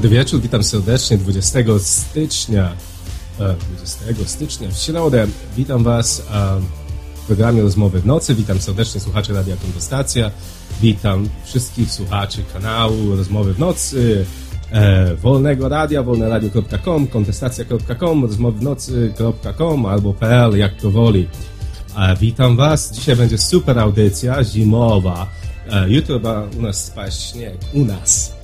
Dobry wieczór, witam serdecznie 20 stycznia. 20 e, stycznia w środę. Witam Was w programie Rozmowy w Nocy. Witam serdecznie słuchaczy Radia Kontestacja. Witam wszystkich słuchaczy kanału Rozmowy w Nocy, e, Wolnego Radia, wolneradio.com, kontestacja.com, rozmowy-w-nocy.com albo pl, jak to woli. Witam Was. Dzisiaj będzie super audycja zimowa. E, jutro u nas spaść śnieg. U nas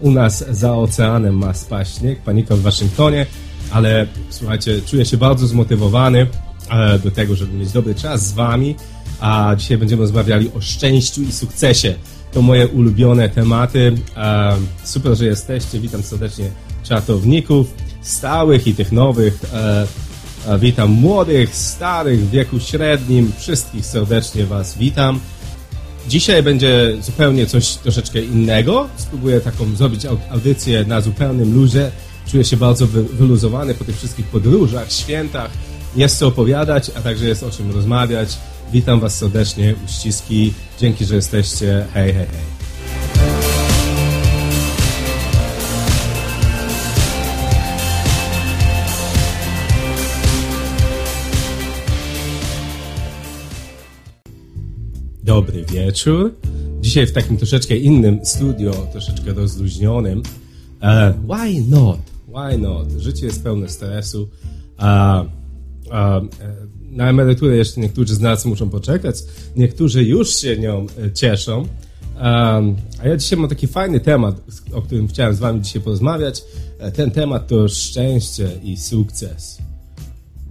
u nas za oceanem ma spaść śnieg, panika w Waszyngtonie, ale słuchajcie, czuję się bardzo zmotywowany e, do tego, żeby mieć dobry czas z Wami, a dzisiaj będziemy rozmawiali o szczęściu i sukcesie. To moje ulubione tematy. E, super, że jesteście. Witam serdecznie czatowników, stałych i tych nowych. E, witam młodych, starych, w wieku średnim. Wszystkich serdecznie Was witam. Dzisiaj będzie zupełnie coś troszeczkę innego. Spróbuję taką zrobić audycję na zupełnym luzie. Czuję się bardzo wyluzowany po tych wszystkich podróżach, świętach. Jest co opowiadać, a także jest o czym rozmawiać. Witam Was serdecznie, uściski. Dzięki, że jesteście. Hej, hej, hej. Dobry wieczór. Dzisiaj w takim troszeczkę innym studio, troszeczkę rozluźnionym. Uh, why not? Why not? Życie jest pełne stresu. Uh, uh, na emeryturę jeszcze niektórzy z nas muszą poczekać, niektórzy już się nią e, cieszą. a ja dzisiaj mam taki fajny temat, o którym chciałem z Wami dzisiaj porozmawiać. Ten temat to szczęście i sukces.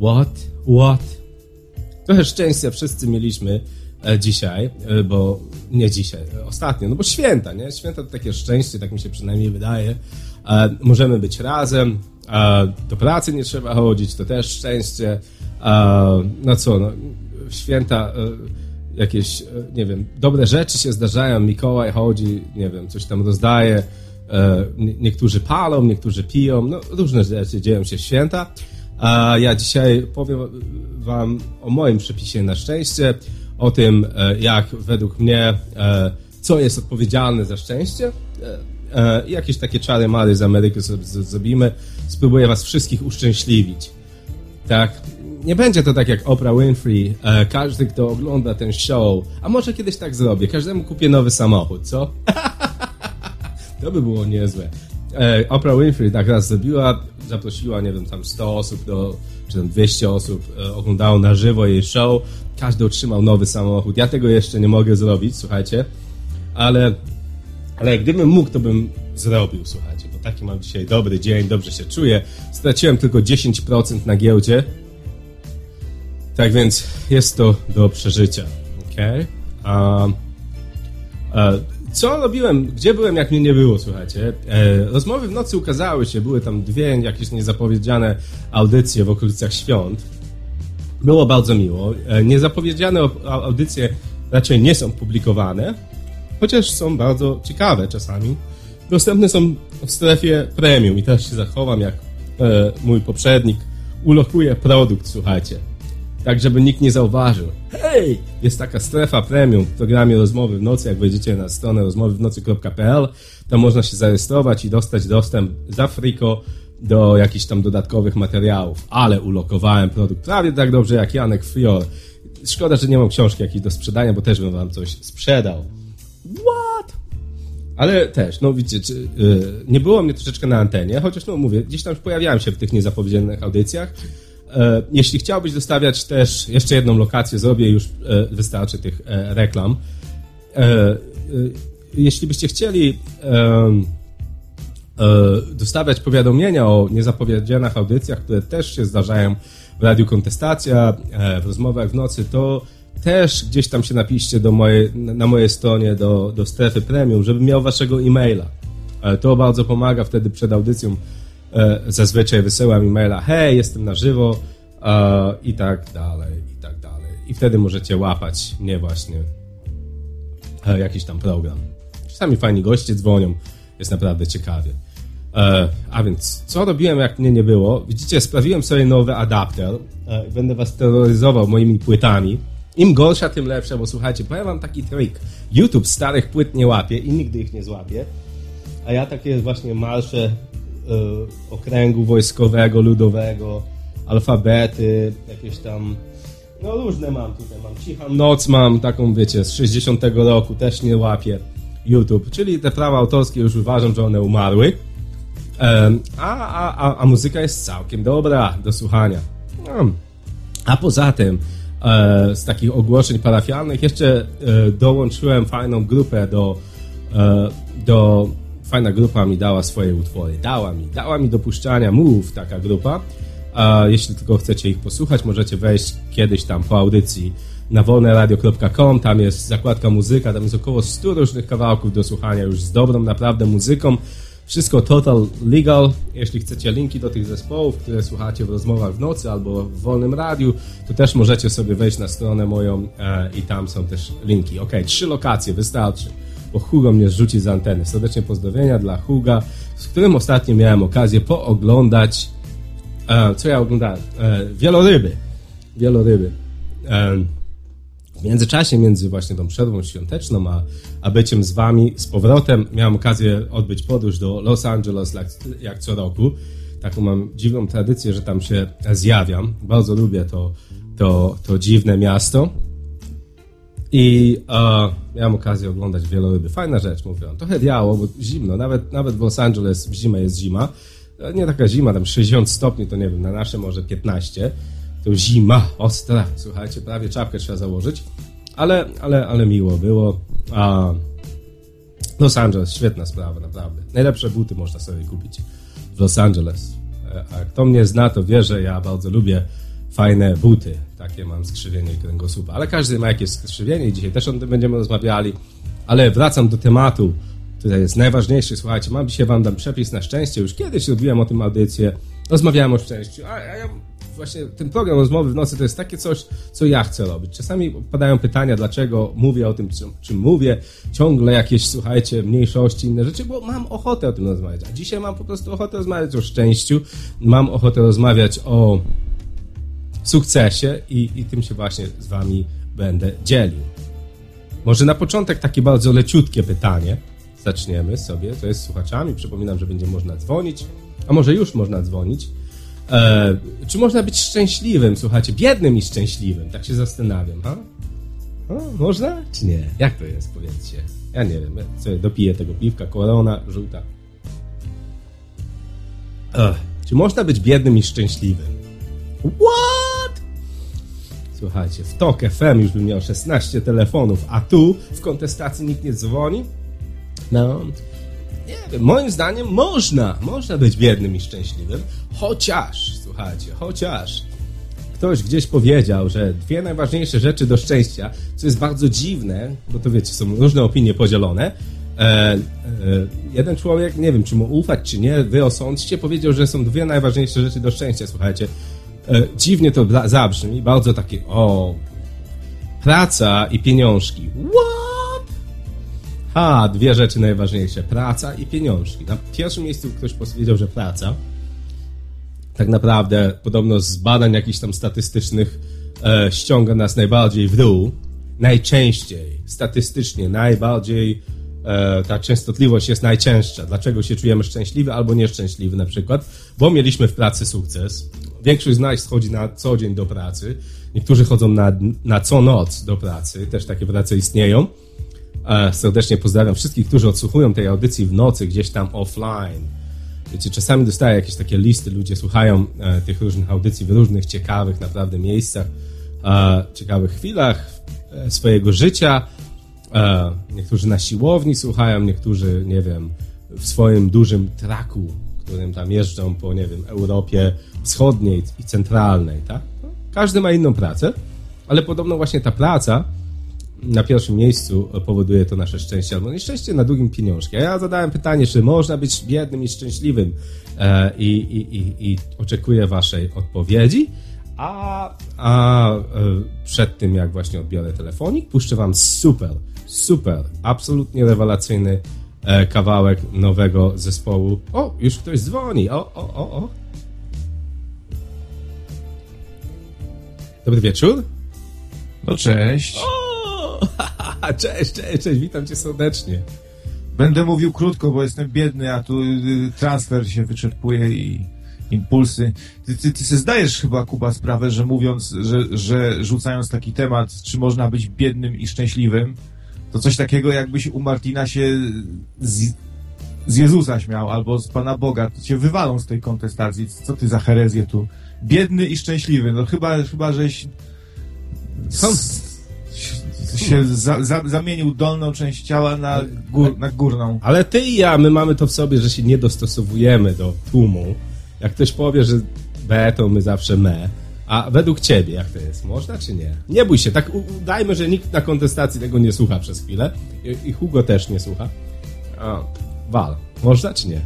What? What? Trochę szczęścia wszyscy mieliśmy dzisiaj, e, bo nie dzisiaj, e, ostatnio, no bo święta, nie? Święta to takie szczęście, tak mi się przynajmniej wydaje. Możemy być razem, do pracy nie trzeba chodzić, to też szczęście. No co, no, święta jakieś, nie wiem, dobre rzeczy się zdarzają, Mikołaj chodzi, nie wiem, coś tam rozdaje, niektórzy palą, niektórzy piją, no różne rzeczy dzieją się w święta. Ja dzisiaj powiem wam o moim przepisie na szczęście, o tym, e, jak według mnie, e, co jest odpowiedzialne za szczęście. E, jakieś takie czary mary z Ameryki sobie zrobimy. Spróbuję was wszystkich uszczęśliwić. Tak? Nie będzie to tak jak Oprah Winfrey. Każdy, kto ogląda ten show, a może kiedyś tak zrobię, każdemu kupię nowy samochód, co? to by było niezłe. Oprah Winfrey tak raz zrobiła, zaprosiła, nie wiem, tam 100 osób, do, czy tam 200 osób oglądało na żywo jej show każdy otrzymał nowy samochód. Ja tego jeszcze nie mogę zrobić, słuchajcie, ale, ale gdybym mógł, to bym zrobił, słuchajcie, bo taki mam dzisiaj dobry dzień, dobrze się czuję. Straciłem tylko 10% na giełdzie, tak więc jest to do przeżycia, ok? A, a, co robiłem, gdzie byłem, jak mnie nie było, słuchajcie? E, rozmowy w nocy ukazały się, były tam dwie jakieś niezapowiedziane audycje w okolicach świąt. Było bardzo miło. E, niezapowiedziane audycje raczej nie są publikowane, chociaż są bardzo ciekawe czasami. Dostępne są w strefie premium i też się zachowam jak e, mój poprzednik. Ulokuję produkt, słuchajcie. Tak, żeby nikt nie zauważył. Hej! Jest taka strefa premium w programie Rozmowy w Nocy. Jak wejdziecie na stronę rozmowywnocy.pl, to można się zarejestrować i dostać dostęp za friko do jakichś tam dodatkowych materiałów, ale ulokowałem produkt prawie tak dobrze jak Janek Frior. Szkoda, że nie mam książki jakiejś do sprzedania, bo też bym wam coś sprzedał. What? Ale też, no widzicie, czy, yy, nie było mnie troszeczkę na antenie, chociaż no mówię, gdzieś tam pojawiałem się w tych niezapowiedzianych audycjach. Yy, jeśli chciałbyś dostawiać też jeszcze jedną lokację, zrobię już yy, wystarczy tych e, reklam. Jeśli byście chcieli dostawać powiadomienia o niezapowiedzianych audycjach, które też się zdarzają w Radiu Kontestacja, e, w rozmowach w nocy, to też gdzieś tam się napiszcie do mojej, na mojej stronie do, do strefy premium, żebym miał waszego e-maila. E, to bardzo pomaga wtedy przed audycją. Zazwyczaj wysyłam e-maila, hej, jestem na żywo i tak dalej, i tak dalej. I wtedy możecie łapać mnie właśnie jakiś tam program. Czasami fajni goście dzwonią, jest naprawdę ciekawie. E, a więc, co robiłem, jak mnie nie było? Widzicie, sprawiłem sobie nowy adapter. E, będę was terroryzował moimi płytami. Im gorsza, tym lepsza, bo słuchajcie, powiem wam taki trik. YouTube starych płyt nie łapie i nigdy ich nie złapie. a ja takie właśnie marsze y, okręgu wojskowego, ludowego, alfabety, jakieś tam, no różne mam tutaj, mam Cichą Noc, mam taką, wiecie, z 60 roku, też nie łapię YouTube, czyli te prawa autorskie już uważam, że one umarły, a, a, a, muzyka jest całkiem dobra do słuchania. A poza tym, e, z takich ogłoszeń parafialnych, jeszcze e, dołączyłem fajną grupę do, e, do. Fajna grupa mi dała swoje utwory. Dała mi, dała mi dopuszczania Move, taka grupa. Jeśli tylko chcecie ich posłuchać, możecie wejść kiedyś tam po audycji na wolneradio.com. Tam jest zakładka muzyka, tam jest około 100 różnych kawałków do słuchania już z dobrą naprawdę muzyką. Wszystko total legal. Jeśli chcecie linki do tych zespołów, które słuchacie w rozmowach w nocy albo w wolnym radiu, to też możecie sobie wejść na stronę moją e, i tam są też linki. Ok, trzy lokacje wystarczy, bo Hugo mnie zrzuci z anteny. Serdecznie pozdrowienia dla Huga, z którym ostatnio miałem okazję pooglądać. E, co ja oglądałem? E, wieloryby. Wieloryby. E, w międzyczasie, między właśnie tą przerwą świąteczną, a, a byciem z wami z powrotem, miałem okazję odbyć podróż do Los Angeles jak, jak co roku. Taką mam dziwną tradycję, że tam się zjawiam. Bardzo lubię to, to, to dziwne miasto. I e, miałem okazję oglądać wieloryby. Fajna rzecz, mówię. Trochę wiało, bo zimno. Nawet, nawet w Los Angeles w zimę jest zima. E, nie taka zima, tam 60 stopni, to nie wiem, na nasze może 15 to zima ostra. Słuchajcie, prawie czapkę trzeba założyć. Ale, ale, ale miło było. A Los Angeles, świetna sprawa, naprawdę. Najlepsze buty można sobie kupić w Los Angeles. E, a kto mnie zna, to wie, że ja bardzo lubię fajne buty. Takie mam skrzywienie kręgosłupa. Ale każdy ma jakieś skrzywienie i dzisiaj też o tym będziemy rozmawiali. Ale wracam do tematu, który jest najważniejszy. Słuchajcie, mam dzisiaj wam dam przepis na szczęście. Już kiedyś robiłem o tym audycję. Rozmawiałem o szczęściu. A, ja właśnie ten program rozmowy w nocy to jest takie coś, co ja chcę robić. Czasami padają pytania, dlaczego mówię o tym, czym, czym mówię, ciągle jakieś, słuchajcie, mniejszości, inne rzeczy, bo mam ochotę o tym rozmawiać. A dzisiaj mam po prostu ochotę rozmawiać o szczęściu, mam ochotę rozmawiać o sukcesie i, i tym się właśnie z wami będę dzielił. Może na początek takie bardzo leciutkie pytanie. Zaczniemy sobie, to jest słuchaczami. Przypominam, że będzie można dzwonić, a może już można dzwonić E, czy można być szczęśliwym, słuchajcie, biednym i szczęśliwym? Tak się zastanawiam, ha? Można, czy nie? Jak to jest, powiedzcie? Ja nie wiem, ja sobie dopiję tego piwka, korona, żółta. czy można być biednym i szczęśliwym? What? Słuchajcie, w TOK FM już bym miał 16 telefonów, a tu w kontestacji nikt nie dzwoni? No, nie moim zdaniem można, można być biednym i szczęśliwym, chociaż, słuchajcie, chociaż ktoś gdzieś powiedział, że dwie najważniejsze rzeczy do szczęścia, co jest bardzo dziwne, bo to wiecie, są różne opinie podzielone. E, e, jeden człowiek, nie wiem, czy mu ufać, czy nie, wy osądźcie, powiedział, że są dwie najważniejsze rzeczy do szczęścia, słuchajcie. E, dziwnie to zabrzmi, bardzo takie, o, praca i pieniążki. What? A, dwie rzeczy najważniejsze. Praca i pieniążki. Na pierwszym miejscu ktoś powiedział, że praca. Tak naprawdę, podobno z badań jakichś tam statystycznych e, ściąga nas najbardziej w dół. Najczęściej, statystycznie, najbardziej e, ta częstotliwość jest najcięższa. Dlaczego się czujemy szczęśliwy albo nieszczęśliwy na przykład? Bo mieliśmy w pracy sukces. Większość z nas chodzi na co dzień do pracy. Niektórzy chodzą na, na co noc do pracy. Też takie prace istnieją. Serdecznie pozdrawiam wszystkich, którzy odsłuchują tej audycji w nocy, gdzieś tam offline. Wiecie, czasami dostaję jakieś takie listy, ludzie słuchają e, tych różnych audycji w różnych ciekawych naprawdę miejscach, e, ciekawych chwilach e, swojego życia. E, niektórzy na siłowni słuchają, niektórzy, nie wiem, w swoim dużym traku, którym tam jeżdżą po, nie wiem, Europie Wschodniej i Centralnej, tak? Każdy ma inną pracę, ale podobno właśnie ta praca na pierwszym miejscu powoduje to nasze szczęście albo nieszczęście, na drugim pieniążki. A ja zadałem pytanie, czy można być biednym i szczęśliwym e, i, i, i, i oczekuję waszej odpowiedzi. A, a e, przed tym, jak właśnie odbiorę telefonik, puszczę wam super, super, absolutnie rewelacyjny e, kawałek nowego zespołu. O, już ktoś dzwoni. O, o, o, o. Dobry wieczór. No cześć. O! Cześć, cześć, cześć, witam cię serdecznie. Będę mówił krótko, bo jestem biedny, a tu y, transfer się wyczerpuje i impulsy. Ty, ty, ty sobie zdajesz chyba, Kuba, sprawę, że mówiąc, że, że rzucając taki temat, czy można być biednym i szczęśliwym, to coś takiego jakbyś u Martina się z, z Jezusa śmiał, albo z Pana Boga, to cię wywalą z tej kontestacji. Co ty za herezję tu? Biedny i szczęśliwy, no chyba, chyba żeś s- się za, za, zamienił dolną część ciała na, gór, na górną. Ale ty i ja, my mamy to w sobie, że się nie dostosowujemy do tłumu. Jak ktoś powie, że B, to my zawsze me. A według ciebie, jak to jest? Można czy nie? Nie bój się, tak udajmy, że nikt na kontestacji tego nie słucha przez chwilę. I, i Hugo też nie słucha. A, wal. Można czy nie?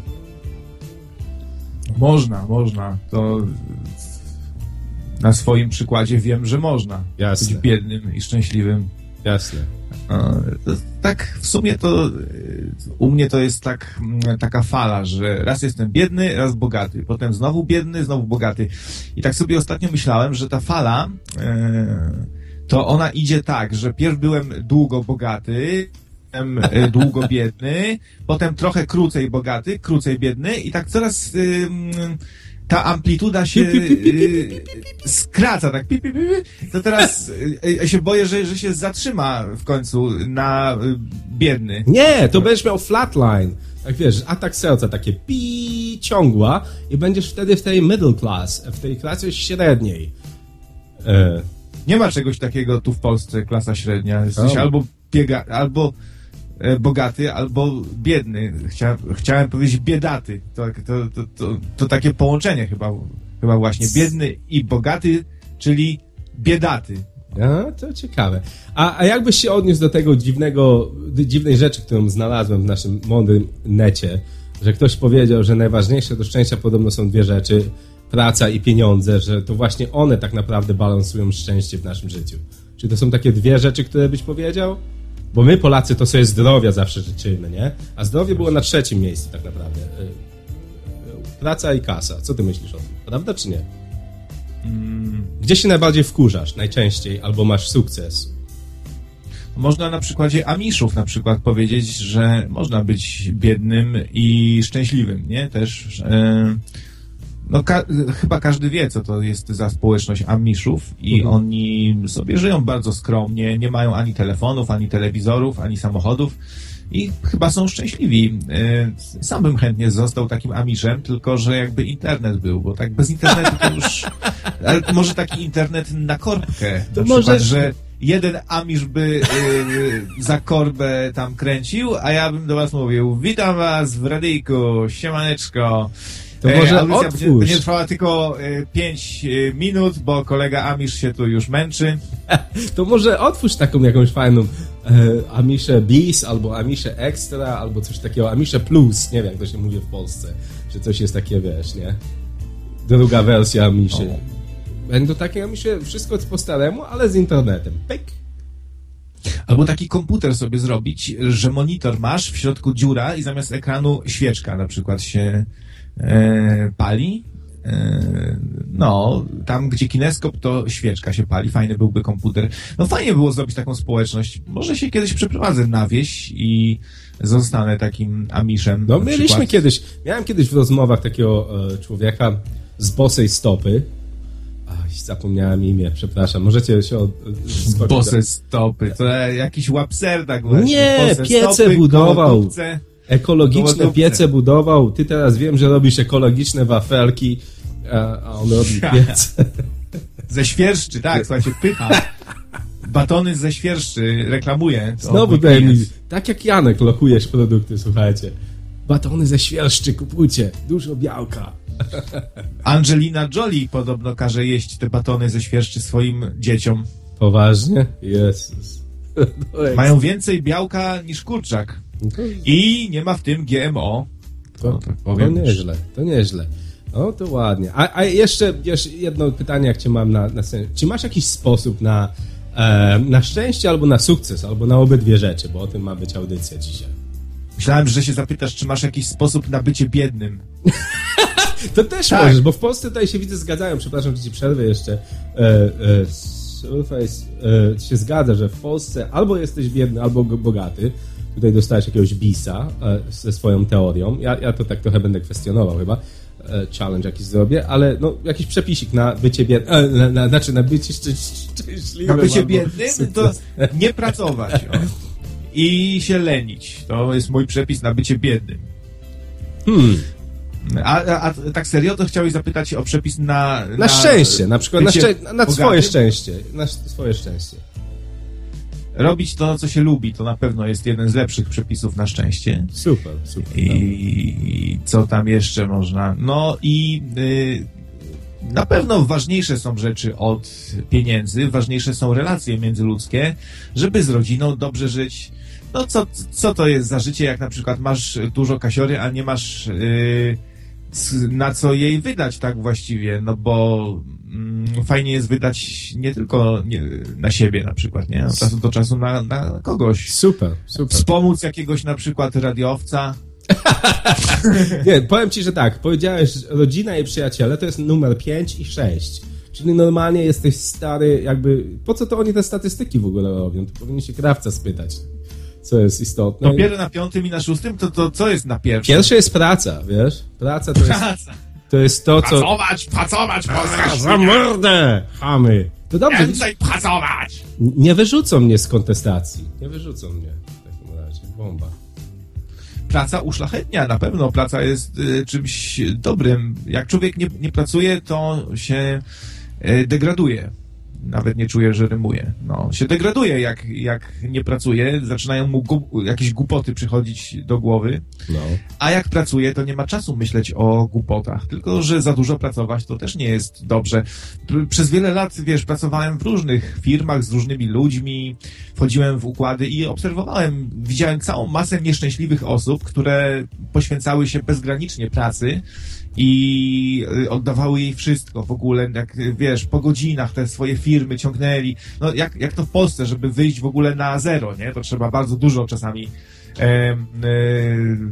Można, można. To na swoim przykładzie wiem, że można Jasne. być biednym i szczęśliwym. Jasne. E, Tak, w sumie to e, u mnie to jest tak, taka fala, że raz jestem biedny, raz bogaty, potem znowu biedny, znowu bogaty. I tak sobie ostatnio myślałem, że ta fala, e, to ona idzie tak, że pierw byłem długo bogaty, potem długo biedny, potem trochę krócej bogaty, krócej biedny i tak coraz ta amplituda się skraca, tak to teraz y, y, się boję, że, że się zatrzyma w końcu na y, biedny. Nie, to będziesz miał flatline. Tak wiesz, atak serca, takie pi ciągła i będziesz wtedy w tej middle class, w tej klasie średniej. E, Nie ma czegoś takiego tu w Polsce, klasa średnia. Jesteś albo biega, albo bogaty, albo biedny. Chcia, chciałem powiedzieć biedaty. To, to, to, to, to takie połączenie chyba, chyba właśnie. Biedny i bogaty, czyli biedaty. A, to ciekawe. A, a jakbyś się odniósł do tego dziwnego, dziwnej rzeczy, którą znalazłem w naszym mądrym necie, że ktoś powiedział, że najważniejsze do szczęścia podobno są dwie rzeczy, praca i pieniądze, że to właśnie one tak naprawdę balansują szczęście w naszym życiu. Czy to są takie dwie rzeczy, które byś powiedział? Bo my Polacy to sobie zdrowia zawsze życzymy, nie? A zdrowie było na trzecim miejscu tak naprawdę. Y, y, Praca i kasa. Co ty myślisz o tym? Prawda czy nie? Gdzie się najbardziej wkurzasz najczęściej, albo masz sukces? Można na przykładzie Amiszów na przykład powiedzieć, że można być biednym i szczęśliwym, nie? Też e, no ka- chyba każdy wie, co to jest za społeczność Amiszów i Mhm. oni sobie żyją bardzo skromnie, nie mają ani telefonów, ani telewizorów, ani samochodów i chyba są szczęśliwi. E, Sam bym chętnie został takim Amiszem, tylko że jakby internet był, bo tak bez internetu to już... Ale może taki internet na korbkę. To na może- przykład, że jeden Amisz by y, za korbę tam kręcił, a ja bym do was mówił, witam was w radyjku, siemaneczko. To może audycja otwórz. będzie, będzie trwała tylko 5 minut, bo kolega Amisz się tu już męczy. To może otwórz taką jakąś fajną e, Amiszę Bis, albo Amiszę Extra, albo coś takiego, Amiszę Plus, nie wiem jak to się mówi w Polsce, że coś jest takie, wiesz, nie? Druga wersja Amiszy. Będą takie Amisze, wszystko po staremu, ale z internetem. Pyk. Albo taki komputer sobie zrobić, że monitor masz, w środku dziura i zamiast ekranu świeczka na przykład się e, pali. E, no, tam gdzie kineskop, to świeczka się pali. Fajny byłby komputer. No fajnie było zrobić taką społeczność. Może się kiedyś przeprowadzę na wieś i zostanę takim amiszem. No mieliśmy przykład. kiedyś, miałem kiedyś w rozmowach takiego e, człowieka z bosej stopy. Ach, zapomniałem imię, przepraszam. Możecie się od, Bose stopy, to jakiś łapserdak właśnie. Nie, Bose piece stopy, budował. Ekologiczne Kołodupce. piece budował. Ty teraz wiem, że robisz ekologiczne wafelki, a on robi piece. Ze świerszczy, tak, słuchajcie, pycha. Batony ze świerszczy reklamuje. Znowu daj mi, tak jak Janek lokujesz produkty, słuchajcie. Batony ze świerszczy kupujcie, dużo białka. Angelina Jolie podobno każe jeść te batony ze świerszczy swoim dzieciom. Poważnie? Jezus. No Mają więcej białka niż kurczak. I nie ma w tym GMO. to, No, to nieźle, to nieźle. O, to ładnie. A, a jeszcze, jeszcze jedno pytanie, jak cię mam na, na sen. Czy masz jakiś sposób na, e, na szczęście albo na sukces, albo na obydwie rzeczy, bo o tym ma być audycja dzisiaj. Myślałem, że się zapytasz, czy masz jakiś sposób na bycie biednym. To też Tak. możesz, bo w Polsce tutaj się widzę zgadzają, przepraszam, że ci przerwę jeszcze. E, e, Surface e, się zgadza, że w Polsce albo jesteś biedny, albo bogaty. Tutaj dostałeś jakiegoś bisa e, ze swoją teorią. Ja, ja to tak trochę będę kwestionował chyba. E, challenge jakiś zrobię, ale no, jakiś przepisik na bycie biednym, e, na, na, znaczy na bycie szczęśliwym. Na bycie biednym to nie pracować. O. I się lenić. To jest mój przepis na bycie biednym. Hmm. A, a, a tak serio to chciałeś zapytać o przepis na... Na, na szczęście, na przykład na, szczę na swoje szczęście. Na swoje szczęście. Robić to, co się lubi, to na pewno jest jeden z lepszych przepisów na szczęście. Super, super. I co tam jeszcze można? No i y, na pewno ważniejsze są rzeczy od pieniędzy, ważniejsze są relacje międzyludzkie, żeby z rodziną dobrze żyć. No co, co to jest za życie, jak na przykład masz dużo kasiory, a nie masz... Y, na co jej wydać tak właściwie, no bo mm, fajnie jest wydać nie tylko nie, na siebie na przykład, nie? Od czasu do czasu na, na kogoś. Super, super. Wspomóc jakiegoś na przykład radiowca. nie, powiem ci, że tak, powiedziałeś rodzina i przyjaciele to jest numer 5 i 6. Czyli normalnie jesteś stary, jakby. Po co to oni te statystyki w ogóle robią? To powinni się krawca spytać co jest istotne. Dopiero na piątym i na szóstym, to, to co jest na pierwszym? Pierwsze jest praca, wiesz? Praca to jest, praca. To, jest to, co... Pracować, pracować, Polska Za mordę, chamy. To dobrze. Więcej pracować! Nie wyrzucą mnie z kontestacji. Nie wyrzucą mnie w takim razie. Bomba. Praca uszlachetnia, na pewno. Praca jest y, czymś dobrym. Jak człowiek nie, nie pracuje, to się y, degraduje nawet nie czuje, że rymuje. No, się degraduje, jak, jak nie pracuje, zaczynają mu gu jakieś głupoty przychodzić do głowy, no. a jak pracuje, to nie ma czasu myśleć o głupotach, tylko, że za dużo pracować to też nie jest dobrze. Przez wiele lat, wiesz, pracowałem w różnych firmach z różnymi ludźmi, wchodziłem w układy i obserwowałem, widziałem całą masę nieszczęśliwych osób, które poświęcały się bezgranicznie pracy, i y, oddawały jej wszystko w ogóle, jak wiesz, po godzinach te swoje firmy ciągnęli. No jak, jak to w Polsce, żeby wyjść w ogóle na zero, nie? To trzeba bardzo dużo czasami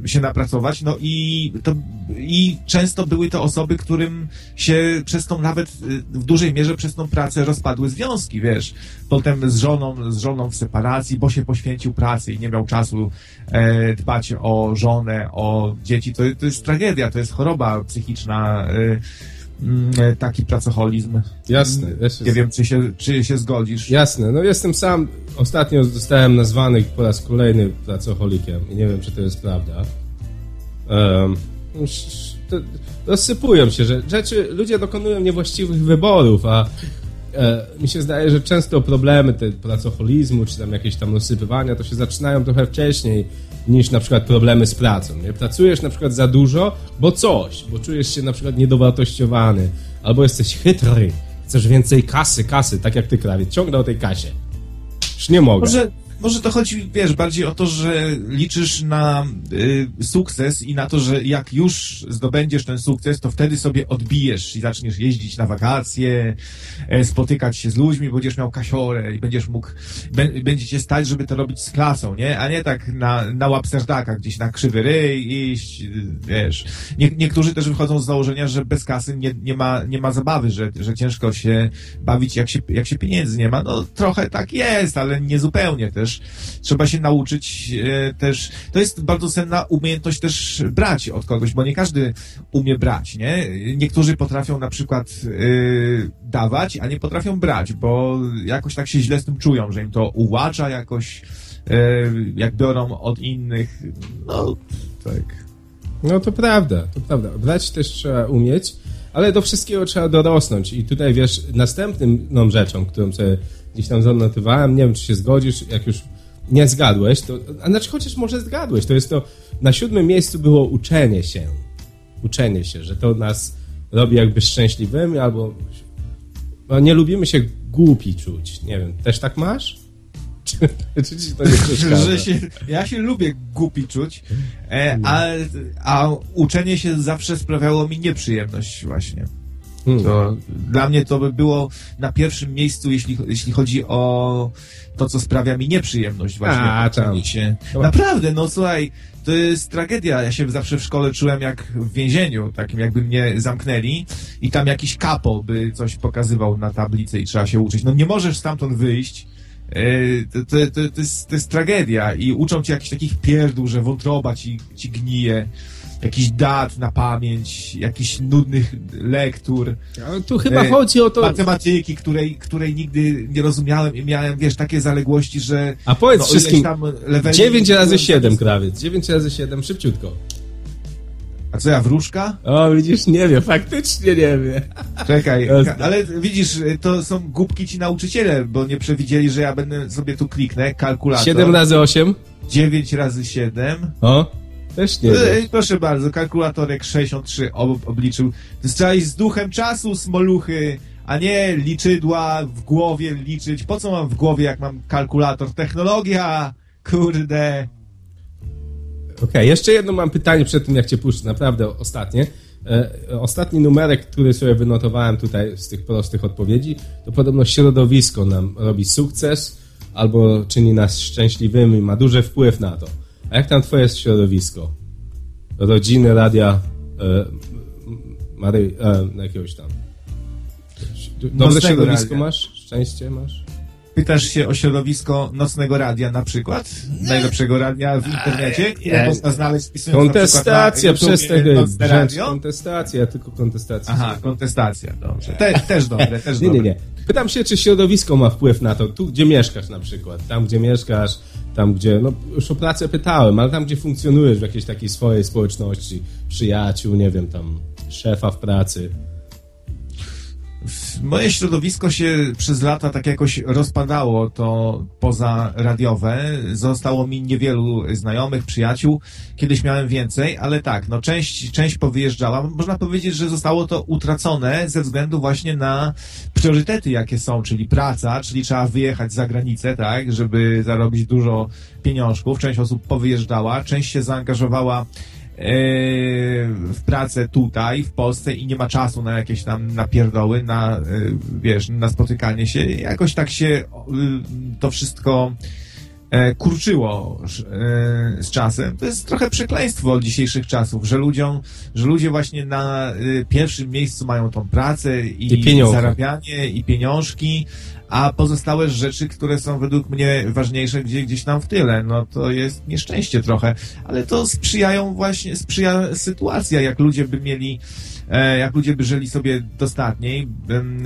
się napracować. No i, to, i często były to osoby, którym się przez tą nawet y, w dużej mierze przez tą pracę rozpadły związki, wiesz. Potem z żoną, z żoną w separacji, bo się poświęcił pracy i nie miał czasu e, dbać o żonę, o dzieci. To, to jest tragedia, to jest choroba psychiczna. E, taki pracoholizm. Jasne. Nie wiem, czy się, czy się zgodzisz. Jasne. No jestem sam, ostatnio zostałem nazwany po raz kolejny pracocholikiem i nie wiem, czy to jest prawda. Um, to, rozsypują się, że rzeczy, ludzie dokonują niewłaściwych wyborów, a e, mi się zdaje, że często problemy te pracoholizmu, czy tam jakieś tam rozsypywania, to się zaczynają trochę wcześniej niż na przykład problemy z pracą. Nie? Pracujesz na przykład za dużo, bo coś, bo czujesz się na przykład niedowartościowany, albo jesteś chytry, chcesz więcej kasy, kasy, tak jak ty, krawiec, ciągle o tej kasie. Już nie mogę. Może może to chodzi, wiesz, bardziej o to, że liczysz na y, sukces i na to, że jak już zdobędziesz ten sukces, to wtedy sobie odbijesz i zaczniesz jeździć na wakacje, e, spotykać się z ludźmi, będziesz miał kasiorę i będziesz mógł, będzie cię stać, żeby to robić z klasą, nie? A nie tak na, na łapserdaka, gdzieś na krzywy ryj iść, wiesz. Nie, niektórzy też wychodzą z założenia, że bez kasy nie, nie, ma, nie ma zabawy, że, że ciężko się bawić, jak się, jak się pieniędzy nie ma. No trochę tak jest, ale nie zupełnie też też trzeba się nauczyć e, też, to jest bardzo cenna umiejętność też brać od kogoś, bo nie każdy umie brać, nie? Niektórzy potrafią na przykład yy, dawać, a nie potrafią brać, bo jakoś tak się źle z tym czują, że im to ułacza jakoś, yy, jak biorą od innych, no tak. No to prawda, to prawda. Brać też trzeba umieć, ale do wszystkiego trzeba dorosnąć. I tutaj wiesz, następną rzeczą, którą sobie gdzieś tam zanotowałem, nie wiem, czy się zgodzisz, jak już nie zgadłeś, to, a znaczy chociaż może zgadłeś, to jest to, na siódmym miejscu było uczenie się. Uczenie się, że to nas robi jakby szczęśliwymi, albo no, nie lubimy się głupi czuć. Nie wiem, też tak masz? Czy, czy ci to nie że się, Ja się lubię głupi czuć, e, a, a uczenie się zawsze sprawiało mi nieprzyjemność właśnie. Hmm. To dla mnie to by było na pierwszym miejscu, jeśli, jeśli chodzi o to, co sprawia mi nieprzyjemność właśnie. A, tam. Się. Naprawdę, no słuchaj, to jest tragedia. Ja się zawsze w szkole czułem jak w więzieniu, takim jakby mnie zamknęli i tam jakiś kapo by coś pokazywał na tablicy i trzeba się uczyć. No nie możesz stamtąd wyjść Yy, to, to, to, to, jest, to jest tragedia i uczą cię jakichś takich pierdół, że wątroba ci, ci gnije, jakiś dat na pamięć, jakichś nudnych lektur. Ale tu chyba e, chodzi o to... Matematyki, której, której nigdy nie rozumiałem i miałem, wiesz, takie zaległości, że... A powiedz no, wszystkim, tam 9 razy 7, krawiec, 9 razy 7, szybciutko. A co ja, wróżka? O, widzisz, nie wiem, faktycznie nie wiem. Czekaj, ale widzisz, to są głupki ci nauczyciele, bo nie przewidzieli, że ja będę sobie tu kliknę, kalkulator. 7 razy 8? 9 razy 7. O, też nie wiem. Proszę bardzo, kalkulatorek 63 ob obliczył. Iść z duchem czasu, smoluchy, a nie liczydła w głowie liczyć. Po co mam w głowie, jak mam kalkulator? Technologia, kurde. Okej, okay, jeszcze jedno mam pytanie przed tym, jak cię puszczę, naprawdę ostatnie. E, ostatni numerek, który sobie wynotowałem tutaj z tych prostych odpowiedzi, to podobno środowisko nam robi sukces albo czyni nas szczęśliwymi, ma duży wpływ na to. A jak tam twoje środowisko? Rodziny, radia, e, Mary, e, jakiegoś tam. Dobre środowisko radia. masz? Szczęście masz? Pytasz się o środowisko nocnego radia na przykład? Najlepszego radia w internecie? Ile można znaleźć wpisując Kontestacja, przez tego Kontestacja, tylko kontestacja. Aha, kontestacja, dobrze. Te, też dobre, też nie, dobre. Nie, nie, Pytam się, czy środowisko ma wpływ na to, tu gdzie mieszkasz na przykład, tam gdzie mieszkasz, tam gdzie, no już o pracę pytałem, ale tam gdzie funkcjonujesz w jakiejś takiej swojej społeczności, przyjaciół, nie wiem, tam szefa w pracy, Moje środowisko się przez lata tak jakoś rozpadało, to poza radiowe. Zostało mi niewielu znajomych, przyjaciół. Kiedyś miałem więcej, ale tak, no część, część powyjeżdżała. Można powiedzieć, że zostało to utracone ze względu właśnie na priorytety, jakie są, czyli praca, czyli trzeba wyjechać za granicę, tak, żeby zarobić dużo pieniążków. Część osób powyjeżdżała, część się zaangażowała w pracę tutaj, w Polsce i nie ma czasu na jakieś tam napierdoły, na, e, wiesz, na spotykanie się. Jakoś tak się y, to wszystko kurczyło e, z czasem. To jest trochę przekleństwo dzisiejszych czasów, że ludziom, że ludzie właśnie na y, pierwszym miejscu mają tą pracę i, I zarabianie i pieniążki, a pozostałe rzeczy, które są według mnie ważniejsze gdzie, gdzieś tam w tyle, no to jest nieszczęście trochę, ale to sprzyjają właśnie, sprzyja sytuacja, jak ludzie by mieli e, jak ludzie by żyli sobie dostatniej,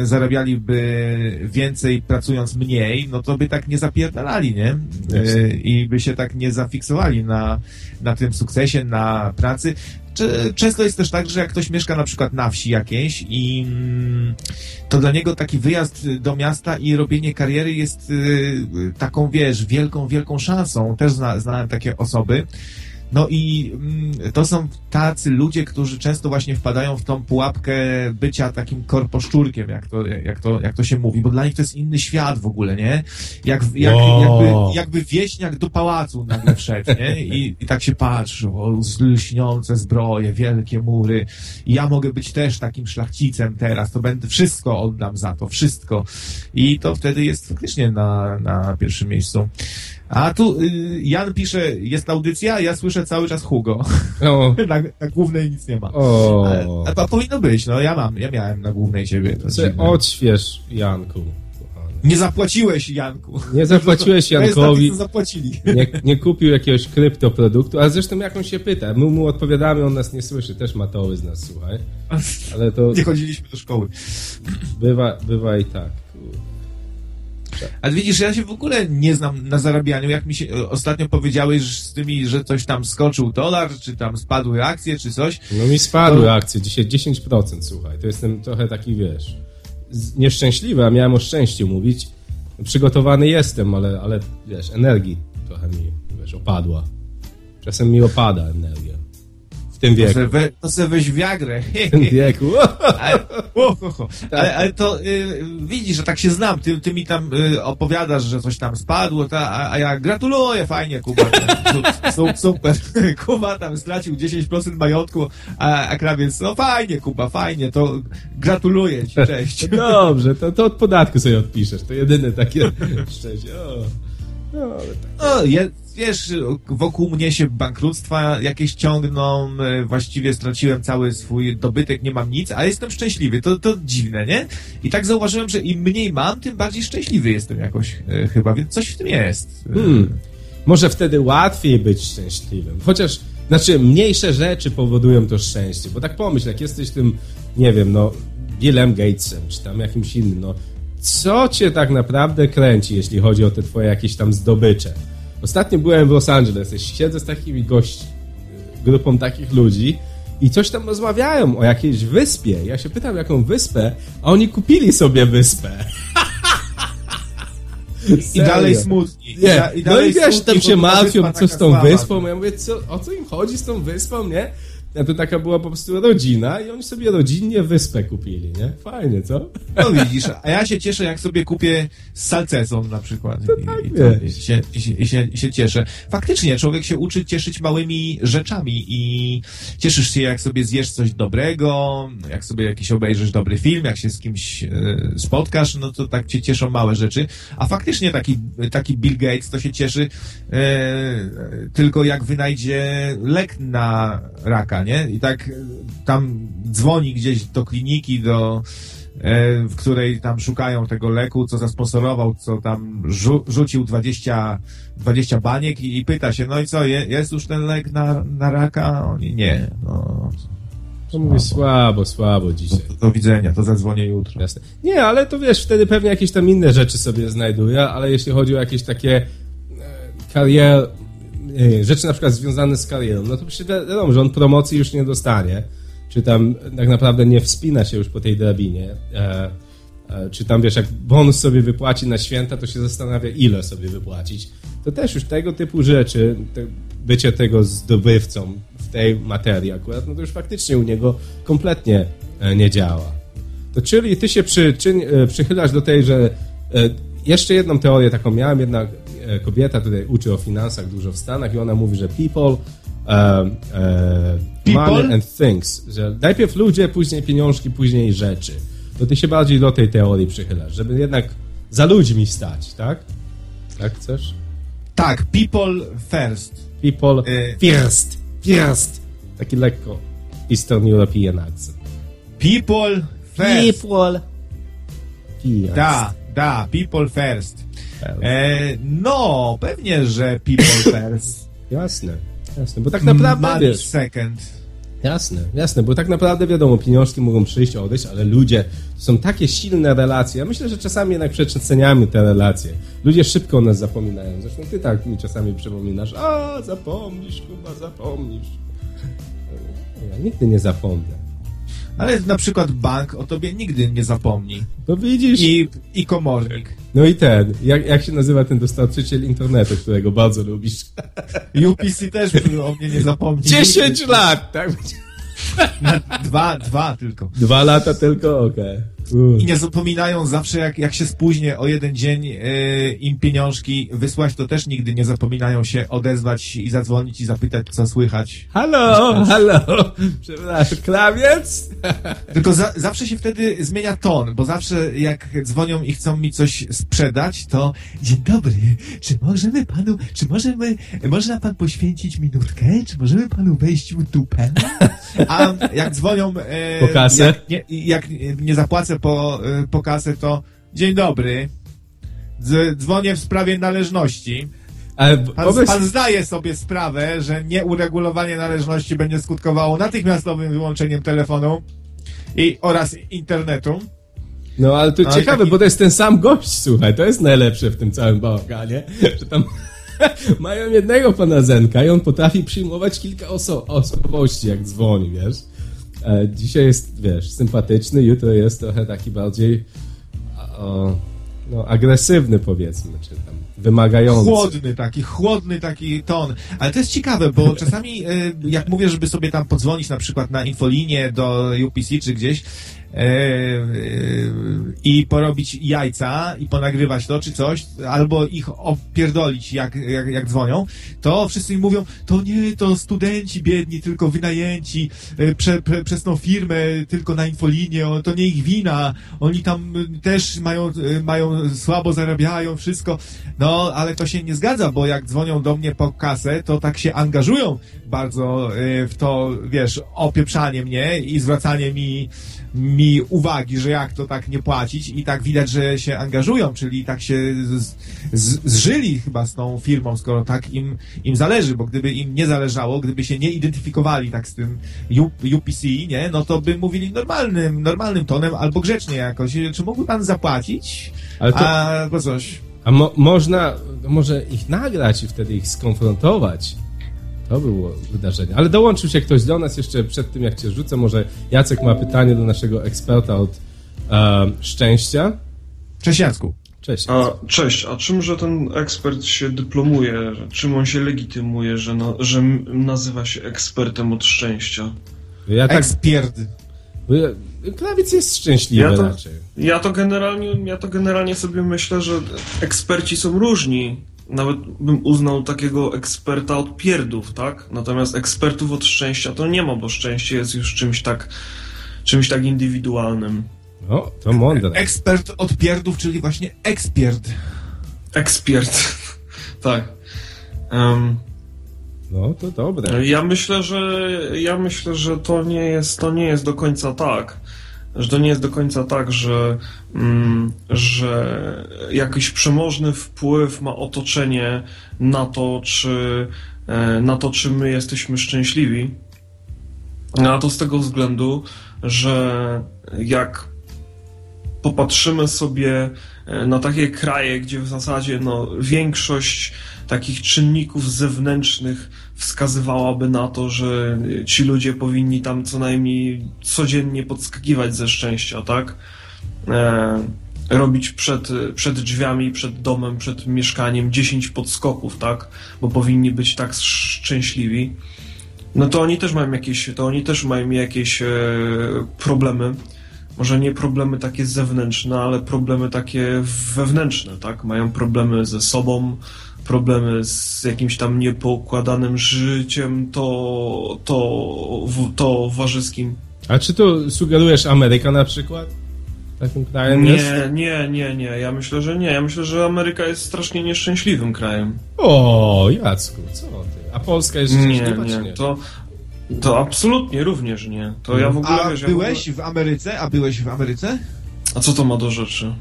zarabialiby więcej pracując mniej, no to by tak nie zapierdalali, nie? E, I by się tak nie zafiksowali na, na tym sukcesie, na pracy. Często jest też tak, że jak ktoś mieszka na przykład na wsi jakiejś i mm, to dla niego taki wyjazd do miasta i robienie kariery jest y, taką, wiesz, wielką, wielką szansą. Też znałem takie osoby, no i mm, to są tacy ludzie, którzy często właśnie wpadają w tą pułapkę bycia takim korposzczurkiem, jak to, jak to, jak to się mówi, bo dla nich to jest inny świat w ogóle, nie? Jak, jak, jakby, jakby wieśniak do pałacu nagle wszedł, nie? I, i tak się patrzy, o, lśniące zbroje, wielkie mury. I ja mogę być też takim szlachcicem teraz, to będę, wszystko oddam za to, wszystko. I to wtedy jest faktycznie na, na pierwszym miejscu. A tu y, Jan pisze, jest audycja, ja słyszę cały czas Hugo. O. na, na głównej nic nie ma. O. A, a, powinno być, no ja mam, ja miałem na głównej ciebie. To odśwież, Janku. Nie zapłaciłeś Janku. Nie zapłaciłeś Jankowi. To zapłacili. Nie, nie kupił jakiegoś kryptoproduktu, a zresztą jak on się pyta, my mu odpowiadamy, on nas nie słyszy, też matoły z nas, słuchaj. Ale to... Nie chodziliśmy do szkoły. Bywa, bywa i tak. Ale widzisz, ja się w ogóle nie znam na zarabianiu. Jak mi się e, ostatnio powiedziałeś z tymi, że coś tam skoczył dolar, czy tam spadły akcje, czy coś. No mi spadły to... akcje, dzisiaj 10%, słuchaj. To jestem trochę taki, wiesz, nieszczęśliwy, a miałem o szczęściu mówić. Przygotowany jestem, ale, ale wiesz, energii trochę mi, wiesz, opadła. Czasem mi opada energia tym wieku. To se, to se weź Viagrę. W tym wieku. ale, ale, ale, to y, widzisz, że tak się znam. Ty, ty mi tam y, opowiadasz, że coś tam spadło, ta, a, a ja gratuluję, fajnie, Kuba. Tam, super. Kuba tam stracił 10% majątku, a, a krawiec, no fajnie, Kuba, fajnie, to gratuluję ci, cześć. Dobrze, to, to od podatku sobie odpiszesz. To jedyne takie szczęście. O. No, ale tak. O, je, wiesz, wokół mnie się bankructwa jakieś ciągną, e, właściwie straciłem cały swój dobytek, nie mam nic, a jestem szczęśliwy. To, to dziwne, nie? I tak zauważyłem, że im mniej mam, tym bardziej szczęśliwy jestem jakoś e, chyba, więc coś w tym jest. Hmm. Może wtedy łatwiej być szczęśliwym. Chociaż, znaczy, mniejsze rzeczy powodują to szczęście. Bo tak pomyśl, jak jesteś tym, nie wiem, no, Billem Gatesem, czy tam jakimś innym, no, co cię tak naprawdę kręci, jeśli chodzi o te twoje jakieś tam zdobycze? Ostatnio byłem w Los Angeles, siedzę z takimi gości, grupą takich ludzi i coś tam rozmawiają o jakiejś wyspie. Ja się pytam, jaką wyspę, a oni kupili sobie wyspę. I dalej smutni. Nie. I, da, i dalej no i wiesz, tam się martwią, co z tą wyspą. Ja mówię, co, o co im chodzi z tą wyspą, nie? To taka była po prostu rodzina i oni sobie rodzinnie wyspę kupili, nie? Fajnie, co? No widzisz, a ja się cieszę, jak sobie kupię salcesą na przykład. I, tak i, to, i, się, i, się, i, się, i się cieszę. Faktycznie, człowiek się uczy cieszyć małymi rzeczami i cieszysz się, jak sobie zjesz coś dobrego, jak sobie jakiś obejrzysz dobry film, jak się z kimś e, spotkasz, no to tak cię cieszą małe rzeczy. A faktycznie taki, taki Bill Gates to się cieszy e, tylko jak wynajdzie lek na raka, nie? I tak e, tam dzwoni gdzieś do kliniki, do e, w której tam szukają tego leku, co zasponsorował, co tam rzu rzucił 20, 20 baniek i, i, pyta się, no i co, je, jest już ten lek na, na raka? Oni nie. No, to mówię słabo, słabo dzisiaj. Do, do, widzenia, to zadzwonię jutro. Jasne. Nie, ale to wiesz, wtedy pewnie jakieś tam inne rzeczy sobie znajduję, ale jeśli chodzi o jakieś takie e, kariery, rzeczy na przykład związane z karierą, no to przecież wiadomo, że on promocji już nie dostanie, czy tam tak naprawdę nie wspina się już po tej drabinie, e, e, czy tam wiesz, jak bonus sobie wypłaci na święta, to się zastanawia, ile sobie wypłacić. To też już tego typu rzeczy, te, bycie tego zdobywcą w tej materii akurat, no to już faktycznie u niego kompletnie e, nie działa. To czyli ty się przy, czy, e, przychylasz do tej, że e, jeszcze jedną teorię taką miałem, jednak E, kobieta tutaj uczy o finansach dużo w Stanach i ona mówi, że people, uh, uh, money and things, że najpierw ludzie, później pieniążki, później rzeczy. To ty się bardziej do tej teorii przychylasz, żeby jednak za ludźmi stać, tak? Tak chcesz? Tak, people first. People y first. First. Taki lekko Eastern European accent. People first. People first. Da, da, people first. E, no, pewnie, że people first. jasne, jasne, bo tak naprawdę Money wiesz, second. Jasne, jasne, bo tak naprawdę wiadomo, pieniążki mogą przyjść, odejść, ale ludzie, to są takie silne relacje. Ja myślę, że czasami jednak przeceniamy te relacje. Ludzie szybko o nas zapominają. Zresztą ty tak mi czasami przypominasz, a zapomnisz, chyba zapomnisz. Ja nigdy nie zapomnę. Ale na przykład bank o tobie nigdy nie zapomni. No widzisz. I, i komornik. No i ten, jak, jak się nazywa ten dostarczyciel internetu, którego bardzo lubisz? UPC też o mnie nie zapomni. 10 lat, tak? dwa, dwa tylko. Dwa lata tylko, okej. Okay. I nie zapominają zawsze, jak, jak się spóźnię o jeden dzień yy, im pieniążki wysłać, to też nigdy nie zapominają się odezwać i zadzwonić i zapytać, co słychać. Halo, halo, przepraszam, klawiec? Tylko za, zawsze się wtedy zmienia ton, bo zawsze jak dzwonią i chcą mi coś sprzedać, to dzień dobry, czy możemy panu, czy możemy, można pan poświęcić minutkę, czy możemy panu wejść w dupę? A jak dzwonią... Po kasę? Jak nie, jak nie zapłacę po, y, po kasę, to dzień dobry, dzwonię w sprawie należności. Ale pan, pan zdaje sobie sprawę, że nieuregulowanie należności będzie skutkowało natychmiastowym wyłączeniem telefonu i oraz internetu. No ale to no, ciekawe, taki... bo to jest ten sam gość, słuchaj, to jest najlepsze w tym całym bałaganie, że tam mają jednego pana Zenka i on potrafi przyjmować kilka oso osobowości, jak dzwoni, wiesz. E, dzisiaj jest, wiesz, sympatyczny, jutro jest trochę taki bardziej o, no, agresywny, powiedzmy, czy tam wymagający. Chłodny taki, chłodny taki ton. Ale to jest ciekawe, bo czasami, e, jak mówię, żeby sobie tam podzwonić na przykład na infolinię do UPC czy gdzieś, i porobić jajca i ponagrywać to czy coś, albo ich opierdolić jak, jak, jak dzwonią, to wszyscy im mówią, to nie, to studenci biedni, tylko wynajęci prze, prze, przez tą firmę, tylko na infolinię, to nie ich wina, oni tam też mają, mają słabo zarabiają, wszystko. No, ale to się nie zgadza, bo jak dzwonią do mnie po kasę, to tak się angażują bardzo w to, wiesz, opieprzanie mnie i zwracanie mi mi uwagi, że jak to tak nie płacić i tak widać, że się angażują, czyli tak się z, z, zżyli chyba z tą firmą, skoro tak im, im zależy, bo gdyby im nie zależało, gdyby się nie identyfikowali tak z tym UPC, nie, no to by mówili normalnym, normalnym tonem albo grzecznie jakoś. Czy mógłby pan zapłacić? Ale to... Albo coś. A mo można, może ich nagrać i wtedy ich skonfrontować to było wydarzenie. Ale dołączył się ktoś do nas jeszcze przed tym, jak cię rzucę. Może Jacek ma pytanie do naszego eksperta od e, szczęścia. Cześć Jacku. Cześć. A, cześć, a czymże ten ekspert się dyplomuje? Czym on się legitymuje, że, no, że nazywa się ekspertem od szczęścia? Ja tak... Ekspierd. Klawic jest szczęśliwy ja to, raczej. Ja to, generalnie, ja to generalnie sobie myślę, że eksperci są różni nawet bym uznał takiego eksperta od pierdów, tak? Natomiast ekspertów od szczęścia to nie ma, bo szczęście jest już czymś tak, czymś tak indywidualnym. No, to mądre. Ekspert od pierdów, czyli właśnie ekspiert. Ekspiert, tak. Um, no, to dobre. Ja myślę, że ja myślę, że to nie jest, to nie jest do końca tak że to nie jest do końca tak, że, mm, że jakiś przemożny wpływ ma otoczenie na to, czy, e, na to, czy my jesteśmy szczęśliwi. A to z tego względu, że jak popatrzymy sobie e, na takie kraje, gdzie w zasadzie no, większość takich czynników zewnętrznych wskazywałaby na to, że ci ludzie powinni tam co najmniej codziennie podskakiwać ze szczęścia, tak? E, robić przed, przed drzwiami, przed domem, przed mieszkaniem 10 podskoków, tak? Bo powinni być tak szczęśliwi. No to oni też mają jakieś, to oni też mają jakieś e, problemy. Może nie problemy takie zewnętrzne, ale problemy takie wewnętrzne, tak? Mają problemy ze sobą, problemy z jakimś tam niepoukładanym życiem, to, to, to warzyskim. A czy to sugerujesz Ameryka na przykład? Takim krajem nie, jest? Nie, nie, nie. Ja myślę, że nie. Ja myślę, że Ameryka jest strasznie nieszczęśliwym krajem. O, Jacku, co ty? A Polska jest szczęśliwa, nie, nie. nie? To, to absolutnie również nie. To ja w ogóle... A wiesz, byłeś ja w, ogóle... w Ameryce? A byłeś w Ameryce? A co to ma do rzeczy?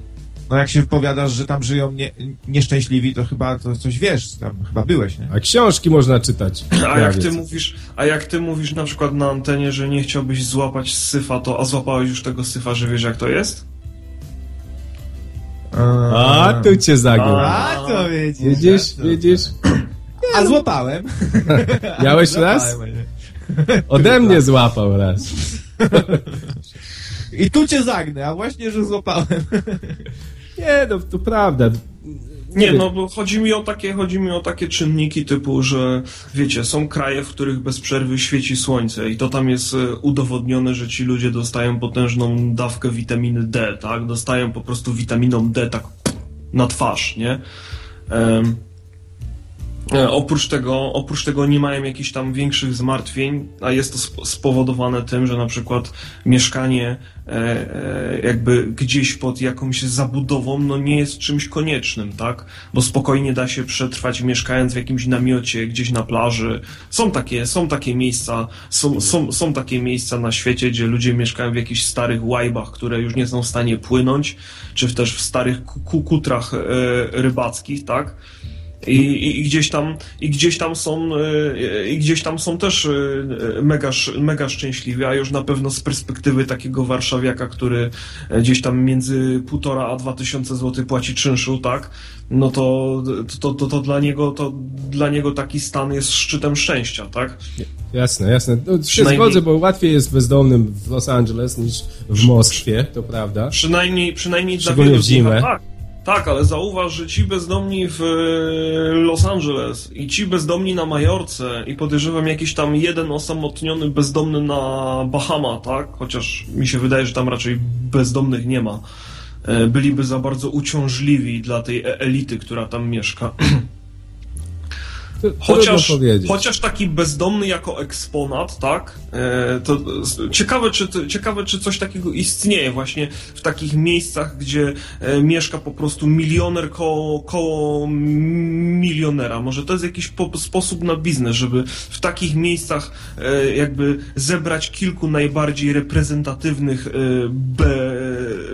No jak się wypowiadasz, że tam żyją nie, nieszczęśliwi, to chyba to coś wiesz, tam chyba byłeś, nie? A książki można czytać. A jak ty mówisz, a jak ty mówisz na przykład na antenie, że nie chciałbyś złapać syfa, to a złapałeś już tego syfa, że wiesz jak to jest? A, tu cię zagiął. A, to widzisz. Widzisz, widzisz? A złapałem. Miałeś raz? Ode mnie złapał raz. I tu cię zagnę, a właśnie, że złapałem. Nie, no to prawda. Nie, no bo chodzi mi o takie, chodzi mi o takie czynniki typu, że wiecie, są kraje, w których bez przerwy świeci słońce i to tam jest e, udowodnione, że ci ludzie dostają potężną dawkę witaminy D, tak? Dostają po prostu witaminą D tak na twarz, nie? Um, oprócz tego, oprócz tego nie mają jakichś tam większych zmartwień, a jest to spowodowane tym, że na przykład mieszkanie e, e, jakby gdzieś pod jakąś zabudową, no nie jest czymś koniecznym, tak? Bo spokojnie da się przetrwać mieszkając w jakimś namiocie gdzieś na plaży. Są takie, są takie miejsca, są, są, są takie miejsca na świecie, gdzie ludzie mieszkają w jakichś starych łajbach, które już nie są w stanie płynąć, czy też w starych kutrach rybackich, tak? I, i, gdzieś tam, i gdzieś tam są, e, i gdzieś tam są też e, mega, mega szczęśliwi, a już na pewno z perspektywy takiego warszawiaka, który gdzieś tam między półtora a dwa tysiące złotych płaci czynszu, tak? No to, to, to, to, dla niego, to dla niego taki stan jest szczytem szczęścia, tak? Jasne, jasne. No, się zgodzę, bo łatwiej jest bezdomnym w Los Angeles niż w Moskwie, to prawda. Przynajmniej, przynajmniej dla w zimę. tak. Tak, ale zauważ, że ci bezdomni w e, Los Angeles i ci bezdomni na Majorce i podejrzewam jakiś tam jeden osamotniony bezdomny na Bahama, tak? Chociaż mi się wydaje, że tam raczej bezdomnych nie ma. E, byliby za bardzo uciążliwi dla tej e, elity, która tam mieszka. Chociaż, chociaż taki bezdomny jako eksponat, tak? E, to ciekawe czy, ciekawe, czy coś takiego istnieje właśnie w takich miejscach, gdzie e, mieszka po prostu milioner koło, koło milionera. Może to jest jakiś po, sposób na biznes, żeby w takich miejscach e, jakby zebrać kilku najbardziej reprezentatywnych be,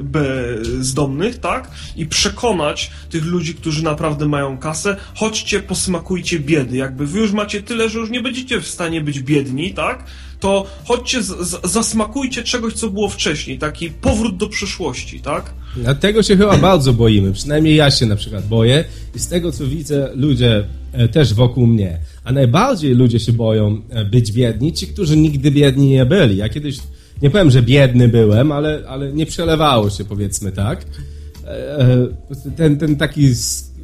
bezdomnych, tak? I przekonać tych ludzi, którzy naprawdę mają kasę, chodźcie, posmakujcie biedy. Jakby wy już macie tyle, że już nie będziecie w stanie być biedni, tak? To chodźcie, zasmakujcie czegoś, co było wcześniej. Taki powrót do przeszłości, tak? Dlatego się chyba bardzo boimy. Przynajmniej ja się na przykład boję. I z tego, co widzę, ludzie e, też wokół mnie. A najbardziej ludzie się boją e, być biedni, ci, którzy nigdy biedni nie byli. Ja kiedyś, nie powiem, że biedny byłem, ale, ale nie przelewało się, powiedzmy tak. E, ten, ten taki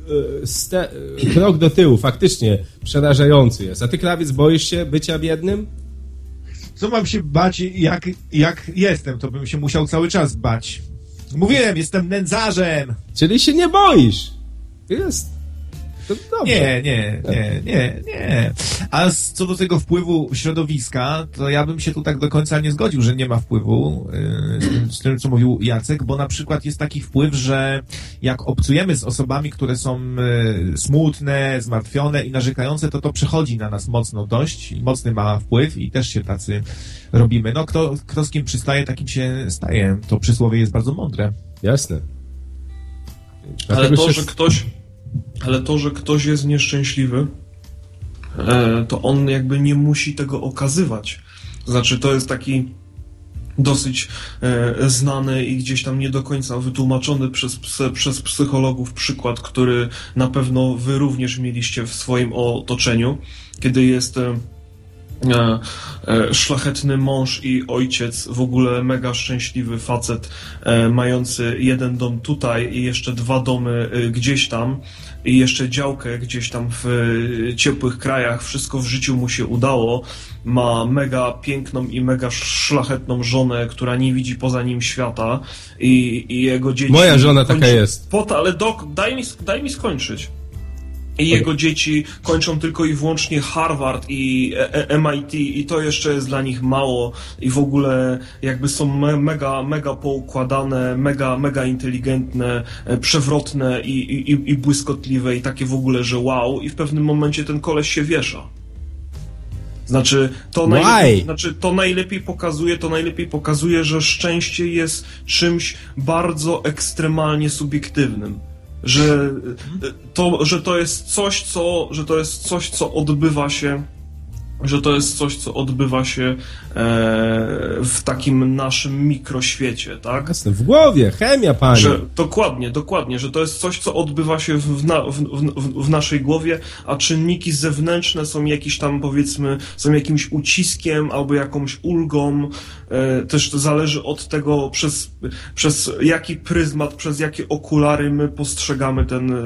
E, ste, krok do tyłu, faktycznie przerażający jest. A ty, krawiec, boisz się bycia biednym? Co mam się bać, jak, jak jestem? To bym się musiał cały czas bać. Mówiłem, jestem nędzarzem! Czyli się nie boisz. Jest. Nie, nie, nie, nie, nie. A co do tego wpływu środowiska, to ja bym się tu tak do końca nie zgodził, że nie ma wpływu yy, z, tym, z tym, co mówił Jacek, bo na przykład jest taki wpływ, że jak obcujemy z osobami, które są yy, smutne, zmartwione i narzekające, to to przechodzi na nas mocno dość i mocny ma wpływ i też się tacy robimy. No, kto, kto z kim przystaje, takim się staje. To przysłowie jest bardzo mądre. Jasne. Ale to, że ktoś ale to, że ktoś jest nieszczęśliwy, e, to on jakby nie musi tego okazywać. Znaczy, to jest taki dosyć e, znany i gdzieś tam nie do końca wytłumaczony przez, przez psychologów przykład, który na pewno wy również mieliście w swoim otoczeniu, kiedy jest e, szlachetny mąż i ojciec, w ogóle mega szczęśliwy facet, e, mający jeden dom tutaj i jeszcze dwa domy gdzieś tam i jeszcze działkę gdzieś tam w ciepłych krajach, wszystko w życiu mu się udało. Ma mega piękną i mega szlachetną żonę, która nie widzi poza nim świata i, i jego dzieci... Moja żona taka jest. Pot, ale dok, daj mi, daj mi skończyć. I jego dzieci kończą tylko i wyłącznie Harvard i e, e, MIT i to jeszcze jest dla nich mało. I w ogóle jakby są mega, mega poukładane, mega, mega inteligentne, e, przewrotne i, i, i błyskotliwe i takie w ogóle, że wow. I w pewnym momencie ten koleś się wiesza. Znaczy to, najlepiej, znaczy, to najlepiej pokazuje, to najlepiej pokazuje, że szczęście jest czymś bardzo ekstremalnie subiektywnym że to, że to jest coś, co, że to jest coś, co odbywa się że to jest coś, co odbywa się e, w takim naszym mikroświecie, tak? Jasne, w głowie, chemia, panie. Że, dokładnie, dokładnie, że to jest coś, co odbywa się w, na, w, w, w, naszej głowie, a czynniki zewnętrzne są jakiś tam, powiedzmy, są jakimś uciskiem albo jakąś ulgą, e, też to zależy od tego, przez, przez jaki pryzmat, przez jakie okulary my postrzegamy ten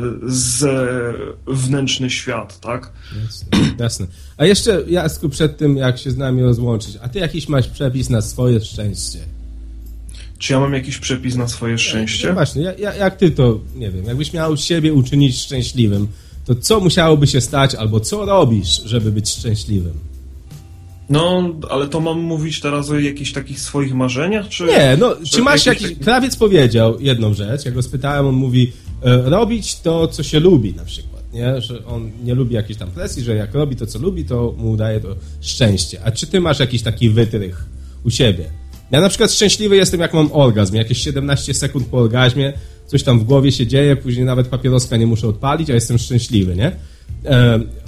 zewnętrzny świat, tak? Jasne, jasne. A jeszcze, Jasku, przed tym, jak się z nami rozłączyć, a ty jakiś masz przepis na swoje szczęście? Czy ja mam jakiś przepis na swoje szczęście? No właśnie, jak, jak ty to, nie wiem, jakbyś miał siebie uczynić szczęśliwym, to co musiałoby się stać, albo co robisz, żeby być szczęśliwym? No, ale to mam mówić teraz o jakichś takich swoich marzeniach, czy... Nie, no, czy masz jakiś... jakiś... Krawiec powiedział jedną rzecz, jak go spytałem, on mówi, e, robić to, co się lubi na przykład nie? że on nie lubi jakiejś tam presji, że jak robi to, co lubi, to mu daje to szczęście. A czy ty masz jakiś taki wytrych u siebie? Ja na przykład szczęśliwy jestem, jak mam orgazm. Jakieś 17 sekund po orgazmie, coś tam w głowie się dzieje, później nawet papieroska nie muszę odpalić, a jestem szczęśliwy, nie?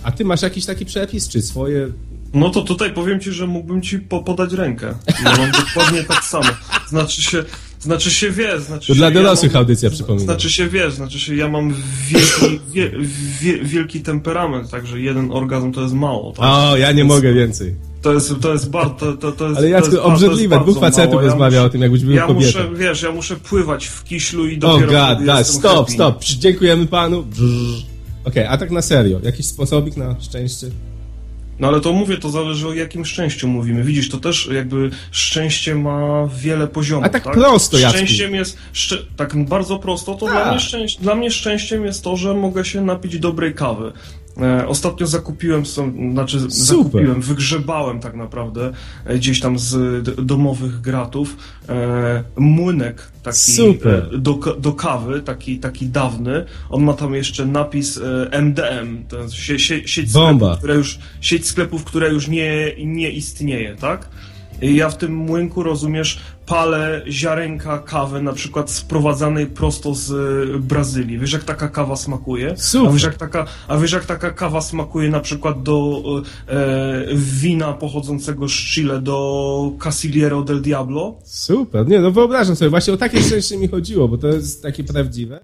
A ty masz jakiś taki przepis, czy swoje no to tutaj powiem ci, że mógłbym ci po podać rękę. Ja mam dokładnie tak samo. Znaczy się, znaczy się wiesz, znaczy to się, dla dorosłych ja audycja przypomina. Znaczy się wiesz, znaczy się ja mam wielki, wie, wie, wielki temperament, także jeden orgazm to jest mało. Tak? O, ja nie mogę więcej. To jest, to jest bardzo, to, to jest, Ale Jacku, to jest, obrzydliwe, to jest dwóch facetów mało. rozmawia muszę, o tym, jakbyś był Ja kobietą. muszę, wiesz, ja muszę pływać w kiślu i O dopiero oh god, jestem stop, happy. stop, dziękujemy panu. Okej, a tak na serio, jakiś sposobik na szczęście? No ale to mówię, to zależy o jakim szczęściu mówimy. Widzisz, to też jakby szczęście ma wiele poziomów. A tak prosto, Jacku. Szczęściem jest, tak bardzo prosto, to Tak. dla mnie, szczęś, dla mnie szczęściem jest to, że mogę się napić dobrej kawy. E, ostatnio zakupiłem, znaczy z- zakupiłem, wygrzebałem tak naprawdę e, gdzieś tam z domowych gratów e, młynek taki Super. do, do kawy, taki, taki dawny. On ma tam jeszcze napis MDM, to jest sie, sie, sieć Bomba. sklepów, które już, sieć sklepów, która już nie, nie istnieje, tak? Ja w tym młynku, rozumiesz, palę ziarenka kawy, na przykład sprowadzanej prosto z e, Brazylii. Wiesz, jak taka kawa smakuje? Super. A wiesz, jak taka, a wiesz, jak taka kawa smakuje na przykład do e, wina pochodzącego z Chile, do Casillero del Diablo? Super, nie, no wyobrażam sobie, właśnie o takie szczęście mi chodziło, bo to jest takie prawdziwe.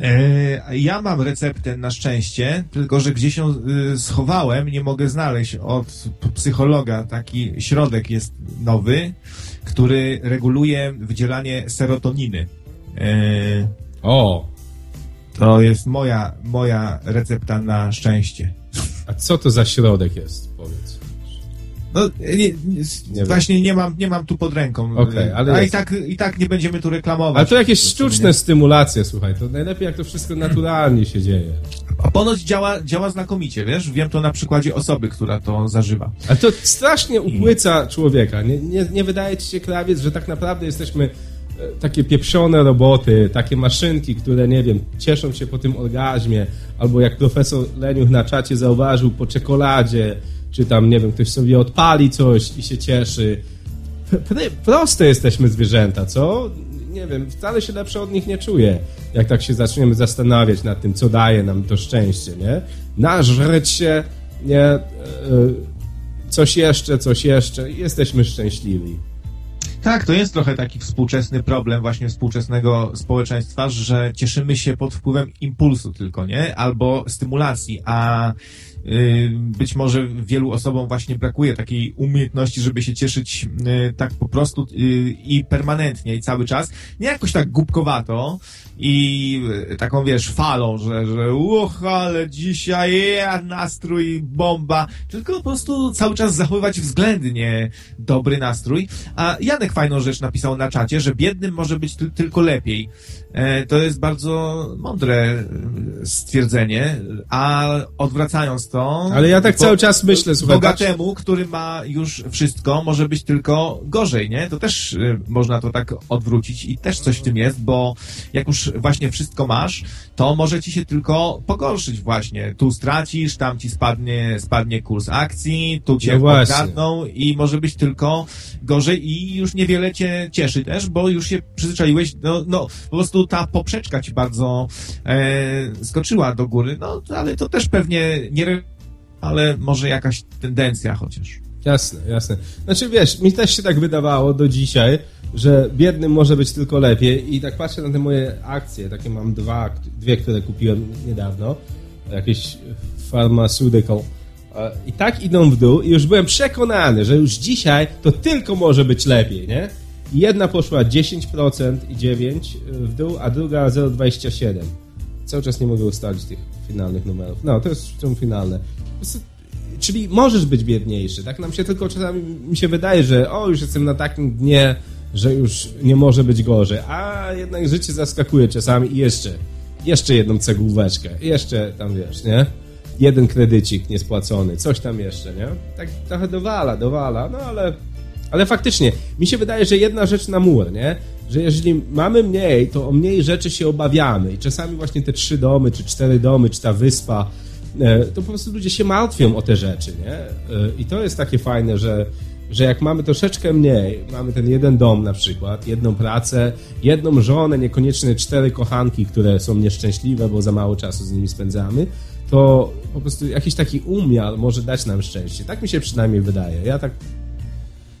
E, ja mam receptę na szczęście, tylko że gdzieś ją y, schowałem, nie mogę znaleźć od psychologa. Taki środek jest nowy, który reguluje wydzielanie serotoniny. E, O, to jest moja, moja recepta na szczęście. a co to za środek jest, powiedz? No, nie, nie, wiem. właśnie nie mam, nie mam tu pod ręką. Okej, ale A i tak, i tak nie będziemy tu reklamować. Ale to jakieś sztuczne stymulacje, słuchaj, to najlepiej jak to wszystko naturalnie się dzieje. A ponoć działa, działa znakomicie, wiesz? Wiem to na przykładzie osoby, która to zażywa. Ale to strasznie upłyca człowieka. Nie, nie, nie wydaje ci się, krawiec, że tak naprawdę jesteśmy e, takie pieprzone roboty, takie maszynki, które, nie wiem, cieszą się po tym orgazmie, albo jak profesor Leniuch na czacie zauważył, po czekoladzie, czy tam, nie wiem, ktoś sobie odpali coś i się cieszy. Pr- proste jesteśmy zwierzęta, co? Nie wiem, wcale się lepsze od nich nie czuję, jak tak się zaczniemy zastanawiać nad tym, co daje nam to szczęście, nie? Nażreć się, nie... e, coś jeszcze, coś jeszcze jesteśmy szczęśliwi. Tak, to jest trochę taki współczesny problem właśnie współczesnego społeczeństwa, że cieszymy się pod wpływem impulsu tylko, nie? Albo stymulacji, a być może wielu osobom właśnie brakuje takiej umiejętności, żeby się cieszyć y, tak po prostu y, i permanentnie i cały czas. Nie jakoś tak głupkowato i y, taką, wiesz, falą, że, że uch, ale dzisiaj nastrój, bomba, tylko po prostu cały czas zachowywać względnie dobry nastrój. A Janek fajną rzecz napisał na czacie, że biednym może być ty- tylko lepiej. E, to jest bardzo mądre e, stwierdzenie, a odwracając to... Ale ja tak bo- cały czas myślę, słuchaj, Bogatemu, który ma już wszystko, może być tylko gorzej, nie? To też y, można to tak odwrócić i też coś w tym jest, bo jak już właśnie wszystko masz, to może ci się tylko pogorszyć właśnie. Tu stracisz, tam ci spadnie, spadnie kurs akcji, tu cię No i może być tylko gorzej i już niewiele cię cieszy też, bo już się przyzwyczaiłeś, no, no po prostu ta poprzeczka ci bardzo e, skoczyła do góry, no ale to też pewnie nie ale może jakaś tendencja chociaż. Jasne, jasne. Znaczy wiesz, mi też się tak wydawało do dzisiaj, że biednym może być tylko lepiej i tak patrzę na te moje akcje, takie mam dwa, dwie, które kupiłem niedawno, jakieś pharmaceutical e, i tak idą w dół i już byłem przekonany, że już dzisiaj to tylko może być lepiej, nie? Jedna poszła 10% i 9% w dół, a druga 0,27%. Cały czas nie mogę ustalić tych finalnych numerów. No, to jest, są finalne. Czyli możesz być biedniejszy, tak? Nam się tylko czasami mi się wydaje, że o, już jestem na takim dnie, że już nie może być gorzej, a jednak życie zaskakuje czasami i jeszcze, jeszcze jedną cegłóweczkę, jeszcze tam wiesz, nie? Jeden kredycik niespłacony, coś tam jeszcze, nie? Tak trochę dowala, dowala, no ale, ale faktycznie, mi się wydaje, że jedna rzecz na mur, nie? Że jeżeli mamy mniej, to o mniej rzeczy się obawiamy i czasami właśnie te trzy domy, czy cztery domy, czy ta wyspa, e, to po prostu ludzie się martwią o te rzeczy, nie? E, I to jest takie fajne, że, że jak mamy troszeczkę mniej, mamy ten jeden dom na przykład, jedną pracę, jedną żonę, niekoniecznie cztery kochanki, które są nieszczęśliwe, bo za mało czasu z nimi spędzamy, to po prostu jakiś taki umiar może dać nam szczęście. Tak mi się przynajmniej wydaje. Ja tak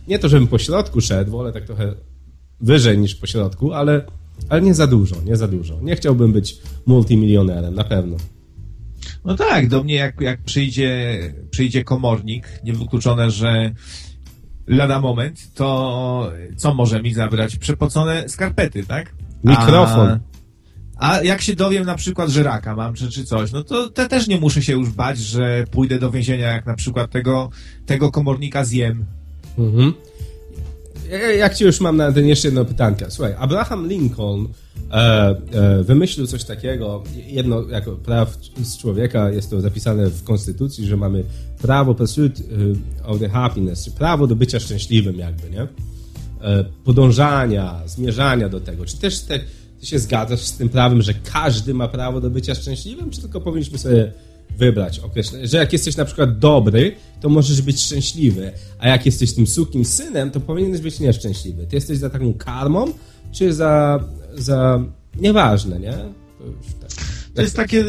nie to, żebym po środku szedł, wolę tak trochę wyżej niż po środku, ale, ale nie za dużo, nie za dużo. Nie chciałbym być multimilionerem, na pewno. No tak, do mnie jak, jak przyjdzie, przyjdzie komornik, niewykluczone, że lada moment, to co może mi zabrać? Przepocone skarpety, tak? Mikrofon. A, a jak się dowiem na przykład, że raka mam, czy, czy coś, no to te też nie muszę się już bać, że pójdę do więzienia, jak na przykład tego, tego komornika zjem. Mhm. Jak ci już mam na ten jeszcze jedno pytankę. Słuchaj, Abraham Lincoln e, e, wymyślił coś takiego, jedno jako praw człowieka, jest to zapisane w Konstytucji, że mamy prawo pursuit e, of the happiness, czy prawo do bycia szczęśliwym jakby, nie? E, podążania, zmierzania do tego. Czy też te, ty się zgadzasz z tym prawem, że każdy ma prawo do bycia szczęśliwym, czy tylko powinniśmy sobie wybrać określenie, że jak jesteś na przykład dobry, to możesz być szczęśliwy, a jak jesteś tym sukim synem, to powinieneś być nieszczęśliwy. Ty jesteś za taką karmą, czy za, za nieważne, nie? To już tak. To jest takie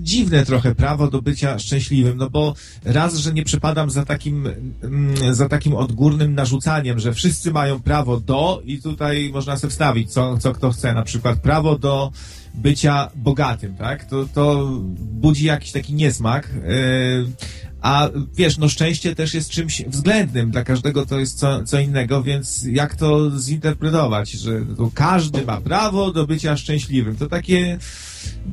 dziwne trochę prawo do bycia szczęśliwym, no bo raz, że nie przypadam za takim, mm, za takim odgórnym narzucaniem, że wszyscy mają prawo do i tutaj można sobie wstawić, co, co kto chce, na przykład prawo do bycia bogatym, tak? To, to budzi jakiś taki niesmak. Yy, a wiesz, no szczęście też jest czymś względnym, dla każdego to jest co, co innego, więc jak to zinterpretować, że każdy ma prawo do bycia szczęśliwym? To takie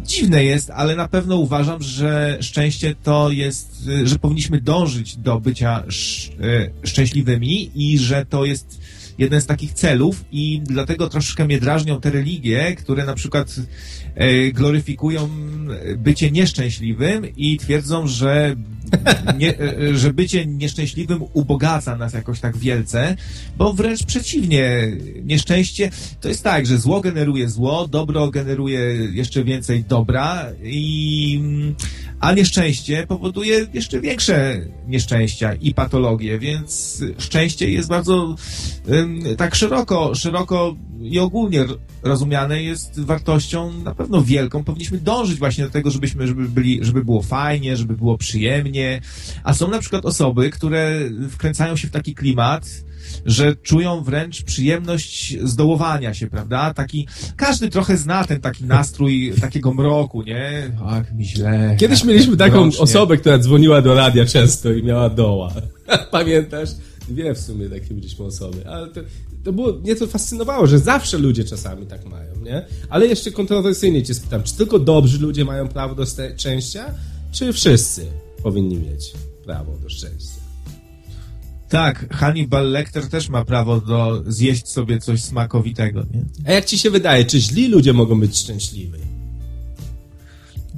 dziwne jest, ale na pewno uważam, że szczęście to jest, że powinniśmy dążyć do bycia e, szczęśliwymi i że to jest jeden z takich celów i dlatego troszkę mnie drażnią te religie, które na przykład gloryfikują bycie nieszczęśliwym i twierdzą, że, nie, e, że bycie nieszczęśliwym ubogaca nas jakoś tak wielce, bo wręcz przeciwnie, nieszczęście to jest tak, że zło generuje zło, dobro generuje jeszcze więcej dobra i a nieszczęście powoduje jeszcze większe nieszczęścia i patologie, więc szczęście jest bardzo tak szeroko, szeroko i ogólnie rozumiane jest wartością na pewno wielką. Powinniśmy dążyć właśnie do tego, żebyśmy, żeby byli, żeby było fajnie, żeby było przyjemnie, a są na przykład osoby, które wkręcają się w taki klimat, że czują wręcz przyjemność zdołowania się, prawda? Taki, każdy trochę zna ten taki nastrój takiego mroku, nie? Ach, mi źle. Kiedyś mieliśmy taką mrocznie. osobę, która dzwoniła do radia często i miała doła. Pamiętasz? Dwie w sumie takie byliśmy osoby, ale to, to było, mnie to fascynowało, że zawsze ludzie czasami tak mają, nie? Ale jeszcze kontrowersyjnie cię spytam, czy tylko dobrzy ludzie mają prawo do szczęścia, czy wszyscy powinni mieć prawo do szczęścia? Tak, Hannibal Lecter też ma prawo do zjeść sobie coś smakowitego, nie? A jak ci się wydaje, czy źli ludzie mogą być szczęśliwi?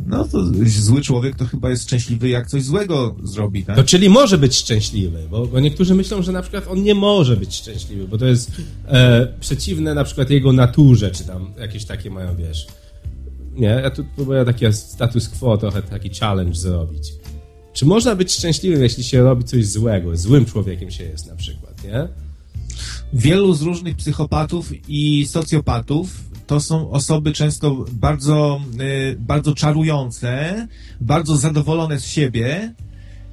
No to zły człowiek to chyba jest szczęśliwy, jak coś złego zrobi, tak? To czyli może być szczęśliwy, bo, bo niektórzy myślą, że na przykład on nie może być szczęśliwy, bo to jest e, przeciwne na przykład jego naturze, czy tam jakieś takie mają, wiesz... Nie, ja tu próbuję taki status quo, trochę taki challenge zrobić. Czy można być szczęśliwym, jeśli się robi coś złego? Złym człowiekiem się jest na przykład, nie? Wielu z różnych psychopatów i socjopatów to są osoby często bardzo, y, bardzo czarujące, bardzo zadowolone z siebie,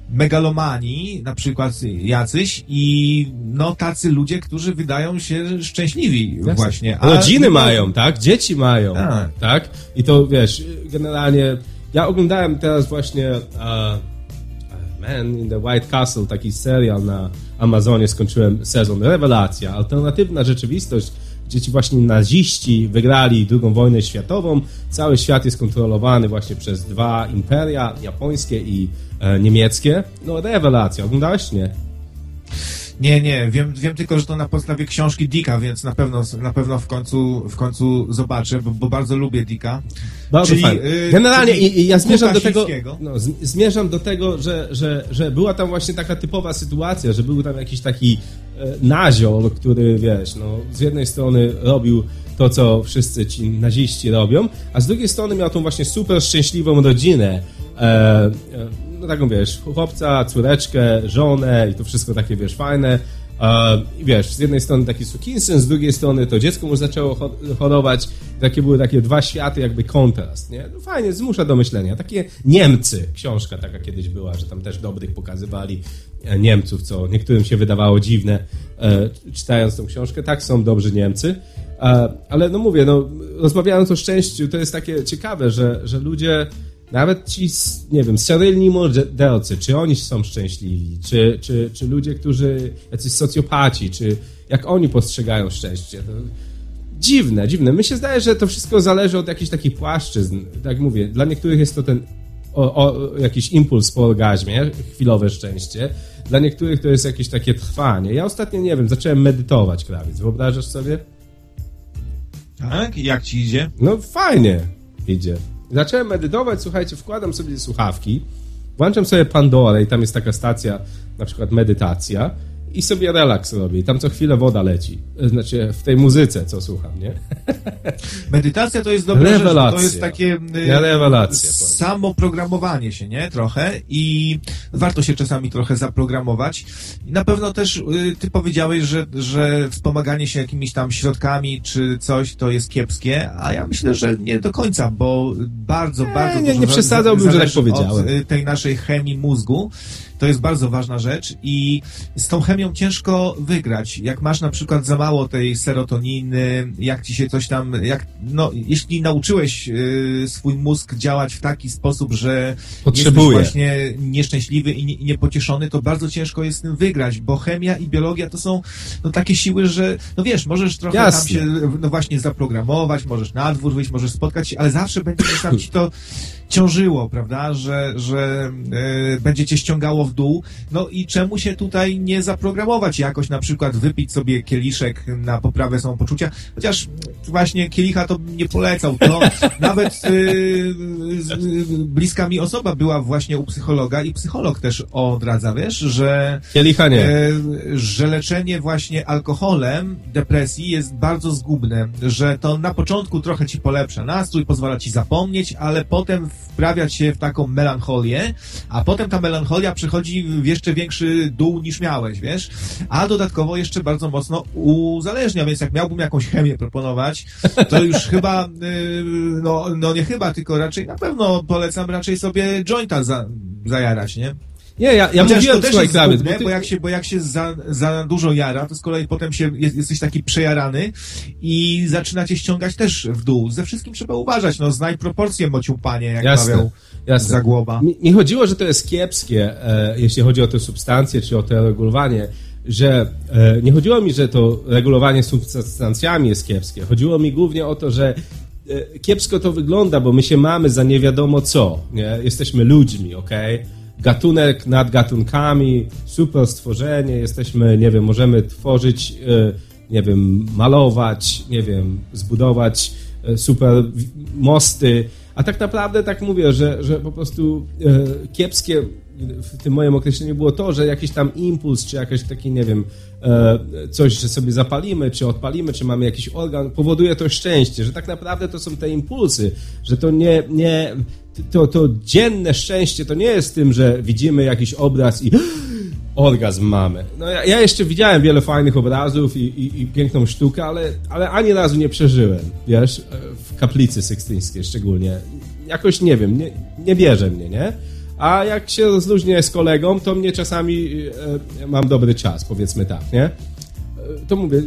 megalomani, na przykład jacyś i no tacy ludzie, którzy wydają się szczęśliwi Jasne. właśnie. A Rodziny mają, tak? Dzieci mają, tak. tak? I to wiesz, generalnie ja oglądałem teraz właśnie uh, Man in the White Castle, taki serial na Amazonie, skończyłem sezon. Rewelacja, alternatywna rzeczywistość, gdzie ci właśnie naziści wygrali II wojnę światową. Cały świat jest kontrolowany właśnie przez dwa imperia, japońskie i e, niemieckie. No rewelacja, oglądałeś nie? Nie, nie, wiem, wiem tylko, że to na podstawie książki Dicka, więc na pewno, na pewno w końcu, w końcu zobaczę, bo, bo bardzo lubię Dicka. Bardzo czyli, fajnie. Y, Generalnie czyli i, ja zmierzam do tego, no, zmierzam do tego, że, że, że była tam właśnie taka typowa sytuacja, że był tam jakiś taki e, naziol, który, wiesz, no, z jednej strony robił to, co wszyscy ci naziści robią, a z drugiej strony miał tą właśnie super szczęśliwą rodzinę, e, e, no taką, wiesz, chłopca, córeczkę, żonę i to wszystko takie, wiesz, fajne. I wiesz, z jednej strony taki sukinsyn, z drugiej strony to dziecko mu zaczęło chorować. Takie były takie dwa światy, jakby kontrast, nie? No fajnie, zmusza do myślenia. Takie Niemcy, książka taka kiedyś była, że tam też dobrych pokazywali e, Niemców, co niektórym się wydawało dziwne, e, czytając tą książkę. Tak, są dobrzy Niemcy. E, ale no mówię, no, rozmawiając o szczęściu, to jest takie ciekawe, że, że ludzie Nawet ci, nie wiem, sterylni mordercy, czy oni są szczęśliwi, czy, czy, czy ludzie, którzy, jacyś socjopaci, czy jak oni postrzegają szczęście. To dziwne, dziwne. Mi się zdaje, że to wszystko zależy od jakichś takich płaszczyzn. Tak mówię, dla niektórych jest to ten o, o, jakiś impuls po orgazmie, chwilowe szczęście. Dla niektórych to jest jakieś takie trwanie. Ja ostatnio, nie wiem, zacząłem medytować, krawiec. Wyobrażasz sobie? Tak? Jak ci idzie? No fajnie idzie. Zacząłem medytować, słuchajcie, wkładam sobie słuchawki, włączam sobie Pandorę i tam jest taka stacja, na przykład medytacja i sobie relaks robię. I tam co chwilę woda leci. Znaczy w tej muzyce, co słucham, nie? Medytacja to jest dobra rzecz, to jest takie ja rewelacja, samo programowanie się, nie? Trochę i warto się czasami trochę zaprogramować. I na pewno też y, ty powiedziałeś, że, że wspomaganie się jakimiś tam środkami czy coś to jest kiepskie, a ja myślę, że nie do końca, bo bardzo, nie, bardzo nie, nie przesadzałbym, że tak powiedziałem. Y, tej naszej chemii mózgu. To jest bardzo ważna rzecz i z tą chemią ciężko wygrać. Jak masz na przykład za mało tej serotoniny, jak ci się coś tam, jak, no, jeśli nauczyłeś y, swój mózg działać w taki sposób, że Potrzebuje. jesteś właśnie nieszczęśliwy i, nie, i niepocieszony, to bardzo ciężko jest z tym wygrać, bo chemia i biologia to są no, takie siły, że, no wiesz, możesz trochę Jasne. tam się, no właśnie zaprogramować, możesz na dwór wyjść, możesz spotkać się, ale zawsze będzie tam ci to ciążyło, prawda, że, że e, będzie cię ściągało w dół. No i czemu się tutaj nie zaprogramować jakoś, na przykład wypić sobie kieliszek na poprawę samopoczucia, chociaż właśnie kielicha to nie polecał. To nawet e, bliska mi osoba była właśnie u psychologa i psycholog też odradza, wiesz, że Kielicha nie. e, że leczenie właśnie alkoholem depresji jest bardzo zgubne, że to na początku trochę ci polepsza nastrój, pozwala ci zapomnieć, ale potem wprawiać się w taką melancholię, a potem ta melancholia przechodzi w jeszcze większy dół niż miałeś, wiesz? A dodatkowo jeszcze bardzo mocno uzależnia, więc jak miałbym jakąś chemię proponować, to już chyba, yy, no, no nie chyba, tylko raczej na pewno polecam raczej sobie jointa za, zajarać, nie? Nie, ja, ja Chociaż mówiłem, to też słuchaj, jest krawiec, zgubne, bo ty... bo jak się, bo jak się za, za dużo jara, to z kolei potem się jest, jesteś taki przejarany i zaczyna cię ściągać też w dół. Ze wszystkim trzeba uważać, no znaj proporcje mocią panie, jak Jasne, mawiał jasne. Zagłoba. Mi, mi chodziło, że to jest kiepskie, e, jeśli chodzi o te substancje, czy o to regulowanie, że e, nie chodziło mi, że to regulowanie substancjami jest kiepskie. Chodziło mi głównie o to, że e, kiepsko to wygląda, bo my się mamy za nie wiadomo co, nie? Jesteśmy ludźmi, okej? Gatunek nad gatunkami, super stworzenie, jesteśmy, nie wiem, możemy tworzyć, e, nie wiem, malować, nie wiem, zbudować e, super mosty, a tak naprawdę tak mówię, że, że po prostu e, kiepskie w tym moim określeniu było to, że jakiś tam impuls, czy jakiś taki, nie wiem, coś, że sobie zapalimy, czy odpalimy, czy mamy jakiś organ, powoduje to szczęście, że tak naprawdę to są te impulsy, że to nie, nie to, to dzienne szczęście to nie jest tym, że widzimy jakiś obraz i orgazm mamy. No ja, ja jeszcze widziałem wiele fajnych obrazów i, i, i piękną sztukę, ale, ale ani razu nie przeżyłem, wiesz, w kaplicy sykstyńskiej szczególnie. Jakoś nie wiem, nie, nie bierze mnie, nie? A jak się rozluźnię z kolegą, to mnie czasami e, mam dobry czas, powiedzmy tak, nie? E, to mówię,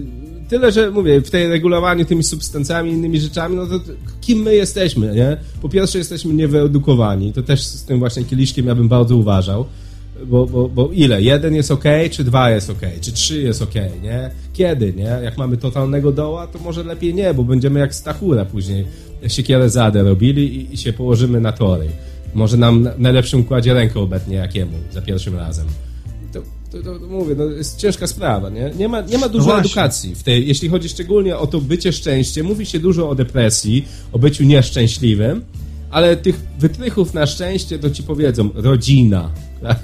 tyle, że mówię, w tej regulowaniu tymi substancjami, innymi rzeczami, no to kim my jesteśmy, nie? Po pierwsze jesteśmy niewyedukowani, to też z tym właśnie kieliszkiem ja bym bardzo uważał, bo, bo, bo ile? Jeden jest ok, czy dwa jest ok, czy trzy jest ok, nie? Kiedy, nie? Jak mamy totalnego doła, to może lepiej nie, bo będziemy jak Stachura później siekierę zadę robili i, i się położymy na tory. Może nam na najlepszym układzie rękę obetnie jakiemu za pierwszym razem. To, to, to, mówię, no jest ciężka sprawa, nie? Nie ma, nie ma dużo właśnie. edukacji w tej, jeśli chodzi szczególnie o to bycie szczęściem. Mówi się dużo o depresji, o byciu nieszczęśliwym, ale tych wytrychów na szczęście to ci powiedzą rodzina.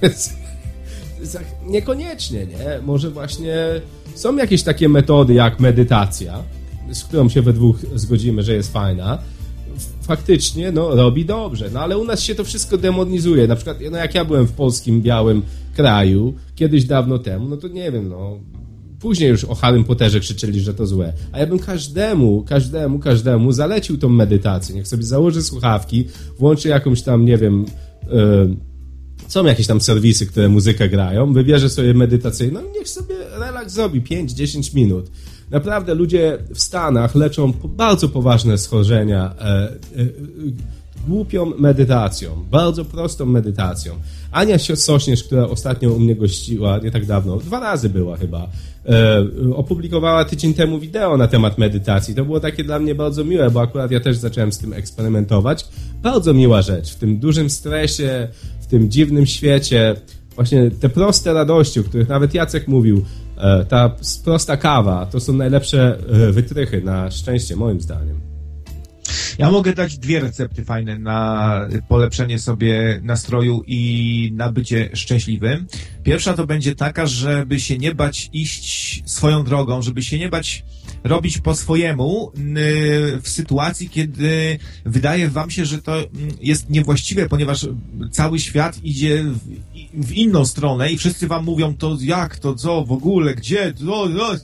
Niekoniecznie, nie? Może właśnie są jakieś takie metody jak medytacja, z którą się we dwóch zgodzimy, że jest fajna. Faktycznie, no, robi dobrze. No, ale u nas się to wszystko demonizuje. Na przykład, no, jak ja byłem w polskim, białym kraju, kiedyś dawno temu, no to nie wiem, no, Później już o Harrym Potterze krzyczeli, że to złe. A ja bym każdemu, każdemu, każdemu zalecił tą medytację. Niech sobie założy słuchawki, włączy jakąś tam, nie wiem, yy, są jakieś tam serwisy, które muzykę grają, wybierze sobie medytacyjną i niech sobie relaks zrobi 5-10 minut. Naprawdę ludzie w Stanach leczą bardzo poważne schorzenia, e, e, głupią medytacją, bardzo prostą medytacją. Ania Sośnierz, która ostatnio u mnie gościła, nie tak dawno, dwa razy była chyba, e, opublikowała tydzień temu wideo na temat medytacji. To było takie dla mnie bardzo miłe, bo akurat ja też zacząłem z tym eksperymentować. Bardzo miła rzecz. W tym dużym stresie, w tym dziwnym świecie, właśnie te proste radości, o których nawet Jacek mówił, e, ta prosta kawa, to są najlepsze e, wytrychy na szczęście, moim zdaniem. Ja mogę dać dwie recepty fajne na polepszenie sobie nastroju i na bycie szczęśliwym. Pierwsza to będzie taka, żeby się nie bać iść swoją drogą, żeby się nie bać robić po swojemu w sytuacji, kiedy wydaje wam się, że to jest niewłaściwe, ponieważ cały świat idzie w, w inną stronę i wszyscy wam mówią to jak, to co, w ogóle, gdzie, to, to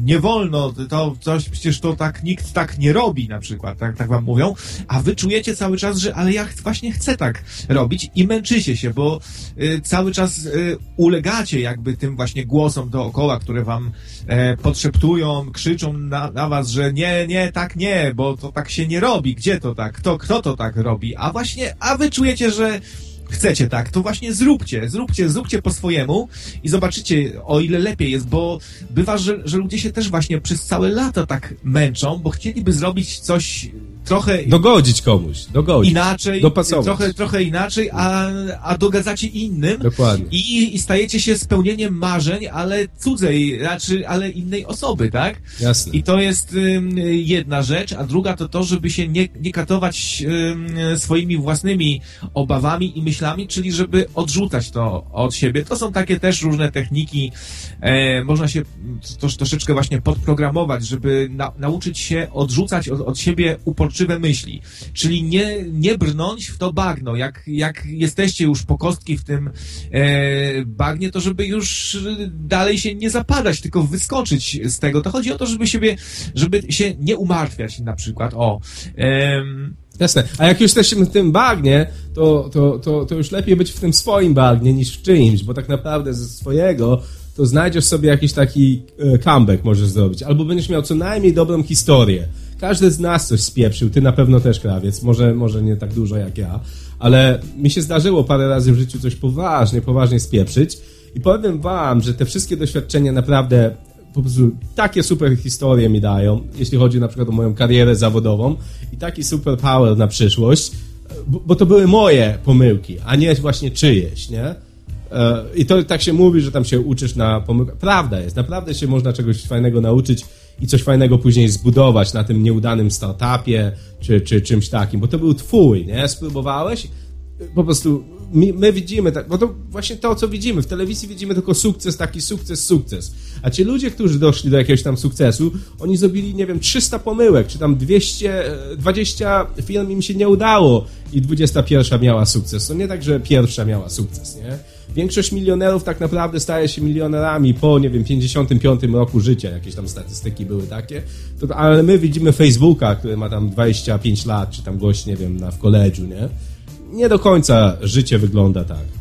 nie wolno, to coś, przecież to tak, nikt tak nie robi na przykład, tak, tak wam mówią, a wy czujecie cały czas, że ale ja właśnie chcę tak robić i męczycie się, bo y, cały czas y, ulegacie jakby tym właśnie głosom dookoła, które wam e, podszeptują, krzyczą na, na was, że nie, nie, tak nie, bo to tak się nie robi, gdzie to tak, kto, kto to tak robi, a właśnie, a wy czujecie, że chcecie tak, to właśnie zróbcie, zróbcie, zróbcie po swojemu i zobaczycie, o ile lepiej jest, bo bywa, że, że ludzie się też właśnie przez całe lata tak męczą, bo chcieliby zrobić coś trochę... Dogodzić komuś, dogodzić. Inaczej, dopasować. Trochę, trochę inaczej, a, a dogadzacie innym. Dokładnie. I, I stajecie się spełnieniem marzeń, ale cudzej, znaczy, ale innej osoby, tak? Jasne. I to jest um, jedna rzecz, a druga to to, żeby się nie, nie katować um, swoimi własnymi obawami i myślami, czyli żeby odrzucać to od siebie. To są takie też różne techniki, e, można się to, troszeczkę właśnie podprogramować, żeby na, nauczyć się odrzucać od, od siebie uporczywość uporczywe myśli. Czyli nie, nie brnąć w to bagno. Jak, jak jesteście już po kostki w tym e, bagnie, to żeby już dalej się nie zapadać, tylko wyskoczyć z tego. To chodzi o to, żeby siebie, żeby się nie umartwiać na przykład. O. Jasne. A jak już jesteśmy w tym bagnie, to, to, to, to już lepiej być w tym swoim bagnie niż w czyimś, bo tak naprawdę ze swojego to znajdziesz sobie jakiś taki e, comeback możesz zrobić. Albo będziesz miał co najmniej dobrą historię. Każdy z nas coś spieprzył, ty na pewno też krawiec, może, może nie tak dużo jak ja, ale mi się zdarzyło parę razy w życiu coś poważnie, poważnie spieprzyć i powiem wam, że te wszystkie doświadczenia naprawdę po prostu takie super historie mi dają, jeśli chodzi na przykład o moją karierę zawodową i taki super power na przyszłość, bo, bo to były moje pomyłki, a nie właśnie czyjeś, nie? E, I to tak się mówi, że tam się uczysz na pomyłkach. Prawda jest, naprawdę się można czegoś fajnego nauczyć i coś fajnego później zbudować na tym nieudanym startupie czy, czy czymś takim, bo to był twój, nie? Spróbowałeś, po prostu my, my, widzimy, tak, bo to właśnie to, co widzimy. W telewizji widzimy tylko sukces, taki sukces, sukces. A ci ludzie, którzy doszli do jakiegoś tam sukcesu, oni zrobili, nie wiem, 300 pomyłek, czy tam 220 film im się nie udało i 21 miała sukces. To nie tak, że pierwsza miała sukces, nie? Większość milionerów tak naprawdę staje się milionerami po, nie wiem, 55 roku życia. Jakieś tam statystyki były takie. To, ale my widzimy Facebooka, który ma tam 25 lat, czy tam gość, nie wiem, na, w koledżu, nie? Nie do końca życie wygląda tak.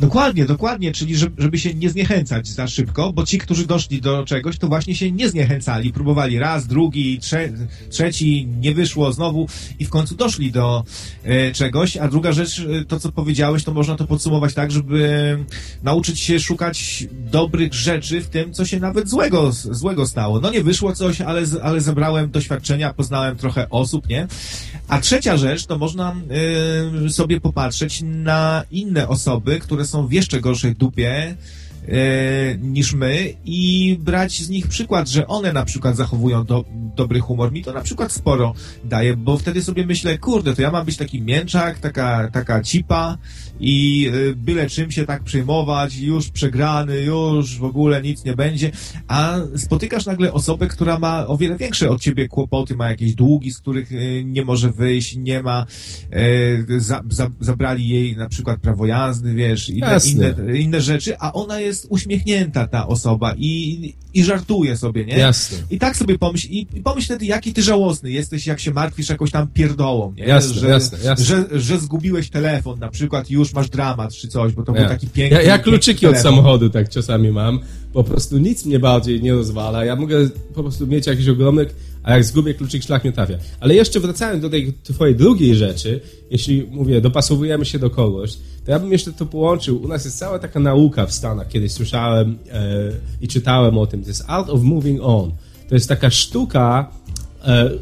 Dokładnie, dokładnie, czyli żeby się nie zniechęcać za szybko, bo ci, którzy doszli do czegoś, to właśnie się nie zniechęcali, próbowali raz, drugi, trze trzeci, nie wyszło znowu i w końcu doszli do e, czegoś, a druga rzecz, e, to co powiedziałeś, to można to podsumować tak, żeby nauczyć się szukać dobrych rzeczy w tym, co się nawet złego, złego stało. No nie wyszło coś, ale, ale zebrałem doświadczenia, poznałem trochę osób, nie? A trzecia rzecz, to można y, sobie popatrzeć na inne osoby, które są w jeszcze gorszej dupie e, niż my i brać z nich przykład, że one na przykład zachowują do, dobry humor. Mi to na przykład sporo daje, bo wtedy sobie myślę, kurde, to ja mam być taki mięczak, taka, taka cipa, i y, byle czym się tak przejmować, już przegrany, już w ogóle nic nie będzie, a spotykasz nagle osobę, która ma o wiele większe od ciebie kłopoty, ma jakieś długi, z których y, nie może wyjść, nie ma, e, za, za, zabrali jej na przykład prawo jazdy, wiesz, inne, inne, inne rzeczy, a ona jest uśmiechnięta, ta osoba i, i żartuje sobie, nie? Jasne. I tak sobie pomyśl, i, i pomyśl wtedy, jaki ty żałosny jesteś, jak się martwisz jakąś tam pierdołą, nie? Jasne, że, jasne, jasne. Że, że zgubiłeś telefon na przykład już masz dramat czy coś, bo to ja. był taki piękny... Ja, ja kluczyki od samochodu tak czasami mam, po prostu nic mnie bardziej nie rozwala, ja mogę po prostu mieć jakiś ogromny a jak zgubię kluczyk, szlak mnie trafia. Ale jeszcze wracając do tej twojej drugiej rzeczy, jeśli mówię, dopasowujemy się do kogoś, to ja bym jeszcze to połączył. U nas jest cała taka nauka w Stanach, kiedyś słyszałem e, i czytałem o tym. To jest Art of Moving On. To jest taka sztuka e, e, e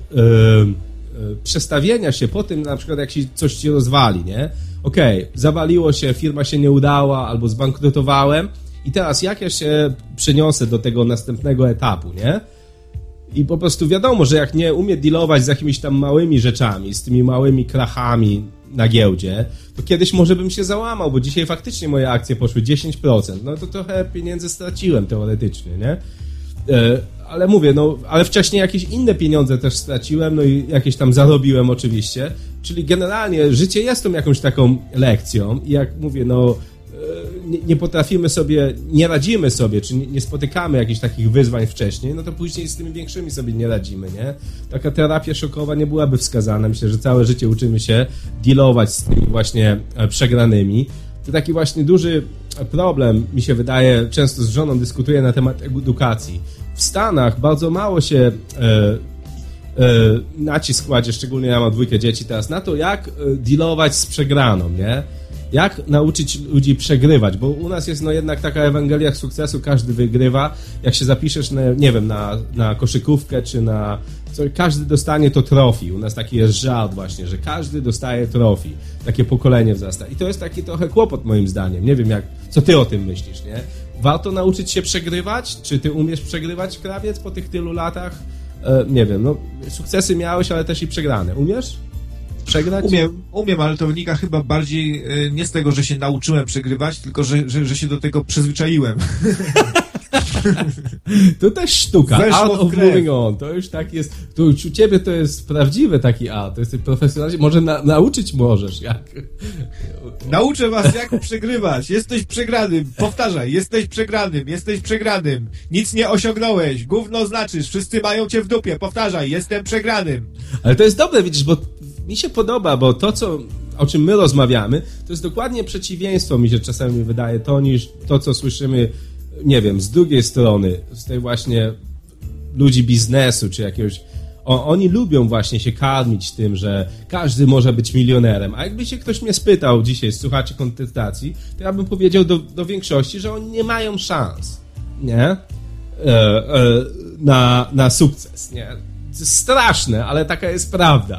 przestawienia się po tym, na przykład jak się coś ci rozwali, nie? Okej, okay, zawaliło się, firma się nie udała, albo zbankrutowałem i teraz jak ja się przeniosę do tego następnego etapu, nie? I po prostu wiadomo, że jak nie umie dealować z jakimiś tam małymi rzeczami, z tymi małymi krachami na giełdzie, to kiedyś może bym się załamał, bo dzisiaj faktycznie moje akcje poszły 10%. No to trochę pieniędzy straciłem teoretycznie, nie? E, ale mówię, no, ale wcześniej jakieś inne pieniądze też straciłem, no i jakieś tam zarobiłem oczywiście. Czyli generalnie życie jest tą jakąś taką lekcją i jak mówię, no, nie, nie, potrafimy sobie, nie radzimy sobie, czy nie, nie, spotykamy jakichś takich wyzwań wcześniej, no to później z tymi większymi sobie nie radzimy, nie? Taka terapia szokowa nie byłaby wskazana. Myślę, że całe życie uczymy się dealować z tymi właśnie e, przegranymi. To taki właśnie duży problem, mi się wydaje, często z żoną dyskutuję na temat edukacji. W Stanach bardzo mało się e, e, nacisk kładzie, szczególnie ja mam dwójkę dzieci teraz, na to, jak e, dealować z przegraną, nie? jak nauczyć ludzi przegrywać, bo u nas jest no jednak taka Ewangelia sukcesu, każdy wygrywa. Jak się zapiszesz, na, nie wiem, na, na koszykówkę czy na... Co, każdy dostanie to trofi. U nas taki jest żart właśnie, że każdy dostaje trofi. Takie pokolenie wzrasta. I to jest taki trochę kłopot moim zdaniem. Nie wiem, jak, co ty o tym myślisz, nie? Warto nauczyć się przegrywać? Czy ty umiesz przegrywać, krawiec, po tych tylu latach? E, nie wiem, no sukcesy miałeś, ale też i przegrane. Umiesz? przegrać? Umiem, umiem, ale to wynika chyba bardziej e, nie z tego, że się nauczyłem przegrywać, tylko że, że, że się do tego przyzwyczaiłem. to też sztuka. Weszło art of moving on. To już tak jest. To już u ciebie to jest prawdziwy taki art. To jest profesjonalny. Może na, nauczyć możesz. Jak? Nauczę was, jak przegrywać. Jesteś przegranym. Powtarzaj. Jesteś przegranym. Jesteś przegranym. Nic nie osiągnąłeś. Gówno znaczysz. Wszyscy mają cię w dupie. Powtarzaj. Jestem przegranym. Ale to jest dobre, widzisz, bo mi się podoba, bo to, co, o czym my rozmawiamy, to jest dokładnie przeciwieństwo, mi się czasami wydaje, to niż to, co słyszymy, nie wiem, z drugiej strony, z tej właśnie ludzi biznesu, czy jakiegoś o, oni lubią właśnie się karmić tym, że każdy może być milionerem. A jakby się ktoś mnie spytał dzisiaj, słuchacie kontestacji, to ja bym powiedział do, do większości, że oni nie mają szans, nie? E, e, na, na sukces, nie? To jest straszne, ale taka jest prawda.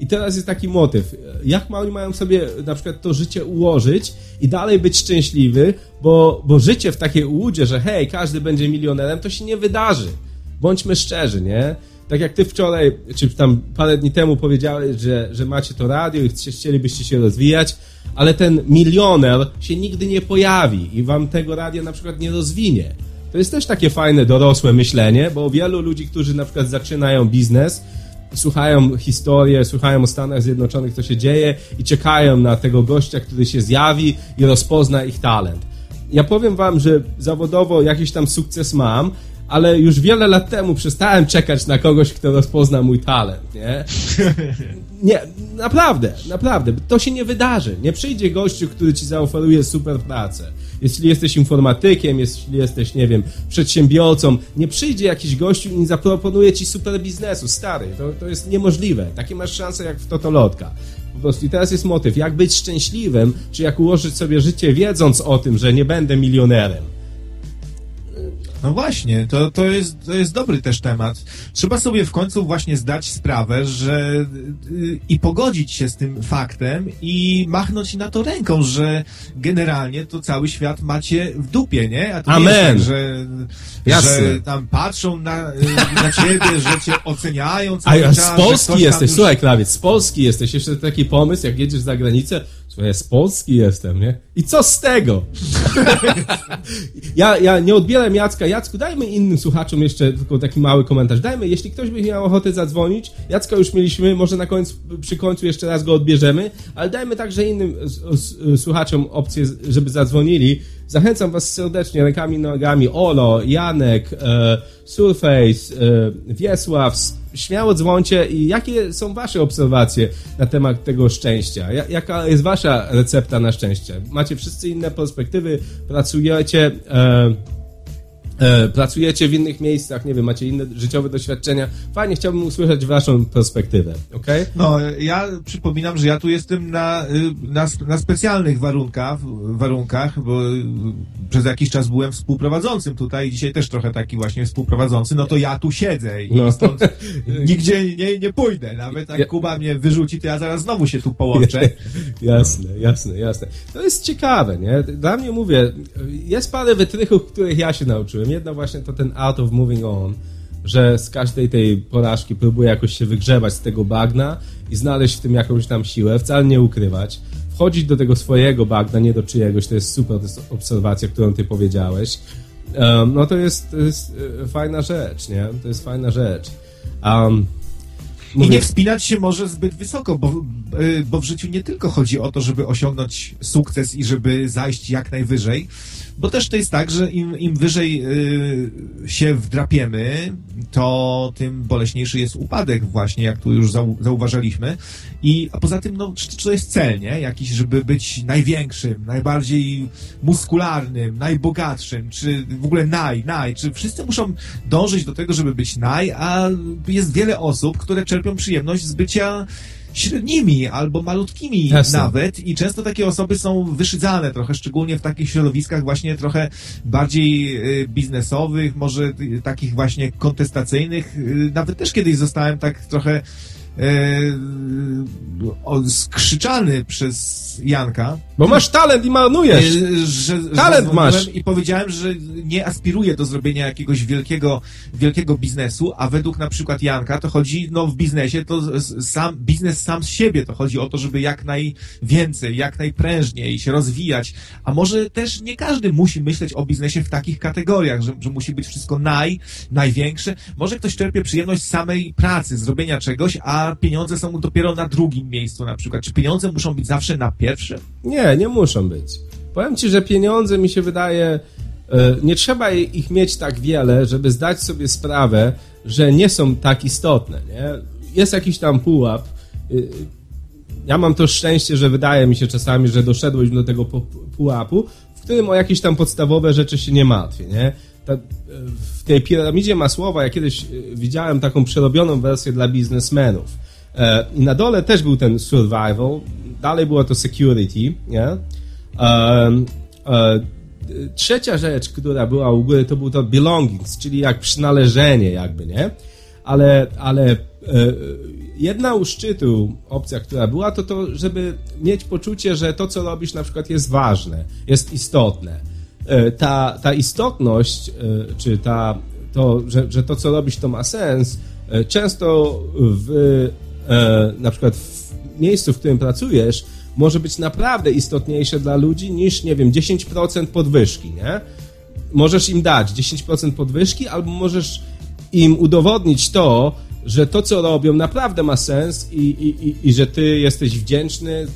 I teraz jest taki motyw. Jak oni mają sobie na przykład to życie ułożyć i dalej być szczęśliwy, bo, bo życie w takiej ułudzie, że hej, każdy będzie milionerem, to się nie wydarzy. Bądźmy szczerzy, nie? Tak jak ty wczoraj, czy tam parę dni temu powiedziałeś, że, że macie to radio i chcielibyście się rozwijać, ale ten milioner się nigdy nie pojawi i wam tego radia na przykład nie rozwinie. To jest też takie fajne, dorosłe myślenie, bo wielu ludzi, którzy na przykład zaczynają biznes, słuchają historię, słuchają o Stanach Zjednoczonych, co się dzieje i czekają na tego gościa, który się zjawi i rozpozna ich talent. Ja powiem wam, że zawodowo jakiś tam sukces mam, ale już wiele lat temu przestałem czekać na kogoś, kto rozpozna mój talent, nie? Nie, naprawdę, naprawdę. To się nie wydarzy. Nie przyjdzie gościu, który ci zaoferuje super pracę. Jeśli jesteś informatykiem, jeśli jesteś, nie wiem, przedsiębiorcą, nie przyjdzie jakiś gościu i zaproponuje ci super biznesu. Stary, to, to jest niemożliwe. Takie masz szanse jak w Totolotka. Po prostu i teraz jest motyw, jak być szczęśliwym, czy jak ułożyć sobie życie wiedząc o tym, że nie będę milionerem. No właśnie, to, to, jest, to jest dobry też temat. Trzeba sobie w końcu właśnie zdać sprawę, że yy, i pogodzić się z tym faktem i machnąć na to ręką, że generalnie to cały świat macie w dupie, nie? A to Amen. Nie tak, że, że tam patrzą na, yy, na ciebie, że cię oceniają cały A, czas. z Polski jesteś, już... słuchaj Klawiec, z Polski jesteś. Jeszcze taki pomysł, jak jedziesz za granicę, z Polski jestem, nie? I co z tego? ja, ja nie odbieram Jacka. Jacku, dajmy innym słuchaczom jeszcze tylko taki mały komentarz. Dajmy, jeśli ktoś by miał ochotę zadzwonić, Jacka już mieliśmy, może na końcu, przy końcu jeszcze raz go odbierzemy, ale dajmy także innym słuchaczom opcję, żeby zadzwonili. Zachęcam was serdecznie, rękami, nogami. Olo, Janek, e, Surface, e, Wiesław, śmiało dzwoncie i jakie są wasze obserwacje na temat tego szczęścia? Jaka jest wasza recepta na szczęście? Macie wszyscy inne perspektywy, pracujecie... E, pracujecie w innych miejscach, nie wiem, macie inne życiowe doświadczenia. Fajnie, chciałbym usłyszeć waszą perspektywę, ok? No, ja przypominam, że ja tu jestem na, y, na, na specjalnych warunkach, warunkach, bo y, przez jakiś czas byłem współprowadzącym tutaj, dzisiaj też trochę taki właśnie współprowadzący, no to ja tu siedzę i no. stąd nigdzie nie, nie pójdę. Nawet jak Kuba mnie wyrzuci, to ja zaraz znowu się tu połączę. jasne, jasne, jasne. To jest ciekawe, nie? Dla mnie mówię, jest parę wytrychów, których ja się nauczyłem zrobiłem. Jedna właśnie to ten Art of Moving On, że z każdej tej porażki próbuję jakoś się wygrzebać z tego bagna i znaleźć w tym jakąś tam siłę, wcale nie ukrywać. Wchodzić do tego swojego bagna, nie do czyjegoś, to jest super, to jest obserwacja, którą ty powiedziałeś. Um, no to jest, to jest e, fajna rzecz, nie? To jest fajna rzecz. Um, Mówię... I nie wspinać się może zbyt wysoko, bo, e, bo w życiu nie tylko chodzi o to, żeby osiągnąć sukces i żeby zajść jak najwyżej, bo też to jest tak, że im, im wyżej y, się wdrapiemy, to tym boleśniejszy jest upadek właśnie, jak tu już zau, zauważaliśmy. I, a poza tym, no, czy, czy to jest cel, nie? Jakiś, żeby być największym, najbardziej muskularnym, najbogatszym, czy w ogóle naj, naj, czy wszyscy muszą dążyć do tego, żeby być naj, a jest wiele osób, które czerpią przyjemność z bycia średnimi albo malutkimi Jasne. nawet i często takie osoby są wyszydzane trochę, szczególnie w takich środowiskach właśnie trochę bardziej y, biznesowych, może takich właśnie kontestacyjnych. Y, nawet też kiedyś zostałem tak trochę e, skrzyczany przez Janka. Bo masz talent i marnujesz. E, że, talent masz. I powiedziałem, że nie aspiruję do zrobienia jakiegoś wielkiego, wielkiego biznesu, a według na przykład Janka to chodzi, no w biznesie to sam, biznes sam z siebie, to chodzi o to, żeby jak najwięcej, jak najprężniej się rozwijać, a może też nie każdy musi myśleć o biznesie w takich kategoriach, że, że musi być wszystko naj, największe. Może ktoś czerpie przyjemność z samej pracy, zrobienia czegoś, a pieniądze są dopiero na drugim miejscu na przykład. Czy pieniądze muszą być zawsze na pierwszym? Nie, nie muszą być. Powiem ci, że pieniądze mi się wydaje, e, nie trzeba ich mieć tak wiele, żeby zdać sobie sprawę, że nie są tak istotne. Nie? Jest jakiś tam pułap. E, ja mam to szczęście, że wydaje mi się czasami, że doszedłeś do tego pułapu, w którym o jakieś tam podstawowe rzeczy się nie martwię. Nie? Ta, w tej piramidzie Masłowa, ja kiedyś widziałem taką przerobioną wersję dla biznesmenów. E, I na dole też był ten survival, dalej było to security, nie? E, e, trzecia rzecz, która była u góry, to był to belongings, czyli jak przynależenie jakby, nie? Ale, ale jedna u szczytu opcja, która była, to to, żeby mieć poczucie, że to, co robisz na przykład jest ważne, jest istotne. Ta, ta istotność, czy ta, to, że, że to, co robisz, to ma sens, często w e, na przykład w miejscu, w którym pracujesz, może być naprawdę istotniejsze dla ludzi niż, nie wiem, 10% podwyżki, nie? Możesz im dać 10% podwyżki, albo możesz im udowodnić to, że to, co robią, naprawdę ma sens i, i, i, i że ty jesteś wdzięczny.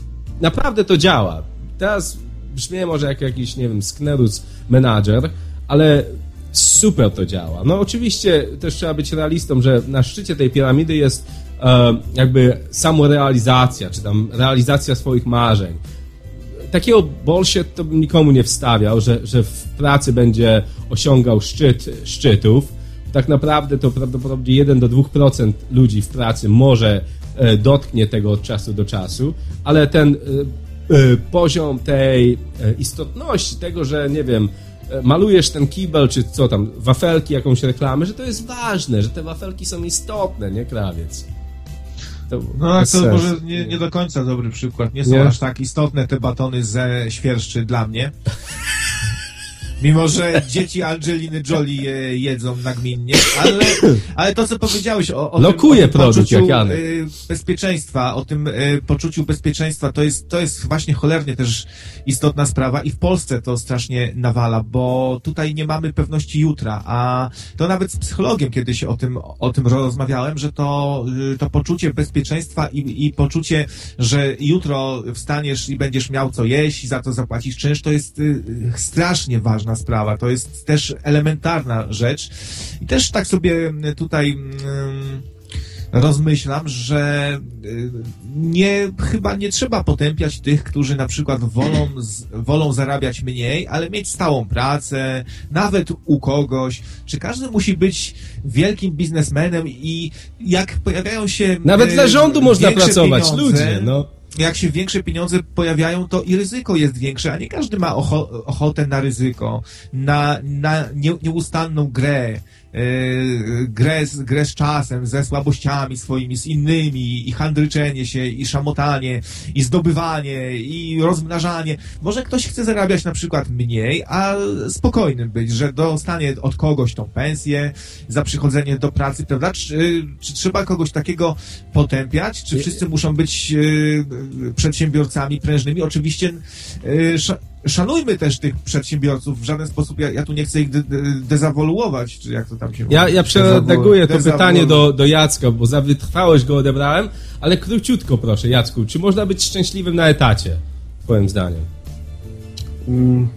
Naprawdę to działa. Teraz brzmi może jak jakiś, nie wiem, sknerus menadżer, ale super to działa. No oczywiście też trzeba być realistą, że na szczycie tej piramidy jest e, jakby samorealizacja, czy tam realizacja swoich marzeń. Takiego bullshit to bym nikomu nie wstawiał, że, że w pracy będzie osiągał szczyt szczytów. Tak naprawdę to prawdopodobnie 1 do 2% ludzi w pracy może e, dotknie tego od czasu do czasu, ale ten e, poziom tej istotności, tego, że nie wiem, malujesz ten kibel, czy co tam, wafelki, jakąś reklamę, że to jest ważne, że te wafelki są istotne, nie krawiec. To no to może nie, nie, do końca dobry przykład. Nie są nie? aż tak istotne te batony ze świerszczy dla mnie. Mimo, że dzieci Angeliny Jolie je jedzą nagminnie, ale, ale to, co powiedziałeś o, o Lokuje tym, o tym poczuciu y, bezpieczeństwa, o tym y, poczuciu bezpieczeństwa, to jest, to jest właśnie cholernie też istotna sprawa i w Polsce to strasznie nawala, bo tutaj nie mamy pewności jutra, a to nawet z psychologiem kiedyś o tym, o tym rozmawiałem, że to, y, to poczucie bezpieczeństwa i, i poczucie, że jutro wstaniesz i będziesz miał co jeść i za to zapłacisz czynsz, to jest strasznie ważne ważna sprawa. To jest też elementarna rzecz. I też tak sobie tutaj rozmyślam, że y, nie, chyba nie trzeba potępiać tych, którzy na przykład wolą, wolą zarabiać mniej, ale mieć stałą pracę, nawet u kogoś. Czy każdy musi być wielkim biznesmenem i jak pojawiają się. Nawet dla rządu można pracować, pieniądze, ludzie, no jak się większe pieniądze pojawiają, to i ryzyko jest większe, a nie każdy ma ocho ochotę na ryzyko, na, na nie, nieustanną grę, grę, z, grę z czasem, ze słabościami swoimi, z innymi, i handryczenie się, i szamotanie, i zdobywanie, i rozmnażanie. Może ktoś chce zarabiać na przykład mniej, a spokojnym być, że dostanie od kogoś tą pensję za przychodzenie do pracy, prawda? Czy, czy trzeba kogoś takiego potępiać? Czy wszyscy muszą być yy, przedsiębiorcami prężnymi? Oczywiście yy, szanujmy też tych przedsiębiorców w żaden sposób. Ja, ja tu nie chcę ich de, de, dezawoluować, czy jak to tam się mówi. Ja, ja przeredaguję to pytanie do, do Jacka, bo za wytrwałość go odebrałem, ale króciutko proszę, Jacku, czy można być szczęśliwym na etacie, twoim zdaniem? Mm.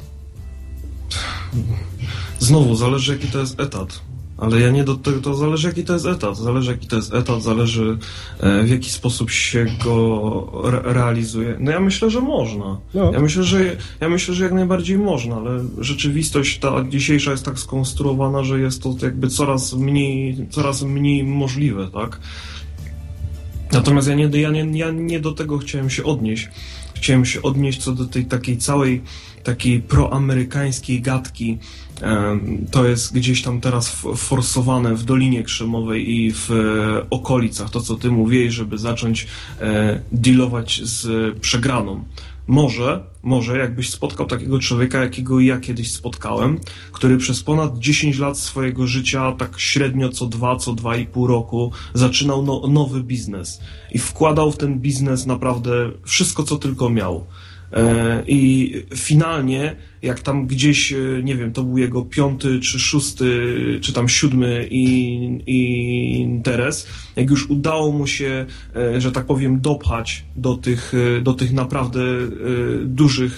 Znowu, zależy jaki to jest etat. Ale ja nie do tego, to zależy jaki to jest etat, zależy jaki to jest etat, zależy e, w jaki sposób się go re realizuje. No ja myślę, że można. No. Ja myślę, że ja myślę, że jak najbardziej można, ale rzeczywistość ta dzisiejsza jest tak skonstruowana, że jest to jakby coraz mniej, coraz mniej możliwe, tak? Natomiast ja nie, ja, nie, ja nie do tego chciałem się odnieść. Chciałem się odnieść co do tej takiej całej takiej proamerykańskiej gadki, to jest gdzieś tam teraz forsowane w Dolinie Krzemowej i w e, okolicach, to co ty mówiłeś, żeby zacząć e, dealować z przegraną. Może, może jakbyś spotkał takiego człowieka, jakiego ja kiedyś spotkałem, który przez ponad 10 lat swojego życia, tak średnio co dwa, co dwa i pół roku, zaczynał no, nowy biznes i wkładał w ten biznes naprawdę wszystko, co tylko miał. E, I finalnie, jak tam gdzieś, e, nie wiem, to był jego piąty, czy szósty, czy tam siódmy interes, jak już udało mu się, e, że tak powiem, dopchać do tych, do tych naprawdę dużych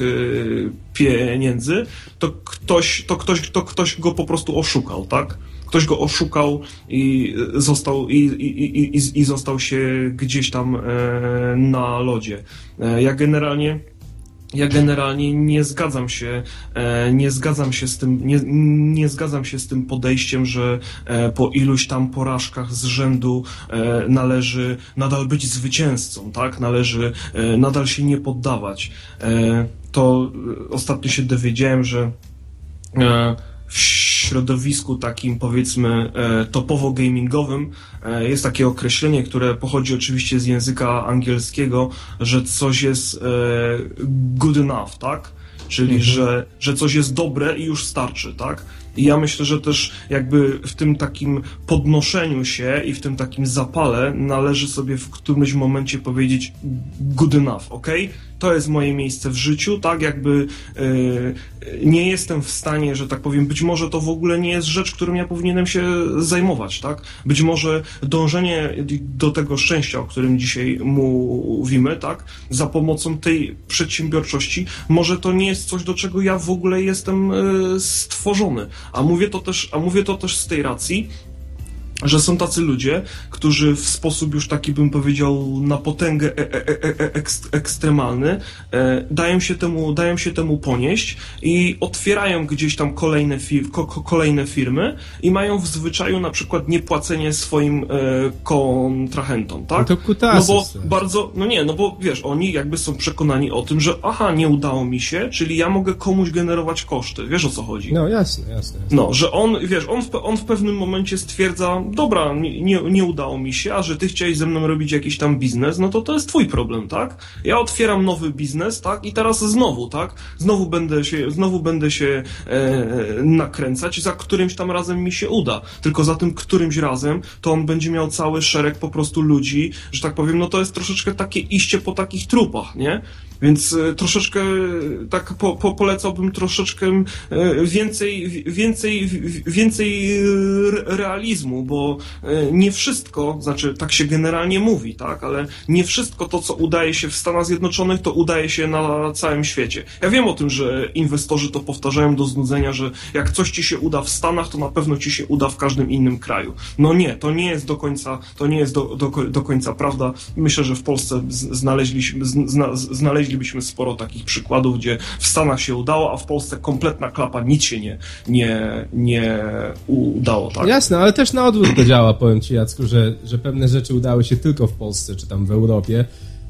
pieniędzy, to ktoś, to ktoś, to ktoś go po prostu oszukał, tak? Ktoś go oszukał i został, i, i, i, i został się gdzieś tam na lodzie. Ja generalnie ja generalnie nie zgadzam się, e, nie zgadzam się z tym, nie, nie zgadzam się z tym podejściem, że e, po iluś tam porażkach z rzędu e, należy nadal być zwycięzcą, tak? Należy nadal się nie poddawać. To ostatnio się dowiedziałem, że w środowisku takim powiedzmy e, topowo gamingowym e, jest takie określenie, które pochodzi oczywiście z języka angielskiego, że coś jest e, good enough, tak? Czyli, mhm. że, że coś jest dobre i już starczy, tak? I ja myślę, że też jakby w tym takim podnoszeniu się i w tym takim zapale należy sobie w którymś momencie powiedzieć good enough, ok? To jest moje miejsce w życiu, tak? Jakby yy, nie jestem w stanie, że tak powiem, być może to w ogóle nie jest rzecz, którą ja powinienem się zajmować, tak? Być może dążenie do tego szczęścia, o którym dzisiaj mówimy, tak? Za pomocą tej przedsiębiorczości, może to nie jest coś, do czego ja w ogóle jestem yy, stworzony. A mówię to też, a mówię to też z tej racji, że są tacy ludzie, którzy w sposób już taki bym powiedział na potęgę e e e, ekstremalny dają, się temu, dają się temu ponieść i otwierają gdzieś tam kolejne, fir ko kolejne firmy i mają w zwyczaju na przykład niepłacenie swoim kontrahentom, tak? No to kutasy, No bo bardzo, no nie, no bo wiesz, oni jakby są przekonani o tym, że aha, nie udało mi się, czyli ja mogę komuś generować koszty, wiesz o co chodzi? No jasne, jasne. jasne. No, że on, wiesz, on w, on w pewnym momencie stwierdza, dobra, nie, nie udało mi się, a że ty chciałeś ze mną robić jakiś tam biznes, no to to jest twój problem, tak? Ja otwieram nowy biznes, tak? I teraz znowu, tak? Znowu będę się, znowu będę się e, nakręcać, za którymś tam razem mi się uda. Tylko za tym którymś razem to on będzie miał cały szereg po prostu ludzi, że tak powiem, no to jest troszeczkę takie iście po takich trupach, nie? Więc e, troszeczkę tak po, po, polecałbym troszeczkę e, więcej, więcej, więcej realizmu, bo e, nie wszystko, znaczy tak się generalnie mówi, tak, ale nie wszystko to, co udaje się w Stanach Zjednoczonych, to udaje się na całym świecie. Ja wiem o tym, że inwestorzy to powtarzają do znudzenia, że jak coś ci się uda w Stanach, to na pewno ci się uda w każdym innym kraju. No nie, to nie jest do końca, to nie jest do, do, do końca prawda. Myślę, że w Polsce znaleźliśmy, zna, znaleźlibyśmy sporo takich przykładów, gdzie w Stanach się udało, a w Polsce kompletna klapa, nic się nie, nie, nie udało, tak? Jasne, ale też na odwrót to działa, powiem Ci Jacku, że, że pewne rzeczy udały się tylko w Polsce, czy tam w Europie,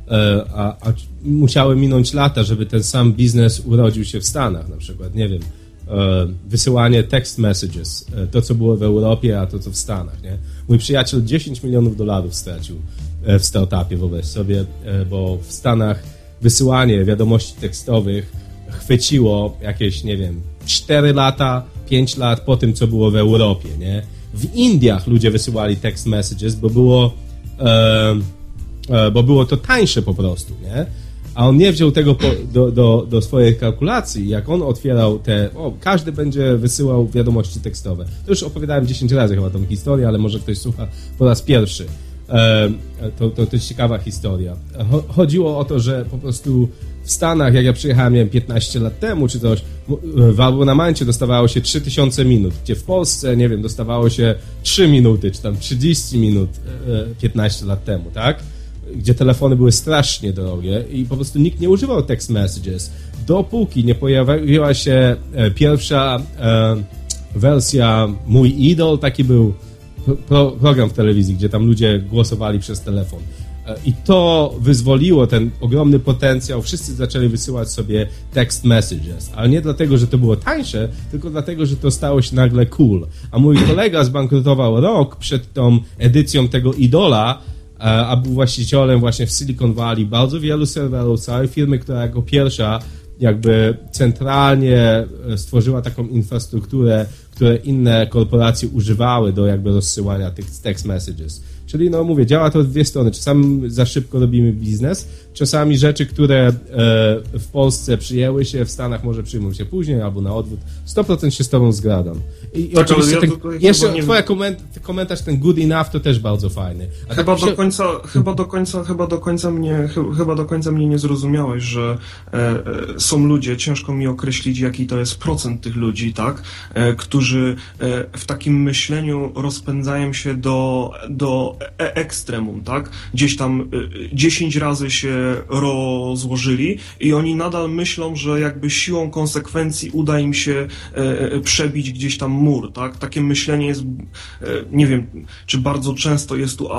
e, a, a musiały minąć lata, żeby ten sam biznes urodził się w Stanach, na przykład, nie wiem, e, wysyłanie text messages, e, to co było w Europie, a to co w Stanach, nie? Mój przyjaciel 10 milionów dolarów stracił w startupie, wyobraź sobie, bo w Stanach wysyłanie wiadomości tekstowych chwyciło jakieś, nie wiem, 4 lata, 5 lat po tym, co było w Europie, nie? W Indiach ludzie wysyłali text messages, bo było, e, e, bo było to tańsze po prostu, nie? A on nie wziął tego po, do, do, do swojej kalkulacji. Jak on otwierał te. O, każdy będzie wysyłał wiadomości tekstowe. To już opowiadałem 10 razy chyba tą historię, ale może ktoś słucha po raz pierwszy. E, to, to, to ciekawa historia. Chodziło o to, że po prostu w Stanach, jak ja przyjechałem, nie wiem, 15 lat temu czy coś, w abonamencie dostawało się 3000 minut, gdzie w Polsce, nie wiem, dostawało się 3 minuty, czy tam 30 minut 15 e, lat temu, tak? Gdzie telefony były strasznie drogie i po prostu nikt nie używał text messages, dopóki nie pojawiła się e, pierwsza e, wersja Mój Idol, taki był pro, program w telewizji, gdzie tam ludzie głosowali przez telefon. I to wyzwoliło ten ogromny potencjał. Wszyscy zaczęli wysyłać sobie text messages, ale nie dlatego, że to było tańsze, tylko dlatego, że to stało się nagle cool. A mój kolega zbankrutował rok przed tą edycją tego idola, e, a był właścicielem właśnie w Silicon Valley bardzo wielu serwerów, całej firmy, która jako pierwsza jakby centralnie e, stworzyła taką infrastrukturę, które inne korporacje używały do jakby rozsyłania tych text messages. Czyli, no mówię, działa to w dwie strony. Czasami za szybko robimy biznes, czasami rzeczy, które e, w Polsce przyjęły się, w Stanach może przyjmą się później, albo na odwrót. 100% się z tobą zgadzam. I, tak, oczywiście ja ten, jeszcze nie... twoja koment, komentarz, ten good enough, to też bardzo fajny. A chyba tak do się... końca, chyba do końca, chyba do końca mnie, chyba do końca mnie nie zrozumiałeś, że e, e, są ludzie, ciężko mi określić, jaki to jest procent tych ludzi, tak, e, którzy e, w takim myśleniu rozpędzają się do, do e, ekstremum, tak, gdzieś tam 10 razy się rozłożyli i oni nadal myślą, że jakby siłą konsekwencji uda im się e, przebić gdzieś tam mur, tak? Takie myślenie jest, e, nie wiem, czy bardzo często jest tu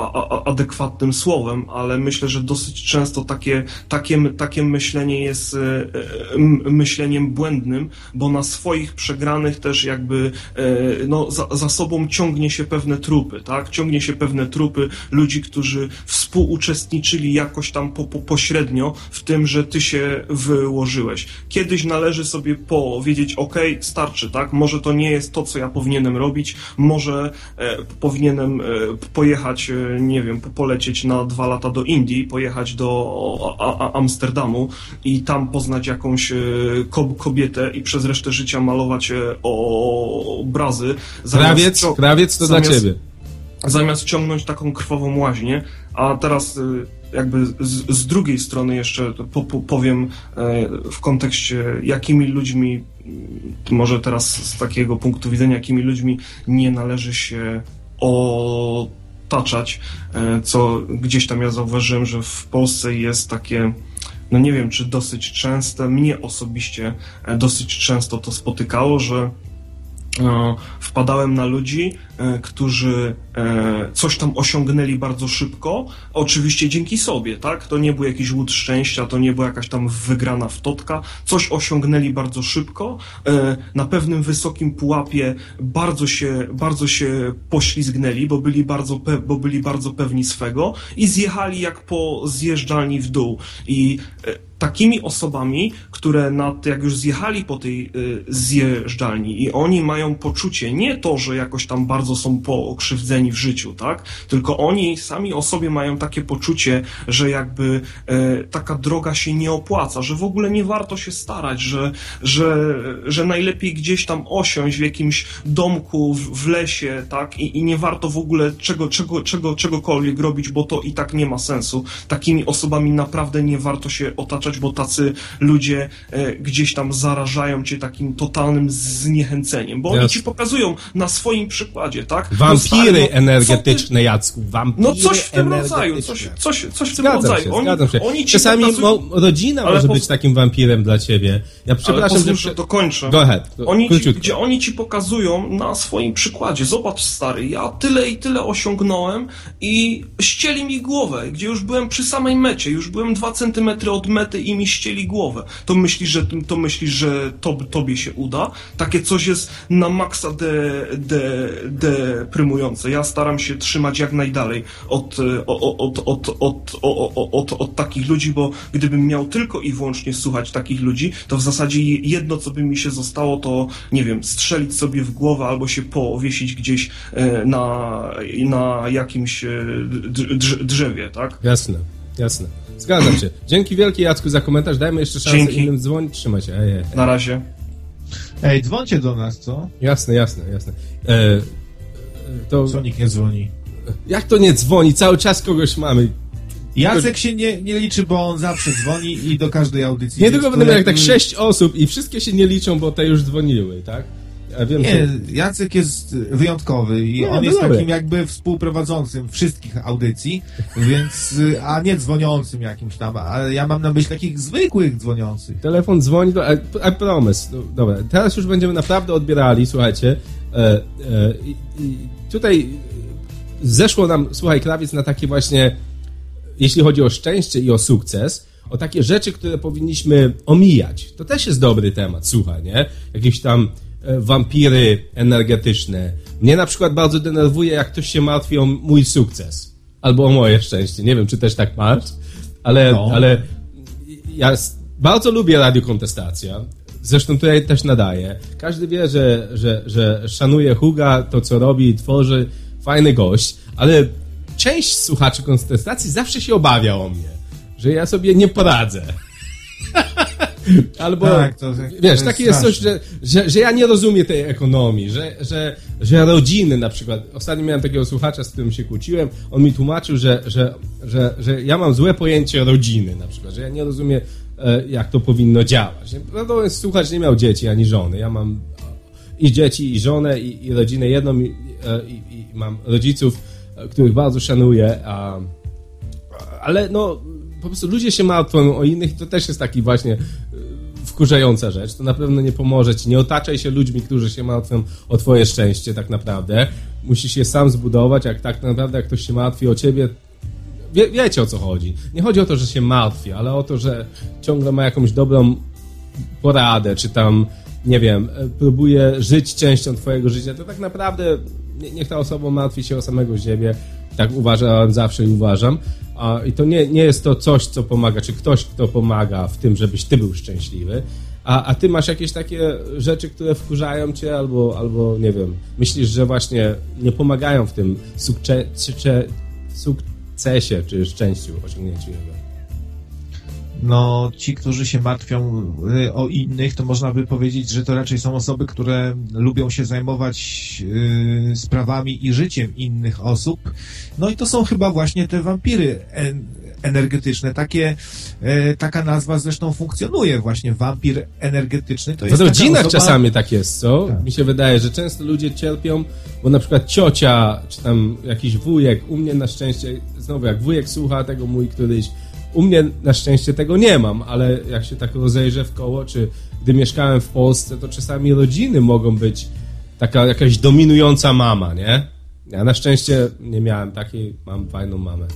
adekwatnym słowem, ale myślę, że dosyć często takie, takie, takie myślenie jest e, myśleniem błędnym, bo na swoich przegranych też jakby no, za, za sobą ciągnie się pewne trupy, tak? Ciągnie się pewne trupy ludzi, którzy współuczestniczyli jakoś tam po, po, pośrednio w tym, że ty się wyłożyłeś. Kiedyś należy sobie powiedzieć, ok, starczy, tak? Może to nie jest to, co ja powinienem robić, może e, powinienem e, pojechać, e, nie wiem, polecieć na dwa lata do Indii, pojechać do a, a, Amsterdamu i tam poznać jakąś e, kobietę i przez resztę życia malować e, obrazy. Krawiec, krawiec to zamiast, dla ciebie. Zamiast ciągnąć taką krwawą łaźnię, a teraz e, jakby z, z drugiej strony jeszcze po, po, powiem e, w kontekście, jakimi ludźmi, może teraz z takiego punktu widzenia, jakimi ludźmi nie należy się otaczać, e, co gdzieś tam ja zauważyłem, że w Polsce jest takie no nie wiem, czy dosyć częste, mnie osobiście e, dosyć często to spotykało, że wpadałem na ludzi, e, którzy e, coś tam osiągnęli bardzo szybko, oczywiście dzięki sobie, tak? To nie był jakiś łód szczęścia, to nie była jakaś tam wygrana wtotka, coś osiągnęli bardzo szybko, e, na pewnym wysokim pułapie bardzo się, bardzo się poślizgnęli, bo byli bardzo, bo byli bardzo pewni swego i zjechali jak po zjeżdżalni w dół i takimi osobami, które nad, jak już zjechali po tej y, zjeżdżalni i oni mają poczucie nie to, że jakoś tam bardzo są pokrzywdzeni w życiu, tak? Tylko oni sami o sobie mają takie poczucie, że jakby e, taka droga się nie opłaca, że w ogóle nie warto się starać, że, że, że najlepiej gdzieś tam osiąść w jakimś domku w, w lesie, tak? I, I nie warto w ogóle czego, czego, czego, czegokolwiek robić, bo to i tak nie ma sensu. Takimi osobami naprawdę nie warto się otaczać, bo tacy ludzie e, gdzieś tam zarażają cię takim totalnym zniechęceniem, bo oni ci pokazują na swoim przykładzie, tak? No Wampiry no, energetyczne, ty... Jacku, wampiry No coś w tym rodzaju, coś, coś, coś w tym zgadzam rodzaju. Się, oni, zgadzam się. Oni Czasami pokazują... rodzina Ale może po... być takim wampirem dla ciebie. Ja przepraszam, Ale że... dokończę. Go ahead. Oni ci, gdzie oni ci pokazują na swoim przykładzie. Zobacz, stary, ja tyle i tyle osiągnąłem i ścieli mi głowę, gdzie już byłem przy samej mecie, już byłem dwa centymetry od mety i mi ścieli głowę. To myślisz, że, to myślisz, że to, tobie się uda? Takie coś jest na maksa de, de, deprymujące. Ja staram się trzymać jak najdalej od, od, od, od, od, od, takich ludzi, bo gdybym miał tylko i wyłącznie słuchać takich ludzi, to w zasadzie jedno, co by mi się zostało, to nie wiem, strzelić sobie w głowę albo się powiesić gdzieś na, na jakimś drzewie, tak? Jasne, jasne. Zgadzam się. Dzięki wielkie Jacku za komentarz. Dajmy jeszcze szansę Dzięki. innym dzwonić. Trzymaj się. Ej, ej. Na razie. Ej, dzwońcie do nas, co? Jasne, jasne, jasne. E, to... Co nikt nie dzwoni? Jak to nie dzwoni? Cały czas kogoś mamy. Jacek się nie, nie liczy, bo on zawsze dzwoni i do każdej audycji. Nie tylko będę miał jak tak sześć osób i wszystkie się nie liczą, bo te już dzwoniły, tak? Ja wiem, nie. Jacek jest wyjątkowy i nie, on jest dobre. takim jakby współprowadzącym wszystkich audycji, więc, a nie dzwoniącym jakimś tam, ale ja mam na myśli takich zwykłych dzwoniących. Telefon dzwoni, do, I promise. No, dobra, teraz już będziemy naprawdę odbierali, słuchajcie, e, e, i, tutaj zeszło nam, słuchaj, krawiec na takie właśnie, jeśli chodzi o szczęście i o sukces, o takie rzeczy, które powinniśmy omijać. To też jest dobry temat, słuchaj, nie? Jakieś tam wampiry energetyczne. Mnie na przykład bardzo denerwuje, jak ktoś się martwi o mój sukces. Albo o moje szczęście. Nie wiem, czy też tak masz, ale, no. ale ja bardzo lubię radiokontestacja. Zresztą tutaj też nadaję. Każdy wie, że, że, że szanuje Huga, to co robi, tworzy, fajny gość, ale część słuchaczy kontestacji zawsze się obawia o mnie, że ja sobie nie poradzę. Albo, tak, to, wiesz, takie jest coś, że, że, że ja nie rozumiem tej ekonomii, że, że, że rodziny na przykład, ostatnio miałem takiego słuchacza, z którym się kłóciłem, on mi tłumaczył, że, że, że, że ja mam złe pojęcie rodziny na przykład, że ja nie rozumiem, e, jak to powinno działać. No jest słuchacz nie miał dzieci ani żony, ja mam i dzieci, i żonę, i, i rodzinę jedną, i, e, i, i mam rodziców, e, których bardzo szanuję, a, ale no po prostu ludzie się martwią o innych i to też jest taki właśnie wkurzająca rzecz. To na pewno nie pomoże ci. Nie otaczaj się ludźmi, którzy się martwią o twoje szczęście tak naprawdę. Musisz je sam zbudować, jak tak naprawdę jak ktoś się martwi o ciebie, wie, wiecie o co chodzi. Nie chodzi o to, że się martwi, ale o to, że ciągle ma jakąś dobrą poradę, czy tam, nie wiem, próbuje żyć częścią twojego życia, to tak naprawdę niech ta osoba martwi się o samego siebie. Tak uważam zawsze i uważam. I to nie, nie jest to coś, co pomaga, czy ktoś, kto pomaga w tym, żebyś ty był szczęśliwy. A, a ty masz jakieś takie rzeczy, które wkurzają cię, albo, albo nie wiem, myślisz, że właśnie nie pomagają w tym sukce, sukcesie czy szczęściu, osiągnięciu jego? No ci, którzy się martwią y, o innych, to można by powiedzieć, że to raczej są osoby, które lubią się zajmować y, sprawami i życiem innych osób. No i to są chyba właśnie te wampiry energetyczne. Takie, e, taka nazwa zresztą funkcjonuje właśnie, wampir energetyczny. To jest w rodzinach osoba... czasami tak jest, co? Tak. Mi się wydaje, że często ludzie cierpią, bo na przykład ciocia, czy tam jakiś wujek, u mnie na szczęście, znowu jak wujek słucha tego mój któryś, u mnie na szczęście tego nie mam, ale jak się tak rozejrzę w koło, czy gdy mieszkałem w Polsce, to czasami rodziny mogą być taka jakaś dominująca mama, nie? Ja na szczęście nie miałem takiej, mam fajną mamę.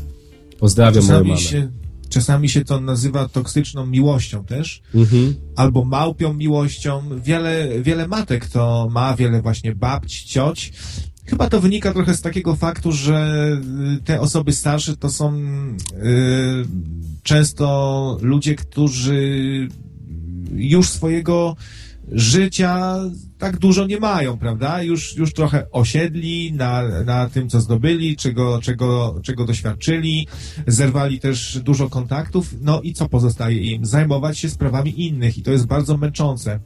Pozdrawiam czasami moją mamę. Się, czasami się to nazywa toksyczną miłością też, mhm. albo małpią miłością. Wiele, wiele matek to ma, wiele właśnie babć, cioć Chyba to wynika trochę z takiego faktu, że y, te osoby starsze to są y, często ludzie, którzy już swojego życia tak dużo nie mają, prawda? Już, już trochę osiedli na, na tym, co zdobyli, czego, czego, czego doświadczyli, zerwali też dużo kontaktów, no i co pozostaje im? Zajmować się sprawami innych i to jest bardzo męczące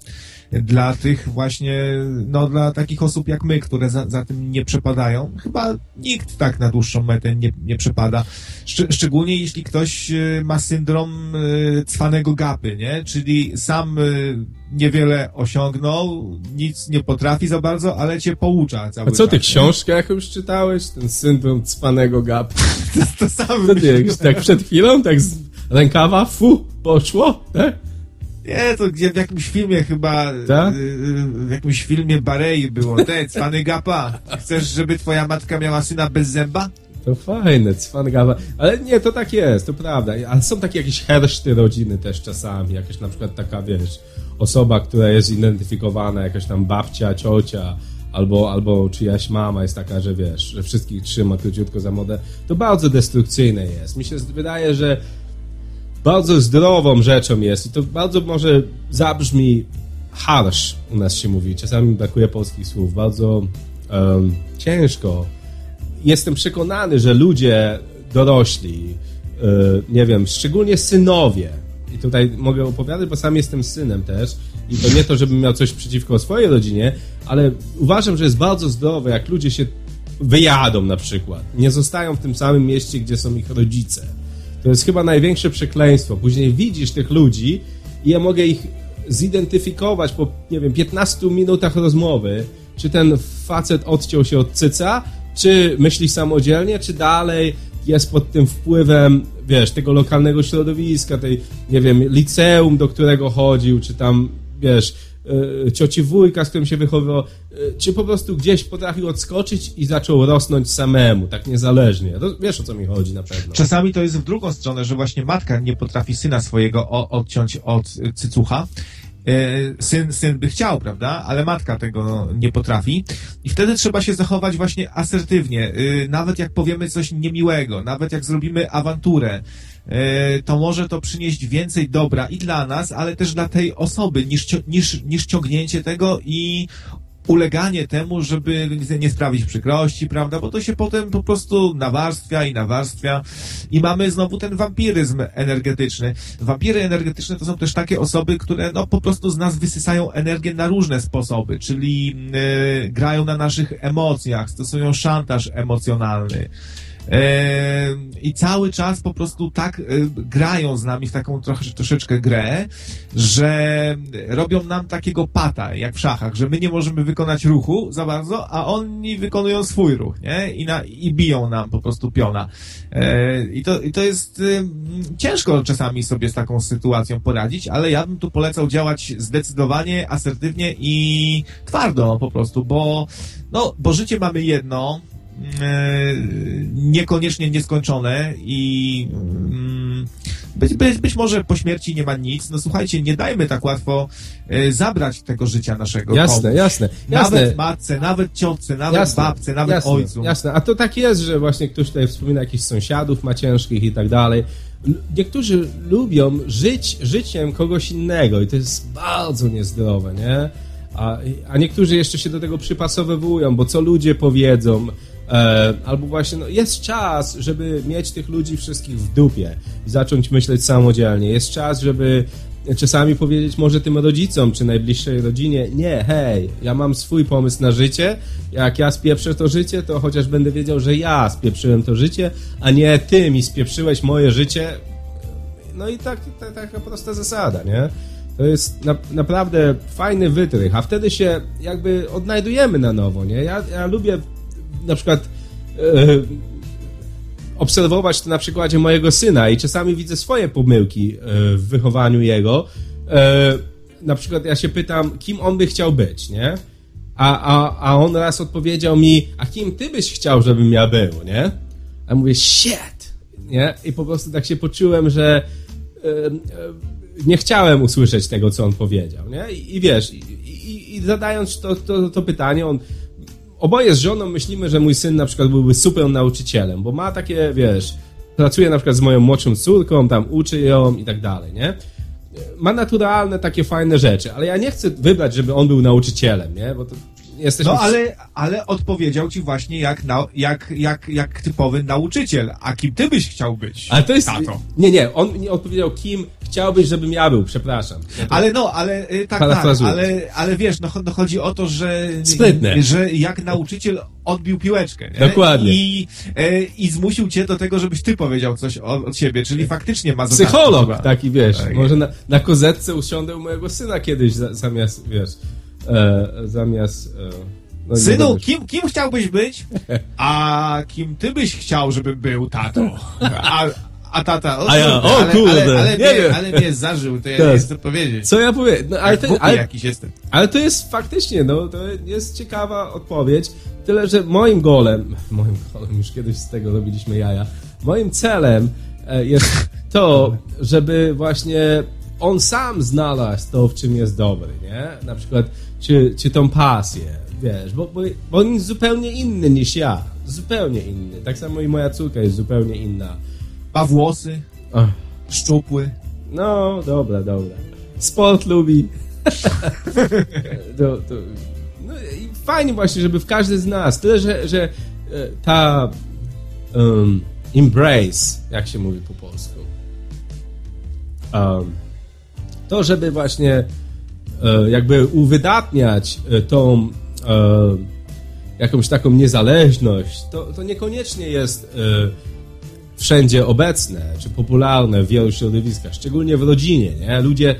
dla tych właśnie, no dla takich osób jak my, które za, za tym nie przepadają. Chyba nikt tak na dłuższą metę nie, nie przepada. Szcz szczególnie jeśli ktoś e, ma syndrom y, cwanego gapy, nie? Czyli sam y, niewiele osiągnął, nic nie potrafi za bardzo, ale cię poucza cały A co, ty czas, książkę jakąś czytałeś? Ten syndrom cwanego gapy. to, to samo Co ty, tak przed chwilą, tak z rękawa, fu, poszło, tak? Nie, to gdzie w jakimś filmie chyba, Tak? y, w jakimś filmie Barei było, te, cwany gapa, chcesz, żeby twoja matka miała syna bez zęba? To fajne, cwan gapa. Ale nie, to tak jest, to prawda. Ale są takie jakieś herszty rodziny też czasami. Jakaś na przykład taka, wiesz, osoba, która jest identyfikowana, jakaś tam babcia, ciocia, albo, albo czyjaś mama jest taka, że wiesz, że wszystkich trzyma króciutko za modę. To bardzo destrukcyjne jest. Mi się wydaje, że bardzo zdrową rzeczą jest i to bardzo może zabrzmi harsh, u nas się mówi. Czasami brakuje polskich słów. Bardzo um, ciężko. Jestem przekonany, że ludzie dorośli, yy, nie wiem, szczególnie synowie, i tutaj mogę opowiadać, bo sam jestem synem też, i to nie to, żebym miał coś przeciwko swojej rodzinie, ale uważam, że jest bardzo zdrowe, jak ludzie się wyjadą na przykład. Nie zostają w tym samym mieście, gdzie są ich rodzice to jest chyba największe przekleństwo. Później widzisz tych ludzi i ja mogę ich zidentyfikować po, nie wiem, 15 minutach rozmowy, czy ten facet odciął się od cyca, czy myśli samodzielnie, czy dalej jest pod tym wpływem, wiesz, tego lokalnego środowiska, tej, nie wiem, liceum, do którego chodził, czy tam, wiesz, E, cioci wujka, z którym się wychowywał, czy po prostu gdzieś potrafił odskoczyć i zaczął rosnąć samemu, tak niezależnie. Wiesz o co mi chodzi na pewno. Czasami to jest w drugą stronę, że właśnie matka nie potrafi syna swojego odciąć od cycucha. E, syn, syn by chciał, prawda? Ale matka tego nie potrafi. I wtedy trzeba się zachować właśnie asertywnie. Nawet jak powiemy coś niemiłego, nawet jak zrobimy awanturę, E, to może to przynieść więcej dobra i dla nas, ale też dla tej osoby, niż, niż, niż ciągnięcie tego i uleganie temu, żeby nie sprawić przykrości, prawda? Bo to się potem po prostu nawarstwia i nawarstwia i mamy znowu ten wampiryzm energetyczny. Wampiry energetyczne to są też takie osoby, które no po prostu z nas wysysają energię na różne sposoby, czyli yy, grają na naszych emocjach, stosują szantaż emocjonalny. I cały czas po prostu tak e, grają z nami w taką trochę, troszeczkę grę, że robią nam takiego pata, jak w szachach, że my nie możemy wykonać ruchu za bardzo, a oni wykonują swój ruch, nie? I, na, i biją nam po prostu piona. E, I to, I to jest ciężko czasami sobie z taką sytuacją poradzić, ale ja bym tu polecał działać zdecydowanie, asertywnie i twardo po prostu, bo no, bo życie mamy jedno, E, niekoniecznie nieskończone i mm, być, być, być może po śmierci nie ma nic. No słuchajcie, nie dajmy tak łatwo e, zabrać tego życia naszego Jasne, komuś. jasne. jasne. Nawet matce, nawet ciotce, nawet jasne, babce, nawet jasne, ojcu. Jasne, a to tak jest, że właśnie ktoś tutaj wspomina jakichś sąsiadów ma ciężkich i tak dalej. Niektórzy lubią żyć życiem kogoś innego i to jest bardzo niezdrowe, nie? A, a niektórzy jeszcze się do tego przypasowywują, bo co ludzie powiedzą, E, albo właśnie no, jest czas, żeby mieć tych ludzi wszystkich w dupie i zacząć myśleć samodzielnie. Jest czas, żeby czasami powiedzieć może tym rodzicom czy najbliższej rodzinie, nie, hej, ja mam swój pomysł na życie, jak ja spieprzę to życie, to chociaż będę wiedział, że ja spieprzyłem to życie, a nie ty mi spieprzyłeś moje życie. No i tak, tak taka prosta zasada, nie? To jest na, naprawdę fajny wytrych, a wtedy się jakby odnajdujemy na nowo, nie? Ja, ja lubię na przykład e, obserwować to na przykładzie mojego syna i czasami widzę swoje pomyłki e, w wychowaniu jego. E, na przykład ja się pytam, kim on by chciał być, nie? A, a, a on raz odpowiedział mi, a kim ty byś chciał, żebym ja był, nie? A mówię, shit! Nie? I po prostu tak się poczułem, że nie chciałem usłyszeć tego, co on powiedział, nie? I, i wiesz, i, i, i zadając to, to, to pytanie, on oboje z żoną myślimy, że mój syn na przykład byłby super nauczycielem, bo ma takie, wiesz, pracuje na przykład z moją młodszą córką, tam uczy ją i tak dalej, nie? Ma naturalne takie fajne rzeczy, ale ja nie chcę wybrać, żeby on był nauczycielem, nie? Bo to Jesteśmy... No ale, ale odpowiedział ci właśnie jak, na, jak, jak, jak typowy nauczyciel. A kim ty byś chciał być? Ale to jest. Tato? Nie, nie, on nie odpowiedział, kim chciałbyś, żebym ja był, przepraszam. Ja ale no, ale y, tak, tak, ale, ale wiesz, no, no chodzi o to, że, Sprytne. że jak nauczyciel odbił piłeczkę. Nie? Dokładnie. I, y, I zmusił cię do tego, żebyś ty powiedział coś od, siebie, czyli faktycznie ma Psycholog taki, wiesz, tak. może na, na kozetce usiądę u mojego syna kiedyś zamiast, wiesz, e, zamiast... E, no Synu, kim, kim chciałbyś być? A kim ty byś chciał, żeby był tato? A, a tata, o, a ja, o ale, kurde, ale, ale, nie mnie, ale mnie zażył, to ja nie chcę powiedzieć. Co ja powiem? No, ale, to, ale, jakiś jestem. ale to jest faktycznie, no, to jest ciekawa odpowiedź, tyle, że moim golem, moim golem, już kiedyś z tego robiliśmy jaja, moim celem e, jest to, żeby właśnie on sam znalazł to, w czym jest dobry, nie? Na przykład, czy, czy tą pasję, wiesz, bo, bo, bo on jest zupełnie inny niż ja. Zupełnie inny. Tak samo i moja córka jest zupełnie inna. Ma włosy, Ach. szczupły. No, dobra, dobra. Sport lubi. to, to, no i fajnie właśnie, żeby w każdy z nas, tyle, że, że e, ta um, embrace, jak się mówi po polsku, um, to, żeby właśnie e, jakby uwydatniać e, tą e, jakąś taką niezależność, to, to niekoniecznie jest wszędzie obecne, czy popularne w wielu środowiskach, szczególnie w rodzinie, nie? Ludzie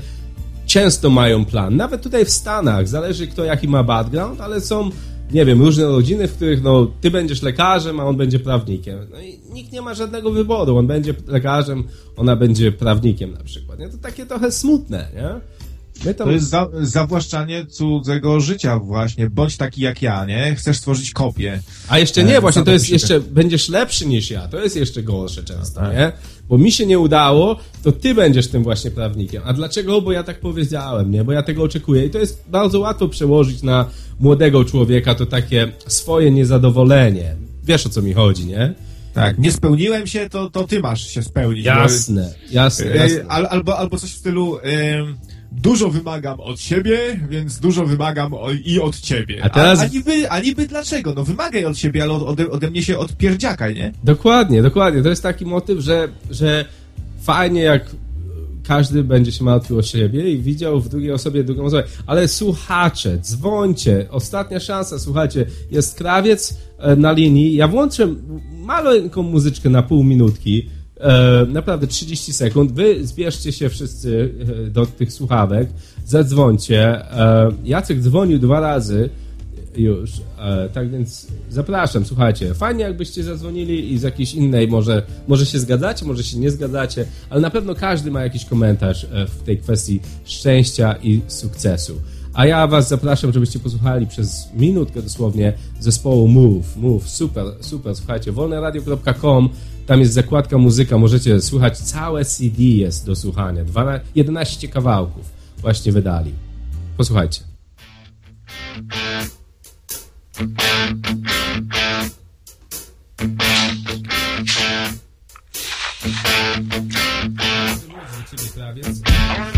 często mają plan, nawet tutaj w Stanach, zależy kto jaki ma background, ale są nie wiem, różne rodziny, w których no, ty będziesz lekarzem, a on będzie prawnikiem. No i nikt nie ma żadnego wyboru. On będzie lekarzem, ona będzie prawnikiem na przykład. Nie? To takie trochę smutne, nie? To jest za, zawłaszczanie cudzego życia właśnie. Bądź taki jak ja, nie? Chcesz stworzyć kopię. A jeszcze nie, e, właśnie to jest jeszcze, będziesz lepszy niż ja. To jest jeszcze gorsze często, tak. nie? Bo mi się nie udało, to ty będziesz tym właśnie prawnikiem. A dlaczego? Bo ja tak powiedziałem, nie? Bo ja tego oczekuję. I to jest bardzo łatwo przełożyć na młodego człowieka to takie swoje niezadowolenie. Wiesz o co mi chodzi, nie? Tak, nie spełniłem się, to, to ty masz się spełnić. Jasne, bo, jasne. Jasne. Al, albo, albo coś w stylu dużo wymagam od siebie, więc dużo wymagam o, i od ciebie. A, teraz... a, a, niby, a niby dlaczego? No wymagaj od siebie, ale ode, ode mnie się odpierdziakaj, nie? Dokładnie, dokładnie. To jest taki motyw, że, że fajnie jak każdy będzie się martwił o siebie i widział w drugiej osobie drugą osobę. Ale słuchacze, dzwońcie, ostatnia szansa, słuchajcie, jest krawiec e, na linii. Ja włączę maleńką muzyczkę na pół minutki, E, naprawdę 30 sekund. Wy zbierzcie się wszyscy e, do tych słuchawek, zadzwońcie. E, Jacek dzwonił dwa razy już, tak więc zapraszam, słuchajcie. Fajnie jakbyście zadzwonili i z jakiejś innej, może, może się zgadzacie, może się nie zgadzacie, ale na pewno każdy ma jakiś komentarz w tej kwestii szczęścia i sukcesu. A ja was zapraszam, żebyście posłuchali przez minutkę dosłownie zespołu Move. Move, super, super, słuchajcie, wolneradio.com tam jest zakładka muzyka, możecie słuchać, całe CD jest do słuchania. 12, 11 kawałków właśnie wydali. Posłuchajcie. If I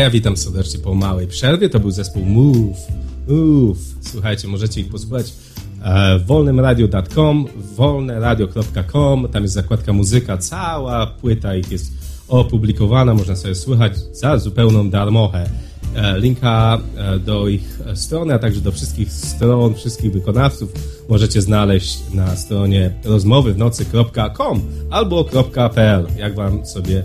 ja witam serdecznie po małej przerwie. To był zespół Move. Move. Słuchajcie, możecie ich posłuchać e, wolnemradio.com, wolneradio.com. Tam jest zakładka muzyka. Cała płyta ich jest opublikowana. Można sobie słuchać za zupełną darmochę. E, linka e, do ich strony, a także do wszystkich stron, wszystkich wykonawców możecie znaleźć na stronie rozmowywnocy.com albo .pl, jak wam sobie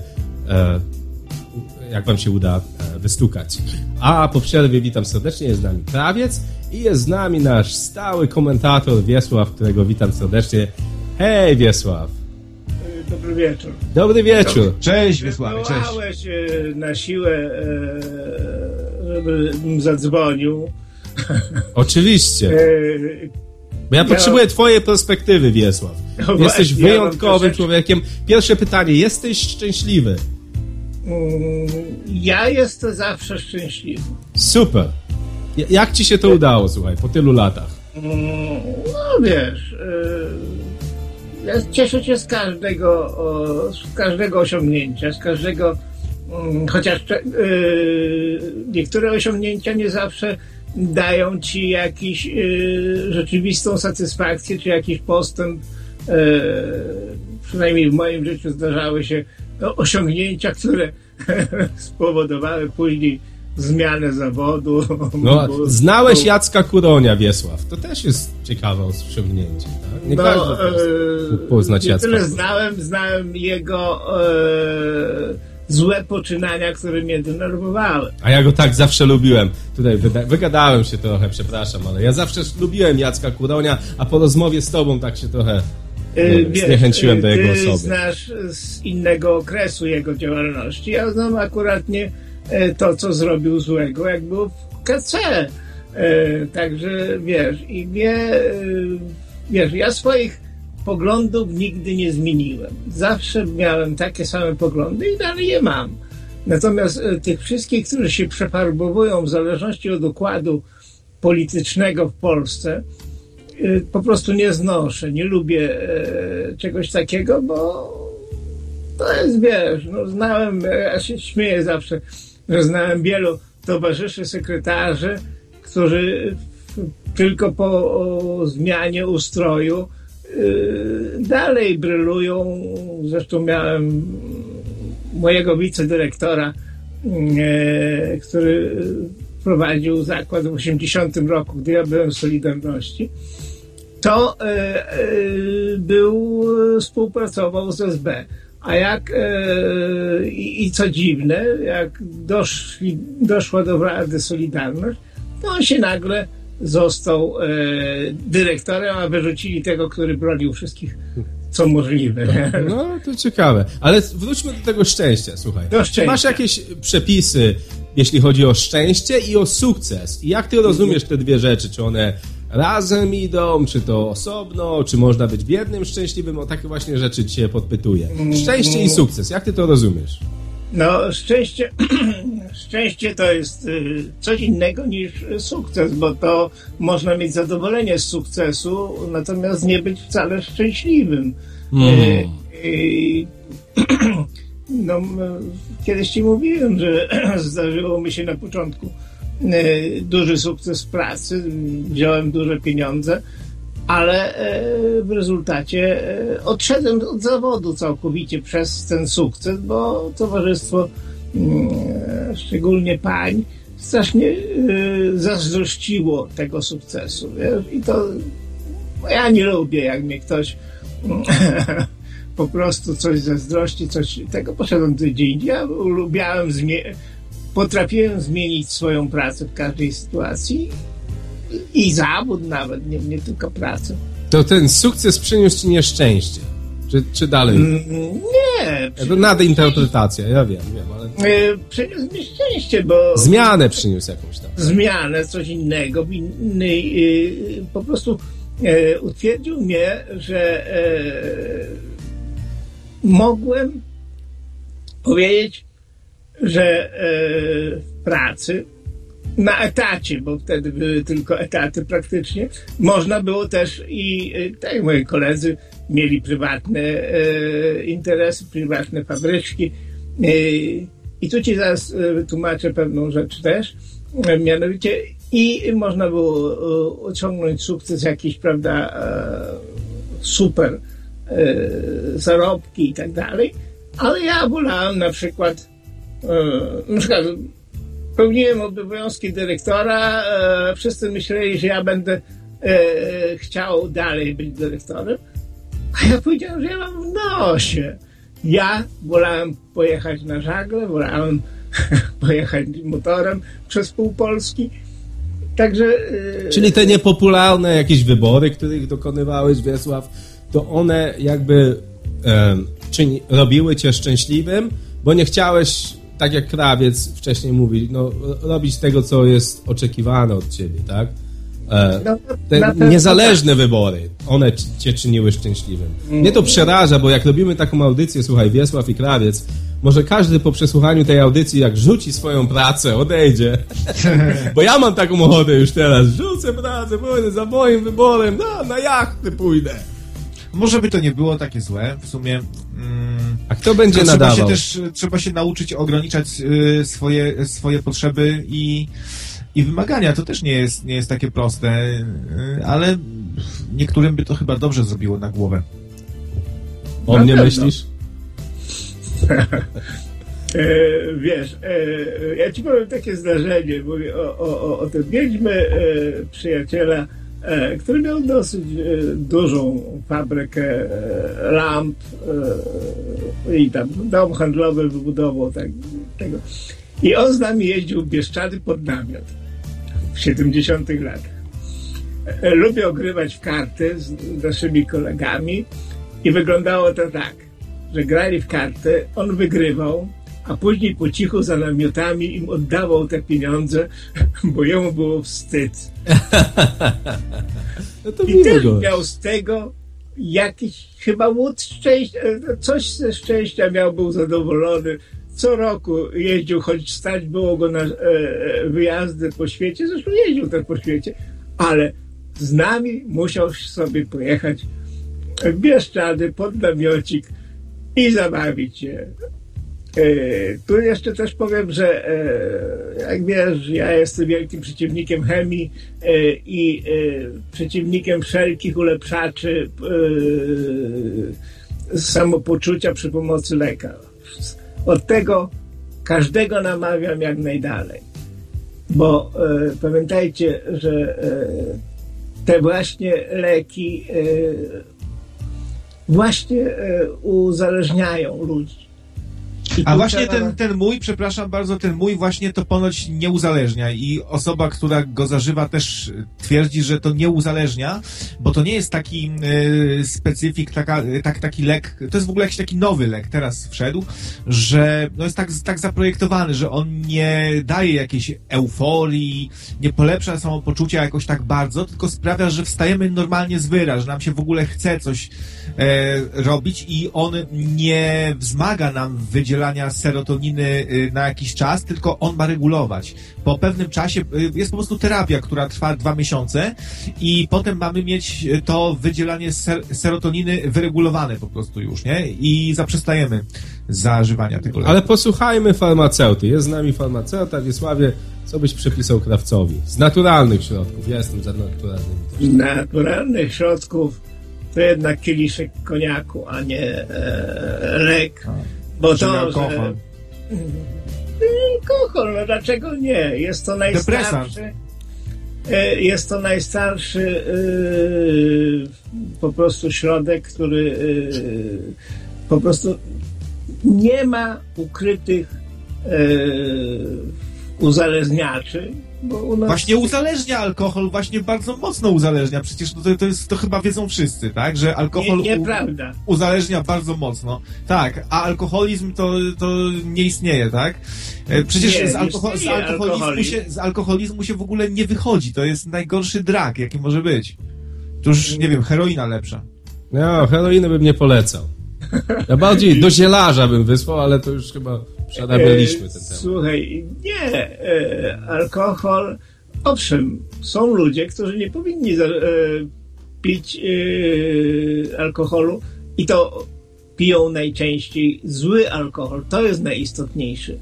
jak wam się uda wystukać. A po przerwie witam serdecznie, jest z nami Krawiec i jest z nami nasz stały komentator Wiesław, którego witam serdecznie. Hej Wiesław! Dobry wieczór. Dobry wieczór. Cześć Wiesławie, cześć. Wołałeś na siłę żebym zadzwonił. Oczywiście. E, Bo ja, ja potrzebuję twojej perspektywy, Wiesław. No jesteś wyjątkowym ja człowiekiem. Pierwsze pytanie, jesteś szczęśliwy? Mm, ja jestem zawsze szczęśliwy. Super. Jak ci się to udało, słuchaj, po tylu latach? Mm, no wiesz, e, ja cieszę się z każdego, z każdego osiągnięcia, z każdego Mm, chociaż yy, niektóre osiągnięcia nie zawsze dają ci jakiś yy, rzeczywistą satysfakcję, czy jakiś postęp. Przynajmniej w moim życiu zdarzały się osiągnięcia, które spowodowały później zmianę zawodu. No, bo, znałeś bo... Jacka Kuronia, Wiesław. To też jest ciekawe osiągnięcie. Tak? Nie no, każdy e, poznać Jacka. Tyle znałem, znałem jego e, złe poczynania, które mnie denerwowały. A ja go tak zawsze lubiłem. Tutaj wygadałem się trochę, przepraszam, ale ja zawsze lubiłem Jacka Kuronia, a po rozmowie z tobą tak się trochę wiesz, zniechęciłem do jego osoby. znasz z innego okresu jego działalności. Ja znam akurat nie e, to, co zrobił złego, jak był w KC. Także wiesz, i mnie, wiesz, ja swoich poglądów nigdy nie zmieniłem. Zawsze miałem takie same poglądy i dalej je mam. Natomiast e, tych wszystkich, którzy się przefarbowują w zależności od układu politycznego w Polsce, e, po prostu nie znoszę, nie lubię e, czegoś takiego, bo to jest, wiesz, no znałem, ja się śmieję zawsze, że znałem wielu towarzyszy, sekretarzy, którzy tylko po zmianie ustroju Y, dalej brylują. Zresztą miałem mojego wicedyrektora, y, który prowadził zakład w 80 roku, gdy ja byłem w Solidarności. To y, był, współpracował z SB. A jak, i, i co dziwne, jak doszli, doszła do Rady Solidarność, to on się nagle został e, dyrektorem, a wyrzucili tego, który bronił wszystkich, co możliwe. No, to ciekawe. Ale wróćmy do tego szczęścia, słuchaj. Do szczęścia. Masz jakieś przepisy, jeśli chodzi o szczęście i o sukces? I jak ty rozumiesz te dwie rzeczy? Czy one razem idą, czy to osobno, czy można być biednym, szczęśliwym? O takie właśnie rzeczy cię podpytuję. Szczęście i sukces, jak ty to rozumiesz? No, szczęście, szczęście to jest y, coś innego niż sukces, bo to można mieć zadowolenie z sukcesu, natomiast nie być wcale szczęśliwym. Mm. no, kiedyś ci mówiłem, że zdarzyło mi się na początku y, duży sukces pracy, wziąłem duże pieniądze, ale e, w rezultacie e, odszedłem od zawodu całkowicie przez ten sukces, bo towarzystwo, mm, szczególnie pań, strasznie e, zazdrościło tego sukcesu. I to ja nie lubię, jak mnie ktoś po prostu coś zazdrości, coś tego. Poszedłem gdzie indziej. Ja lubiałem, potrafiłem zmienić swoją pracę w każdej sytuacji i zawód nawet, nie, nie tylko pracę. To ten sukces przyniósł ci nieszczęście? Czy, czy dalej? Mm, nie. To nadinterpretacja, ja wiem, wiem, ale... E, przyniósł mi szczęście, bo... Zmianę przyniósł jakąś tam. Zmianę, coś innego, inny, e, po prostu e, utwierdził mnie, że mogłem powiedzieć, że w pracy na etacie, bo wtedy były tylko etaty praktycznie. Można było też i, e, tak moi koledzy, mieli prywatne e, interesy, prywatne fabryczki e, I tu ci zaraz e, wytłumaczę pewną rzecz też. E, mianowicie i można było osiągnąć sukces jakiś, prawda, super zarobki i tak dalej, ale ja wolałem na przykład na przykład pełniłem obowiązki dyrektora, wszyscy myśleli, że ja będę chciał dalej być dyrektorem, a ja powiedziałem, że ja mam w nosie. Ja wolałem pojechać na żagle, wolałem pojechać motorem przez pół Polski. Także. Czyli te niepopularne jakieś wybory, których dokonywałeś, Wiesław, to one jakby czyni, robiły cię szczęśliwym, bo nie chciałeś, tak jak krawiec wcześniej mówił, no, robić tego, co jest oczekiwane od ciebie, tak? E, no, te niezależne wybory, one cię czyniły szczęśliwym. Mnie to przeraża, bo jak robimy taką audycję, słuchaj, Wiesław i Krawiec, może każdy po przesłuchaniu tej audycji, jak rzuci swoją pracę, odejdzie. Bo ja mam taką ochotę już teraz. Rzucę pracę, pójdę za moim wyborem, no, na jachty pójdę. Może by to nie było takie złe, w sumie. Mm, A kto będzie nadawał? Trzeba się też trzeba się nauczyć ograniczać y, swoje, swoje potrzeby i i wymagania. To też nie jest, nie jest takie proste, y, ale niektórym by to chyba dobrze zrobiło na głowę. O mnie myślisz? E, wiesz, e, ja ci powiem takie zdarzenie, mówię o, o, o tym. Mieliśmy e, przyjaciela, e, który miał dosyć e, dużą fabrykę e, lamp i tam dom handlowy wybudował tak, tego. I on z nami jeździł Bieszczady pod namiot w 70 latach. E, lubię ogrywać w karty z naszymi kolegami i wyglądało to tak, że grali w karty, on wygrywał, a później po cichu za namiotami im oddawał te pieniądze, bo jemu było wstyd. no I też miał z tego jakiś chyba łód szczęścia, coś ze szczęścia miał, był zadowolony, co roku jeździł, choć stać było go na e, e, wyjazdy po świecie, zresztą jeździł też po świecie, ale z nami musiał sobie pojechać w Bieszczady pod namiocik i zabawić się. E, tu jeszcze też powiem, że e, jak wiesz, ja jestem wielkim przeciwnikiem chemii e, i przeciwnikiem wszelkich ulepszaczy samopoczucia przy pomocy lekarza od tego każdego namawiam jak najdalej. Bo pamiętajcie, że te właśnie leki właśnie uzależniają ludzi. A właśnie ten, ten mój, przepraszam bardzo, ten mój właśnie to ponoć nie uzależnia. I osoba, która go zażywa też twierdzi, że to nie uzależnia, bo to nie jest taki y, specyfik, taka, tak, taki lek, to jest w ogóle jakiś taki nowy lek, teraz wszedł, że no jest tak, tak zaprojektowany, że on nie daje jakiejś euforii, nie polepsza samopoczucia jakoś tak bardzo, tylko sprawia, że wstajemy normalnie z wyra, że nam się w ogóle chce coś robić i on nie wzmaga nam wydzielania serotoniny y, na jakiś czas, tylko on ma regulować. Po pewnym czasie y, jest po prostu terapia, która trwa dwa miesiące i potem mamy mieć to wydzielanie ser serotoniny wyregulowane po prostu już, nie? I zaprzestajemy zażywania tego leku. Ale posłuchajmy farmaceuty. Jest z nami farmaceuta Wiesławie. Co byś przepisał krawcowi? Z naturalnych środków. Ja jestem za naturalnymi. Z naturalnych środków to jednak kieliszek koniaku, a nie e, lek. Bo to, alkohol. Że, alkohol, no dlaczego nie? Jest to najstarszy. E, jest to najstarszy e, po prostu środek, który e, po prostu nie ma ukrytych uzależniaczy, nas... Właśnie uzależnia alkohol, właśnie bardzo mocno uzależnia. Przecież to, to, jest, to chyba wiedzą wszyscy, tak? Że alkohol nie, nieprawda. U, uzależnia bardzo mocno. Tak, a alkoholizm to, to nie istnieje, tak? E, przecież nie, z, alkohol, z, alkoholizmu się, z alkoholizmu się w ogóle nie wychodzi. To jest najgorszy drak, jaki może być. To już, nie wiem, heroina lepsza. No, heroiny bym nie polecał. Ja bardziej do zielarza bym wysłał, ale to już chyba przerabialiśmy ten temat. Słuchaj, nie, e, alkohol, owszem, są ludzie, którzy nie powinni e, pić e, alkoholu i to piją najczęściej zły alkohol. To jest najistotniejszy.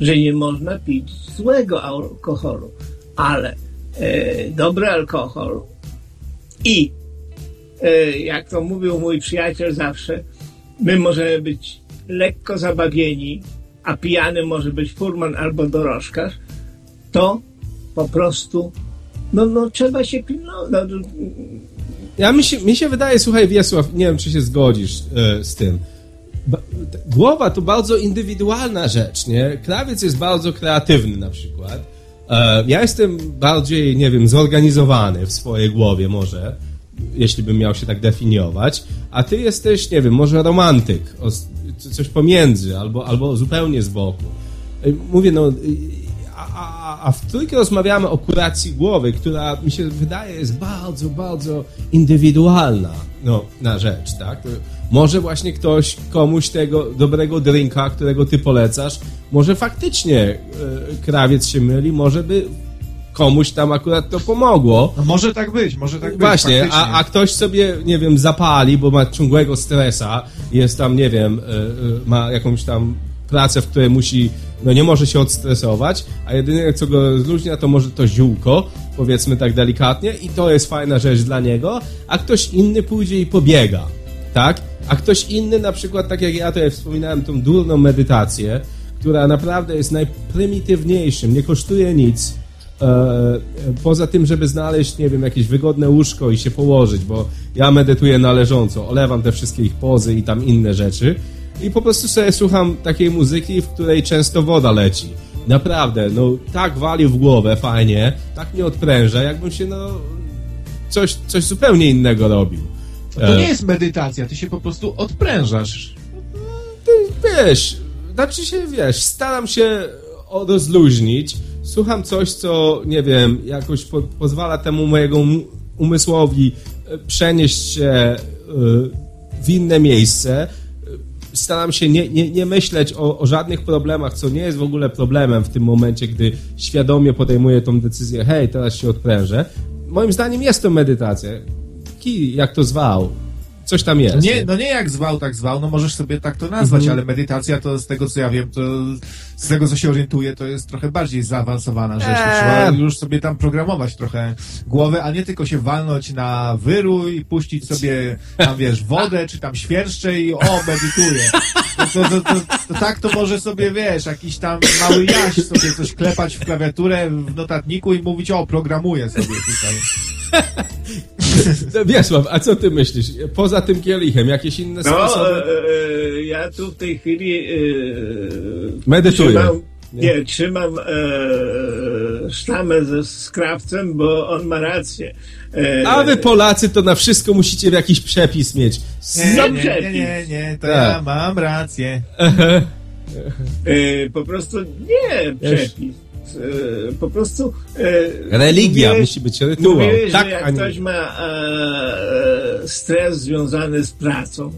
że nie można pić złego alkoholu, ale dobry alkohol i jak to mówił mój przyjaciel zawsze, my możemy być lekko zabawieni, a pijany może być furman albo dorożkarz, to po prostu no, no trzeba się pilnować. No, ja mi się, mi się wydaje, słuchaj Wiesław, nie wiem czy się zgodzisz e, z tym. Ba, głowa to bardzo indywidualna rzecz, nie? Krawiec jest bardzo kreatywny na przykład. E, ja jestem bardziej, nie wiem, zorganizowany w swojej głowie może, jeśli bym miał się tak definiować, a ty jesteś, nie wiem, może romantyk, coś pomiędzy, albo, albo zupełnie z boku. Mówię, no a, a w trójkę rozmawiamy o kuracji głowy, która mi się wydaje jest bardzo, bardzo indywidualna no, na rzecz, tak? Może właśnie ktoś komuś tego dobrego drinka, którego ty polecasz, może faktycznie e, krawiec się myli, może by komuś tam akurat to pomogło. No może tak być, może tak być. Właśnie, a, a ktoś sobie, nie wiem, zapali, bo ma ciągłego stresa, jest tam, nie wiem, e, e, ma jakąś tam pracę, w której musi, no nie może się odstresować, a jedyne co go rozluźnia to może to ziółko, powiedzmy tak delikatnie i to jest fajna rzecz dla niego, a ktoś inny pójdzie i pobiega, tak? A ktoś inny na przykład, tak jak ja tutaj wspominałem, tą durną medytację, która naprawdę jest najprymitywniejszym, nie kosztuje nic, poza tym, żeby znaleźć, nie wiem, jakieś wygodne łóżko i się położyć, bo ja medytuję należąco, olewam te wszystkie ich pozy i tam inne rzeczy, i po prostu sobie słucham takiej muzyki, w której często woda leci. Naprawdę, no tak wali w głowę fajnie, tak mnie odpręża, jakbym się no coś, coś zupełnie innego robił. No to nie e. jest medytacja, ty się po prostu odprężasz. Ty wiesz, znaczy się, wiesz, staram się rozluźnić, słucham coś, co, nie wiem, jakoś po, pozwala temu mojego umysłowi e, przenieść się e, w inne miejsce, staram się nie, nie, nie myśleć o, o, żadnych problemach, co nie jest w ogóle problemem w tym momencie, gdy świadomie podejmuję tą decyzję, hej, teraz się odprężę. Moim zdaniem jest to medytacja. Kij, jak to zwał, coś tam jest. Nie, no nie jak zwał, tak zwał, no możesz sobie tak to nazwać, mhm. ale medytacja to z tego co ja wiem, to z tego co się orientuję, to jest trochę bardziej zaawansowana rzecz. Eee. Trzeba już sobie tam programować trochę głowę, a nie tylko się walnąć na wyrój i puścić sobie tam wiesz, wodę czy tam świerszcze i o, medytuję. To, to, to, to, tak to może sobie wiesz, jakiś tam mały jaś sobie coś klepać w klawiaturę w notatniku i mówić o, programuję sobie tutaj. No, Wiesław, a co ty myślisz? Poza tym kielichem, jakieś inne no, sposoby? E, e, ja tu w tej chwili e, medytuję. Trzymam, nie, nie trzymam e, sztamę ze skrawcem, bo on ma rację. E, a wy Polacy to na wszystko musicie jakiś przepis mieć. Nie, nie, nie, nie, nie, to tak. ja mam rację. E, po prostu nie przepis. E, po prostu... E, Religia mówię, musi być rytuał. Mówię, tak, że jak ktoś ma e, stres związany z pracą,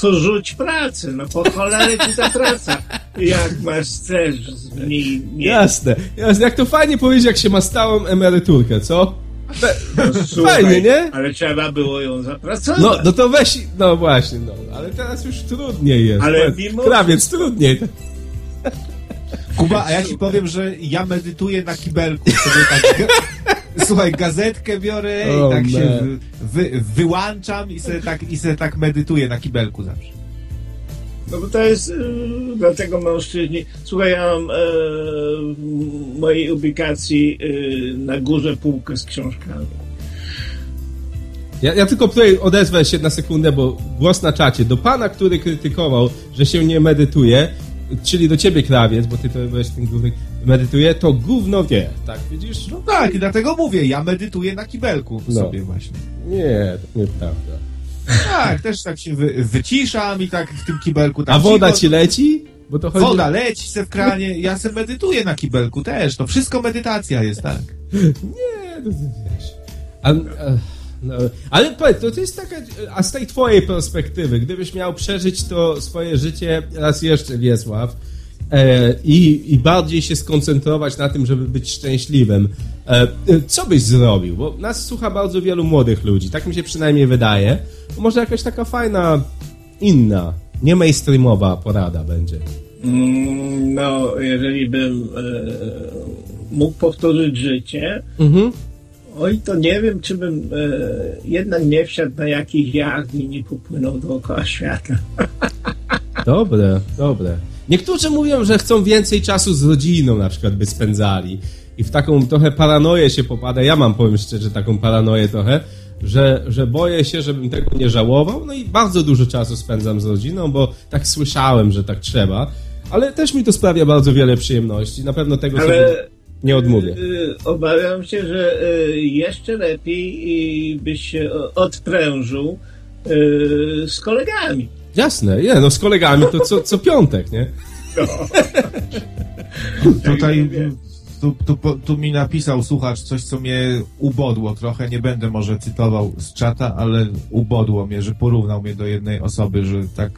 to rzuć pracę, no po cholerę ci ta praca, jak masz stres z niej. Jasne, jasne, jak to fajnie powiedzieć, jak się ma stałą emeryturkę, co? No, Fajnie, nie? Ale trzeba było ją zapracować. No, no to weź, no właśnie, no, ale teraz już trudniej jest. Ale mimo... Krawiec trudniej. Kuba, a ja ci powiem, że ja medytuję na kibelku. Sobie tak, słuchaj, gazetkę biorę i tak się wy, wyłączam i sobie, tak, i sobie tak medytuję na kibelku zawsze. No bo to jest yy, dlatego mężczyźni. Słuchaj, ja mam yy, w mojej ubikacji yy, na górze półkę z książkami. Ja, ja, tylko tutaj odezwę się na sekundę, bo głos na czacie. Do pana, który krytykował, że się nie medytuje, czyli do ciebie krawiec, bo ty to byłeś ten główny, medytuje, to gówno wie, tak widzisz? No tak, i dlatego mówię, ja medytuję na kibelku no. sobie właśnie. Nie, to nieprawda. Tak, też tak się wy, wyciszam i tak w tym kibelku... Tak A woda cicho, ci leci? Bo to chodzi... Woda leci se w kranie, ja se medytuję na kibelku też, to wszystko medytacja jest, tak? Nie, to wiesz... A, a... No, ale powiedz, to, to jest taka, a z tej twojej perspektywy, gdybyś miał przeżyć to swoje życie raz jeszcze, Wiesław, e, i, i bardziej się skoncentrować na tym, żeby być szczęśliwym, e, co byś zrobił? Bo nas słucha bardzo wielu młodych ludzi, tak mi się przynajmniej wydaje. Może jakaś taka fajna, inna, nie mainstreamowa porada będzie. Mm, no, jeżeli bym e, mógł powtórzyć życie, mhm. Oj, to nie wiem, czy bym e, jednak nie wsiadł na jakiś jacht i nie popłynął dookoła świata. Dobre, dobre. Niektórzy mówią, że chcą więcej czasu z rodziną na przykład by spędzali i w taką trochę paranoję się popada. Ja mam, powiem szczerze, taką paranoję trochę, że, że boję się, żebym tego nie żałował. No i bardzo dużo czasu spędzam z rodziną, bo tak słyszałem, że tak trzeba. Ale też mi to sprawia bardzo wiele przyjemności. Na pewno tego Ale... sobie nie odmówię. Y, obawiam się, że y, jeszcze lepiej byś się odprężył y, z kolegami. Jasne, nie, no z kolegami to co, co piątek, nie? No. Tutaj tu, tu, tu mi napisał słuchacz coś, co mnie ubodło trochę. Nie będę może cytował z czata, ale ubodło mnie, że porównał mnie do jednej osoby, że tak,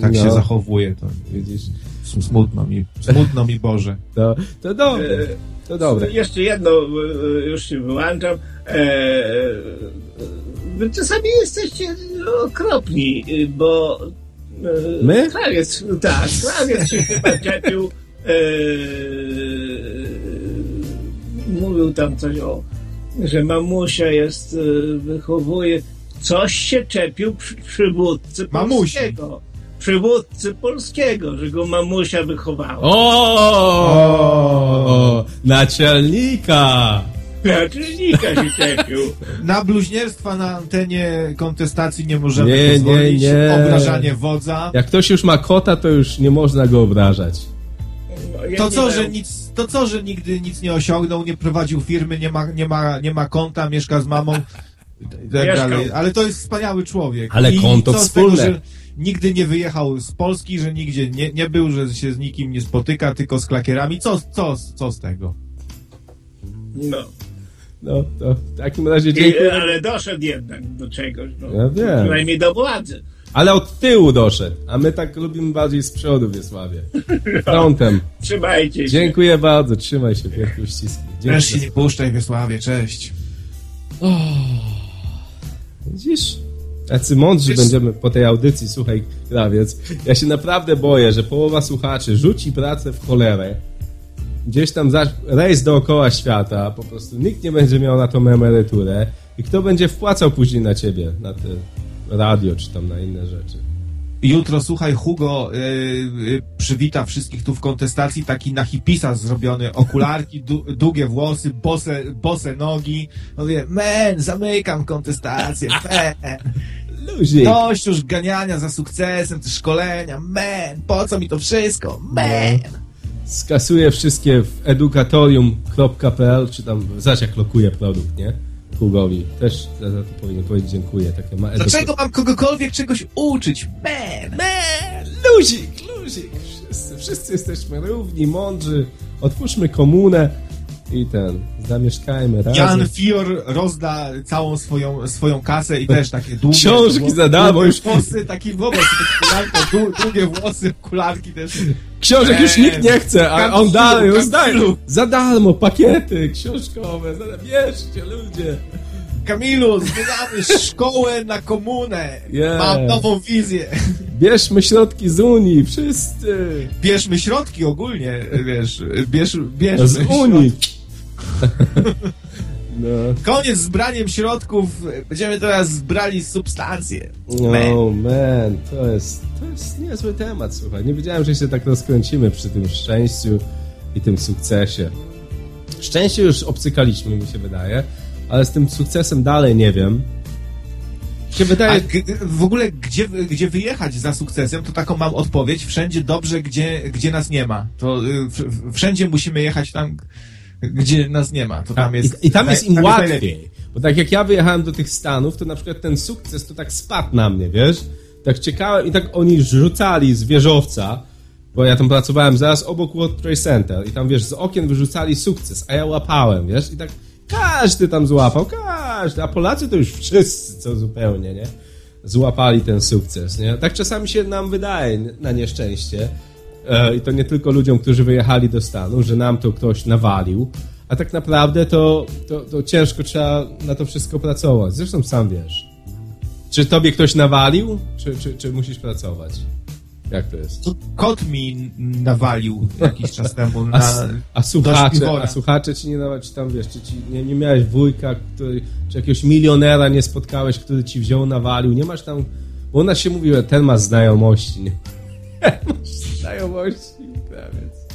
tak no. się zachowuje. To widzisz, smutno mi, smutno mi Boże. To, to dobre. To dobre. Jeszcze jedno, już się wyłączam. Wy czasami jesteście okropni, bo My? Krawiec, tak, krawiec się chyba czepił mówił tam coś o, że mamusia jest, e, wychowuje, coś się czepił przy, przywódcy polskiego. Przywódcy polskiego, że go mamusia wychowała. O, o naczelnika! Naczelnika się czepił. Na bluźnierstwa na antenie kontestacji nie możemy nie, pozwolić. Nie, nie. Obrażanie wodza. Jak ktoś już ma kota, to już nie można go obrażać. No, ja to co, że nic to co, że nigdy nic nie osiągnął, nie prowadził firmy, nie ma, nie ma, nie ma konta, mieszka z mamą, tak dalej. Ale to jest wspaniały człowiek. Ale I konto wspólne. Tego, że nigdy nie wyjechał z Polski, że nigdzie nie, nie był, że się z nikim nie spotyka, tylko z klakierami. Co, co, co z tego? No. No, to w takim razie dziękuję. I, ale doszedł jednak do czegoś. No. Ja wiem. Przynajmniej do władzy. Ale od tyłu doszedł, a my tak lubimy bardziej z przodu, Wiesławie. Frontem. Trzymajcie się. Dziękuję bardzo, trzymaj się, wielkie uściski. Też się nie puszczaj, Wiesławie, cześć. Oh. Widzisz? Tacy mądrzy Wiesz... będziemy po tej audycji, słuchaj, krawiec. Ja się naprawdę boję, że połowa słuchaczy rzuci pracę w cholerę. Gdzieś tam zaś rejs dookoła świata, po prostu nikt nie będzie miał na tą emeryturę. I kto będzie wpłacał później na ciebie, na te radio, czy tam na inne rzeczy. Jutro, słuchaj, Hugo yy, przywita wszystkich tu w kontestacji, taki na hipisa zrobiony, okularki, długie włosy, bose, bose nogi. Mówię, men, zamykam kontestację, men. Luzik. Dość już ganiania za sukcesem, te szkolenia, men, po co mi to wszystko, men. Skasuję wszystkie w edukatorium.pl, czy tam, zaś jak lokuje produkt, nie? Hugowi. Też za, za to powinien powiedzieć dziękuję. Takie ma Dlaczego mam kogokolwiek czegoś uczyć? Man, man, luzik, luzik. Wszyscy, wszyscy jesteśmy równi, mądrzy. Otwórzmy komunę i ten, zamieszkajmy razem. Jan Fior rozda całą swoją, swoją kasę i też takie długie... Książki za darmo już. Włosy, taki wobec, długie włosy, kularki też. Książek już nikt nie chce, a on dalej rozdaje. Za darmo, pakiety książkowe, bierzcie ludzie. Kamilu, zbieramy szkołę na komunę. Yeah. Mam nową wizję. Bierzmy środki z Unii, wszyscy. Bierzmy środki ogólnie, wiesz, bierz, bierzmy. Z Unii. No. Koniec z braniem środków, będziemy teraz zbrali substancje. No man. man, to jest, to jest niezły temat, słuchaj. Nie wiedziałem, że się tak rozkręcimy przy tym szczęściu i tym sukcesie. Szczęście już obcykaliśmy, mi się wydaje, ale z tym sukcesem dalej nie wiem. Się wydaje... w ogóle gdzie, gdzie wyjechać za sukcesem, to taką mam odpowiedź. Wszędzie dobrze, gdzie, gdzie nas nie ma. To y, wszędzie musimy jechać tam, gdzie nas nie ma. To tam jest, I, I, tam jest im tam łatwiej. Jest bo tak jak ja wyjechałem do tych Stanów, to na przykład ten sukces to tak spadł na mnie, wiesz? Tak czekałem i tak oni rzucali z wieżowca, bo ja tam pracowałem zaraz obok World Trade Center i tam, wiesz, z okien wyrzucali sukces, a ja łapałem, wiesz? I tak każdy tam złapał, każdy, a Polacy to już wszyscy, co zupełnie, nie? Złapali ten sukces, nie? Tak czasami się nam wydaje, na nieszczęście, I to nie tylko ludziom, którzy wyjechali do Stanów, że nam to ktoś nawalił, a tak naprawdę to, to, to ciężko trzeba na to wszystko pracować. Zresztą sam wiesz. Czy tobie ktoś nawalił, czy, czy, czy musisz pracować? Jak to jest? Kot mi nawalił jakiś czas temu na a, a, słuchacze, a słuchacze ci nie nawet, czy tam wiesz, czy ci nie, nie miałeś wujka, który, czy jakiegoś milionera nie spotkałeś, który ci wziął, nawalił, nie masz tam, bo u nas się mówiło, ten ma znajomości, nie? znajomości, krawiec.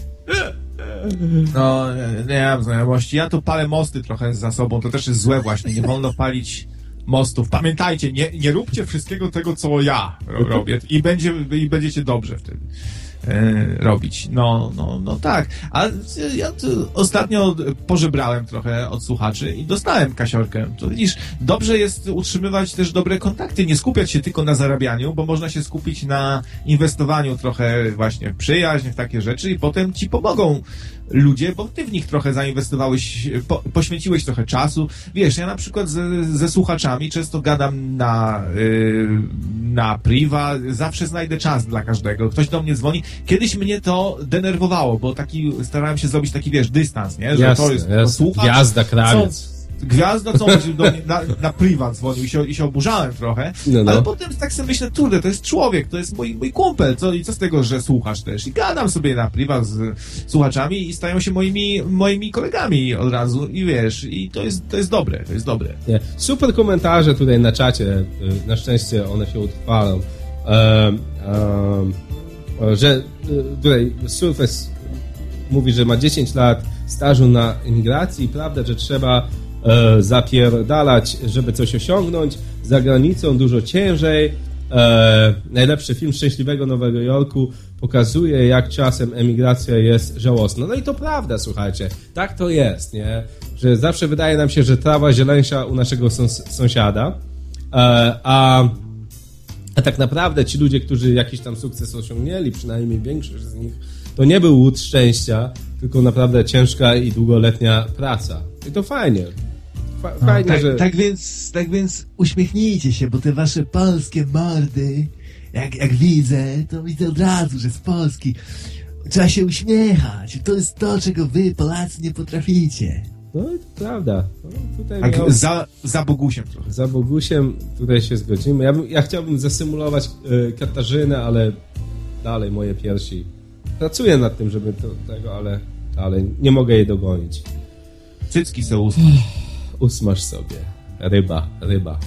No, nie mam znajomości. Ja tu palę mosty trochę za sobą, to też jest złe właśnie, nie wolno palić mostów. Pamiętajcie, nie, nie róbcie wszystkiego tego, co ja robię i, będzie, i będziecie dobrze wtedy robić. No, no, no tak. A ja ostatnio pożebrałem trochę od słuchaczy i dostałem kasiorkę. To widzisz, dobrze jest utrzymywać też dobre kontakty, nie skupiać się tylko na zarabianiu, bo można się skupić na inwestowaniu trochę właśnie w przyjaźń, w takie rzeczy i potem ci pomogą ludzie, bo ty w nich trochę zainwestowałeś, po, poświęciłeś trochę czasu. Wiesz, ja na przykład ze, ze słuchaczami często gadam na, yy, na priwa, zawsze znajdę czas dla każdego. Ktoś do mnie dzwoni. Kiedyś mnie to denerwowało, bo taki, starałem się zrobić taki, wiesz, dystans, nie? Że jasne, to jest, jasne. słuchacz. Gwiazda, krawiec gwiazda, co on do mnie na, na prywat dzwonił i się, i się oburzałem trochę, no, no. ale potem tak sobie myślę, kurde, to jest człowiek, to jest mój, mój kumpel, co, i co z tego, że słuchasz też? I gadam sobie na prywat z słuchaczami i stają się moimi, moimi kolegami od razu i wiesz, i to jest, to jest dobre, to jest dobre. Nie. Super komentarze tutaj na czacie, na szczęście one się utrwalą. Um, um, że tutaj Surface mówi, że ma 10 lat stażu na imigracji prawda, że trzeba e, zapierdalać, żeby coś osiągnąć. Za granicą dużo ciężej. E, najlepszy film Szczęśliwego Nowego Jorku pokazuje, jak czasem emigracja jest żałosna. No i to prawda, słuchajcie. Tak to jest, nie? Że zawsze wydaje nam się, że trawa zieleńsza u naszego sąsiada, e, a, a tak naprawdę ci ludzie, którzy jakiś tam sukces osiągnęli, przynajmniej większość z nich, to nie był łód szczęścia, tylko naprawdę ciężka i długoletnia praca. I to fajnie. Fa fajnie, tak, że... tak, więc, tak więc uśmiechnijcie się, bo te wasze polskie mordy, jak, jak widzę, to widzę od razu, że z Polski. Trzeba się uśmiechać. To jest to, czego wy, Polacy, nie potraficie. No to prawda. No, tutaj tak, miał... za, za Bogusiem trochę. Za Bogusiem tutaj się zgodzimy. Ja, bym, ja chciałbym zasymulować y, Katarzynę, ale dalej moje piersi. Pracuję nad tym, żeby to, tego, ale, ale nie mogę jej dogonić. Cycki są usmaż sobie. Ryba, ryba.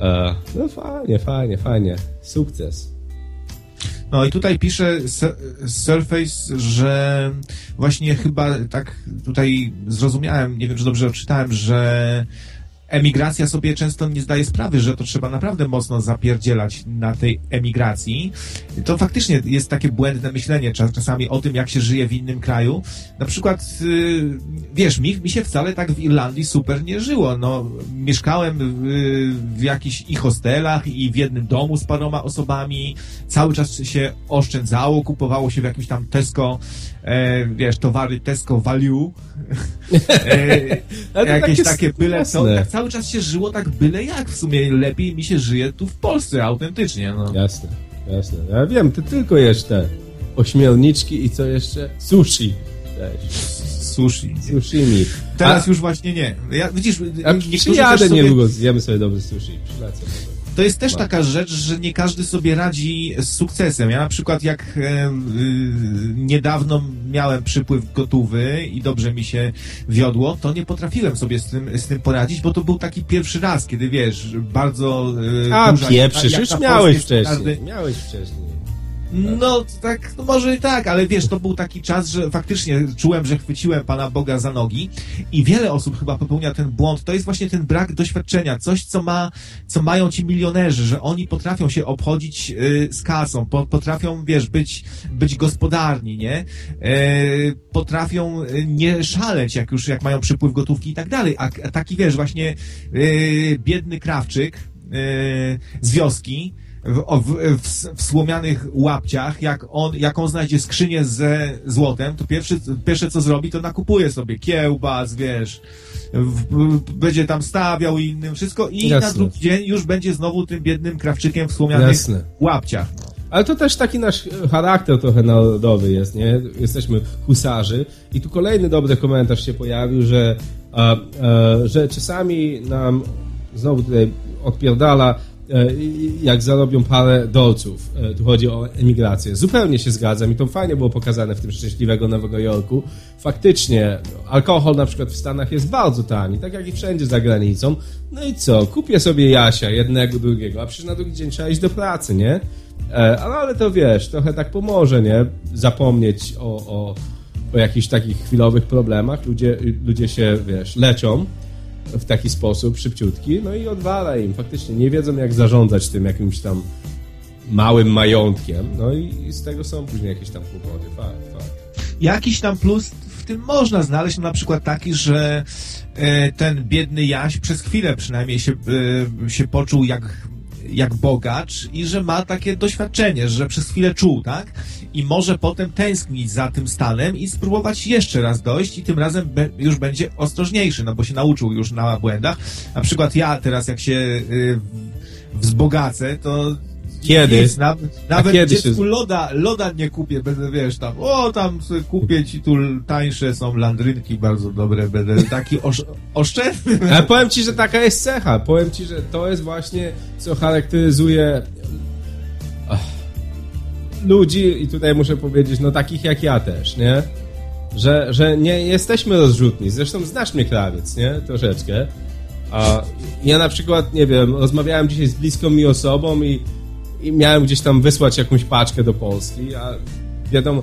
E, no fajnie, fajnie, fajnie. Sukces. No i tutaj pisze Surface, że właśnie chyba tak tutaj zrozumiałem, nie wiem, czy dobrze odczytałem, że emigracja sobie często nie zdaje sprawy, że to trzeba naprawdę mocno zapierdzielać na tej emigracji. To faktycznie jest takie błędne myślenie czasami o tym, jak się żyje w innym kraju. Na przykład, y, wiesz, mi, mi się wcale tak w Irlandii super nie żyło. No, mieszkałem w, w jakichś i hostelach, i w jednym domu z paroma osobami. Cały czas się oszczędzało, kupowało się w jakimś tam Tesco e, wiesz, towary Tesco Value, e, jakieś takie byle co, tak cały czas się żyło tak byle jak, w sumie lepiej mi się żyje tu w Polsce, autentycznie, no. Jasne, jasne, ja wiem, ty tylko jesz te ośmiorniczki i co jeszcze? Sushi też. Sushi. Sushimi. Teraz A, już właśnie nie. Ja, widzisz, ja przyjadę sobie... niedługo, zjemy sobie dobry sushi. Przylecę to jest też taka rzecz, że nie każdy sobie radzi z sukcesem. Ja na przykład jak e, e, niedawno miałem przypływ gotówy i dobrze mi się wiodło, to nie potrafiłem sobie z tym, z tym poradzić, bo to był taki pierwszy raz, kiedy wiesz, bardzo e, A, pieprzysz, już miałeś wcześniej. Każdy... Miałeś wcześniej. No, tak, no może i tak, ale wiesz, to był taki czas, że faktycznie czułem, że chwyciłem Pana Boga za nogi i wiele osób chyba popełnia ten błąd. To jest właśnie ten brak doświadczenia, coś, co ma, co mają ci milionerzy, że oni potrafią się obchodzić y, z kasą, po, potrafią, wiesz, być, być gospodarni, nie? Y, potrafią nie szaleć, jak już, jak mają przypływ gotówki i tak dalej. A, a taki, wiesz, właśnie y, biedny krawczyk y, z wioski, w, w, w, w, słomianych łapciach, jak on, jak on znajdzie skrzynię ze złotem, to pierwszy, pierwsze co zrobi, to nakupuje sobie kiełbas, wiesz, będzie tam stawiał i innym wszystko i Jasne. na drugi dzień już będzie znowu tym biednym krawczykiem w słomianych Jasne. łapciach. Ale to też taki nasz charakter trochę narodowy jest, nie? Jesteśmy husarzy i tu kolejny dobry komentarz się pojawił, że, a, a, że czasami nam znowu tutaj odpierdala jak zarobią parę dolców. E, tu chodzi o emigrację. Zupełnie się zgadzam i to fajnie było pokazane w tym szczęśliwego Nowego Jorku. Faktycznie alkohol na przykład w Stanach jest bardzo tani, tak jak i wszędzie za granicą. No i co? Kupię sobie Jasia, jednego, drugiego, a przecież na drugi dzień trzeba iść do pracy, nie? E, ale to wiesz, trochę tak pomoże, nie? Zapomnieć o, o, o jakichś takich chwilowych problemach. Ludzie, ludzie się, wiesz, leczą w taki sposób, szybciutki, no i odwala im. Faktycznie nie wiedzą, jak zarządzać tym jakimś tam małym majątkiem, no i z tego są później jakieś tam kłopoty. Fakt, fakt. Jakiś tam plus w tym można znaleźć, na przykład taki, że e, ten biedny Jaś przez chwilę przynajmniej się, e, się poczuł jak jak bogacz i że ma takie doświadczenie, że przez chwilę czuł, tak? I może potem tęsknić za tym stanem i spróbować jeszcze raz dojść i tym razem be, już będzie ostrożniejszy, no bo się nauczył już na błędach. Na przykład ja teraz jak się y, wzbogacę, to kiedy? Nic, na, nawet kiedy dziecku się... loda, loda nie kupię, będę, wiesz, tam, o, tam kupię ci tu tańsze są landrynki bardzo dobre, będę taki osz, oszczędny. Ale powiem ci, że taka jest cecha, powiem ci, że to jest właśnie, co charakteryzuje ludzi i tutaj muszę powiedzieć, no takich jak ja też, nie? Że, że nie jesteśmy rozrzutni, zresztą znasz mnie krawiec, nie? Troszeczkę. A ja na przykład, nie wiem, rozmawiałem dzisiaj z bliską mi osobą i i miałem gdzieś tam wysłać jakąś paczkę do Polski, a wiadomo,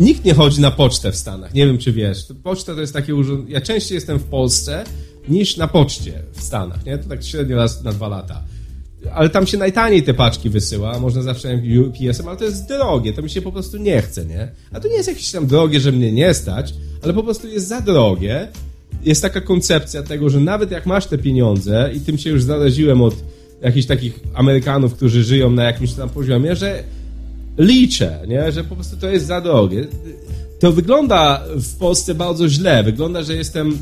nikt nie chodzi na pocztę w Stanach. Nie wiem, czy wiesz. Poczta to jest takie urządzenie. Ja częściej jestem w Polsce niż na poczcie w Stanach, nie? To tak średnio raz na dwa lata. Ale tam się najtaniej te paczki wysyła, można zawsze UPS-em, ale to jest drogie, to mi się po prostu nie chce, nie? A to nie jest jakieś tam drogie, że mnie nie stać, ale po prostu jest za drogie. Jest taka koncepcja tego, że nawet jak masz te pieniądze i tym się już zaleziłem od jakichś takich Amerykanów, którzy żyją na jakimś tam poziomie, że liczę, nie? że po prostu to jest za drogie. To wygląda w Polsce bardzo źle. Wygląda, że jestem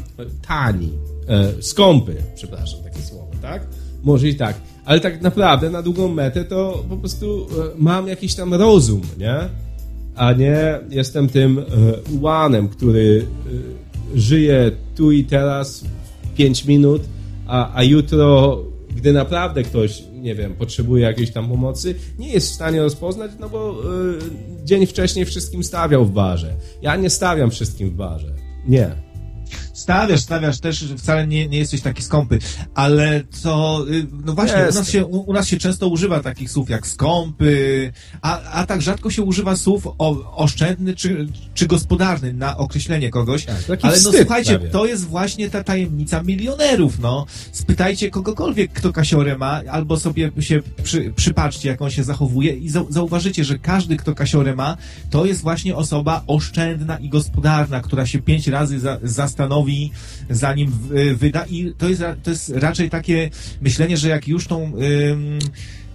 tani, e, skąpy, przepraszam, takie słowo, tak? Może i tak. Ale tak naprawdę na długą metę to po prostu e, mam jakiś tam rozum, nie? A nie jestem tym e, łanem, który e, żyje tu i teraz 5 minut, a, a jutro gdy naprawdę ktoś, nie wiem, potrzebuje jakiejś tam pomocy, nie jest w stanie rozpoznać, no bo dzień wcześniej wszystkim stawiał w barze. Ja nie stawiam wszystkim w barze. Nie stawiasz, stawiasz też, że wcale nie, nie jesteś taki skąpy, ale co, y, no właśnie, u nas, się, u, u, nas się często używa takich słów jak skąpy, a, a tak rzadko się używa słów o, oszczędny czy, czy gospodarny na określenie kogoś, tak, ale no słuchajcie, prawie. to jest właśnie ta tajemnica milionerów, no. Spytajcie kogokolwiek, kto kasiorę ma, albo sobie się przy, przypatrzcie, jak on się zachowuje i zauważycie, że każdy, kto kasiorę ma, to jest właśnie osoba oszczędna i gospodarna, która się pięć razy za, zastanowi zanim wyda i to jest, to jest raczej takie myślenie, że jak już tą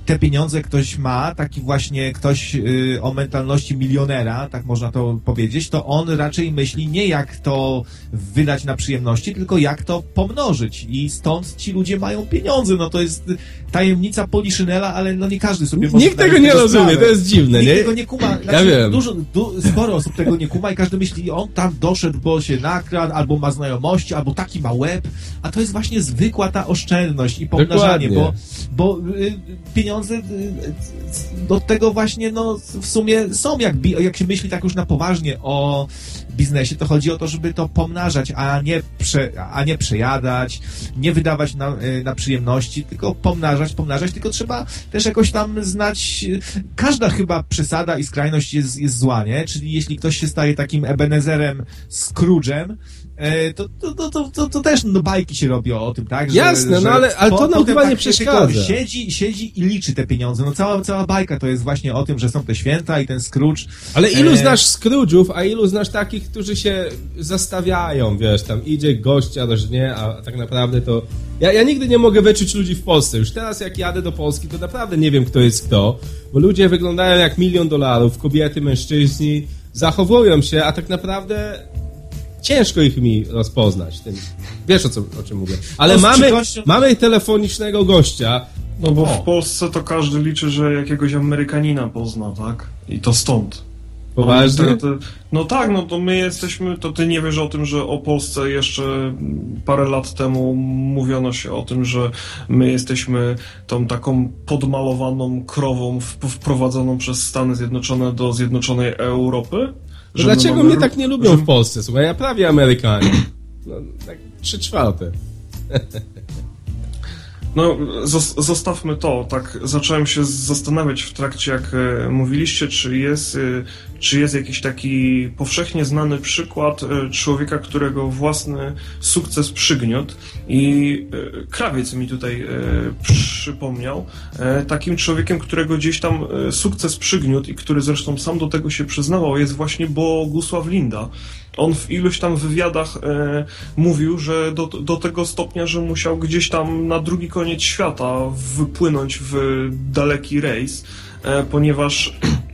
te pieniądze ktoś ma, taki właśnie ktoś y, o mentalności milionera, tak można to powiedzieć, to on raczej myśli nie jak to wydać na przyjemności, tylko jak to pomnożyć. I stąd ci ludzie mają pieniądze. No to jest tajemnica Poliszynela, ale no nie każdy sobie może Nikt tego nie rozumie, sprawę. to jest dziwne, Nikt nie? tego nie kuma. Znaczy, ja wiem. Dużo, du, sporo osób tego nie kuma i każdy myśli, on tam doszedł, bo się nakradł, albo ma znajomości, albo taki ma łeb, a to jest właśnie zwykła ta oszczędność i pomnażanie, Dokładnie. bo, bo y, pieniądze pieniądze y, do tego właśnie, no, w sumie są, jak, jak się myśli tak już na poważnie o biznesie, to chodzi o to, żeby to pomnażać, a nie, prze, a nie przejadać, nie wydawać na, y, na przyjemności, tylko pomnażać, pomnażać, tylko trzeba też jakoś tam znać, każda chyba przesada i skrajność jest, jest zła, nie? Czyli jeśli ktoś się staje takim Ebenezerem Scrooge'em, E, to, to, to, to, to, też no, bajki się robi o tym, tak? Że, Jasne, no ale, ale to nam chyba tak nie przeszkadza. Siedzi, siedzi i liczy te pieniądze. No cała, cała bajka to jest właśnie o tym, że są te święta i ten Scrooge. Ale ilu e... znasz Scrooge'ów, a ilu znasz takich, którzy się zastawiają, wiesz, tam idzie gościa, też nie, a tak naprawdę to... Ja, ja nigdy nie mogę wyczuć ludzi w Polsce. Już teraz jak jadę do Polski, to naprawdę nie wiem, kto jest kto, bo ludzie wyglądają jak milion dolarów, kobiety, mężczyźni, zachowują się, a tak naprawdę ciężko ich mi rozpoznać. Tym. Wiesz o, co, o czym mówię. Ale no, mamy, mamy telefonicznego gościa. No bo o. w Polsce to każdy liczy, że jakiegoś Amerykanina pozna, tak? I to stąd. Poważnie? No, to, no tak, no to my jesteśmy, to ty nie wiesz o tym, że o Polsce jeszcze parę lat temu mówiono się o tym, że my jesteśmy tą taką podmalowaną krową wprowadzoną przez Stany Zjednoczone do Zjednoczonej Europy? dlaczego mamy... mnie tak nie lubią że... w Polsce? Słuchaj, ja prawie Amerykanie. No, tak trzy czwarte. No, zostawmy to. Tak, zacząłem się zastanawiać w trakcie, jak e, mówiliście, czy jest, e, czy jest jakiś taki powszechnie znany przykład e, człowieka, którego własny sukces przygniótł. I krawiec mi tutaj przypomniał. Takim człowiekiem, którego gdzieś tam sukces przygniótł i który zresztą sam do tego się przyznawał, jest właśnie Bogusław Linda on w iluś tam wywiadach e, mówił, że do, do tego stopnia, że musiał gdzieś tam na drugi koniec świata wypłynąć w daleki rejs, e, ponieważ E,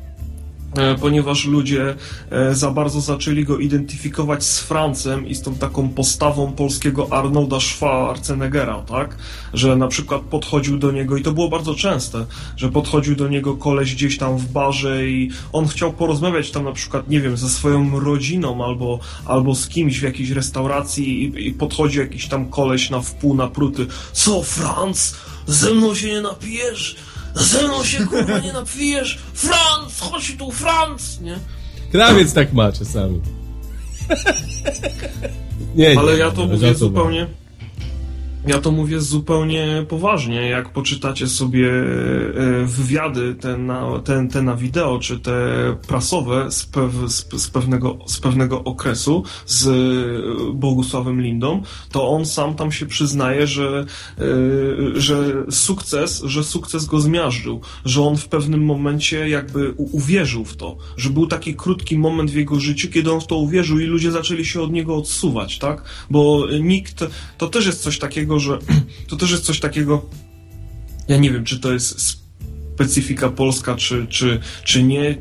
ponieważ ludzie e, za bardzo zaczęli go identyfikować z Francem i z tą taką postawą polskiego Arnolda Schwarzeneggera, tak? Że na przykład podchodził do niego, i to było bardzo częste, że podchodził do niego koleś gdzieś tam w barze i on chciał porozmawiać tam na przykład, nie wiem, ze swoją rodziną albo, albo z kimś w jakiejś restauracji i, i podchodzi jakiś tam koleś na wpół napruty. Co, Franc? Ze mną się nie napijesz? Ze mną się kurwa nie napijesz! Franc! Chodź tu, Franc! Nie? Krawiec tak ma czasami. nie, Ale nie, ja to mówię zupełnie... Ja to mówię zupełnie poważnie. Jak poczytacie sobie e, wywiady te na, te, te na wideo, czy te prasowe z, pew, z, z, pewnego, z pewnego okresu z Bogusławem Lindą, to on sam tam się przyznaje, że, e, że sukces, że sukces go zmiażdżył, że on w pewnym momencie jakby uwierzył w to, że był taki krótki moment w jego życiu, kiedy on w to uwierzył i ludzie zaczęli się od niego odsuwać, tak? Bo nikt, to też jest coś takiego, że to też jest coś takiego, ja nie wiem, czy to jest specyfika polska, czy, czy, czy nie.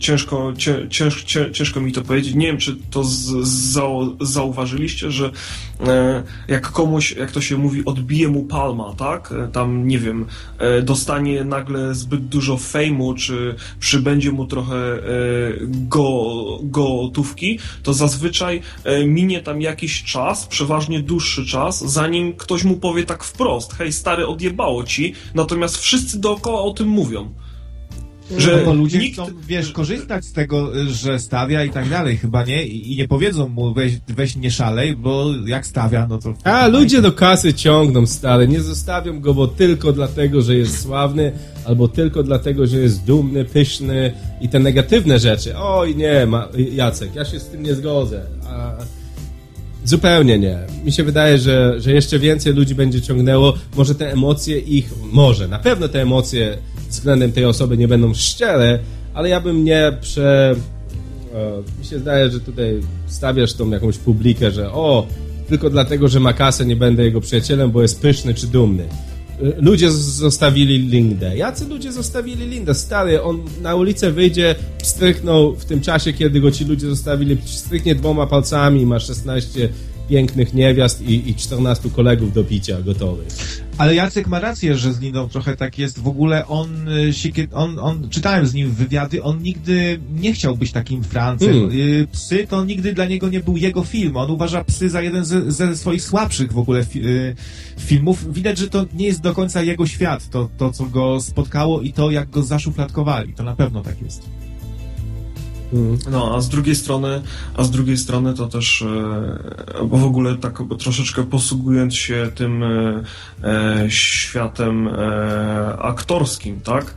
Ciężko, cięż, ciężko mi to powiedzieć. Nie wiem, czy to z, zau, zauważyliście, że e, jak komuś, jak to się mówi, odbije mu palma, tak? E, tam, nie wiem, e, dostanie nagle zbyt dużo fejmu, czy przybędzie mu trochę e, go, gotówki, to zazwyczaj e, minie tam jakiś czas, przeważnie dłuższy czas, zanim ktoś mu powie tak wprost, hej stary, odjebało ci, natomiast wszyscy dookoła o tym mówią. Że no bo ludzie nikt... chcą, wiesz, korzystać z tego, że stawia i tak dalej, chyba nie? I nie powiedzą mu, weź, weź nie szalej, bo jak stawia, no to... A, ludzie do kasy ciągną, stary, nie zostawią go, bo tylko dlatego, że jest sławny, albo tylko dlatego, że jest dumny, pyszny i te negatywne rzeczy. Oj, nie, ma, Jacek, ja się z tym nie zgodzę. A... Zupełnie nie. Mi się wydaje, że, że jeszcze więcej ludzi będzie ciągnęło. Może te emocje ich, może, na pewno te emocje względem tej osoby nie będą szczere, ale ja bym nie prze... E, mi się zdaje, że tutaj stawiasz tą jakąś publikę, że o, tylko dlatego, że ma kasę, nie będę jego przyjacielem, bo jest pyszny czy dumny. E, ludzie zostawili Lindę. Jacy ludzie zostawili Lindę? Stary, on na ulicę wyjdzie, stryknął w tym czasie, kiedy go ci ludzie zostawili, stryknie dwoma palcami, ma 16 pięknych niewiast i, i 14 kolegów do picia gotowych. Ale Jacek ma rację, że z Liną trochę tak jest. W ogóle on, y, się, on, on czytałem z nim wywiady, on nigdy nie chciał być takim Francem. Hmm. Y, psy to nigdy dla niego nie był jego film. On uważa psy za jeden ze, ze swoich słabszych w ogóle fi, y, filmów. Widać, że to nie jest do końca jego świat, to, to co go spotkało i to jak go zaszufladkowali. To na pewno tak jest. Mhm. No, a z drugiej strony, a z drugiej strony to też, e, bo w ogóle tak troszeczkę posługując się tym e, e, światem aktorskim, tak?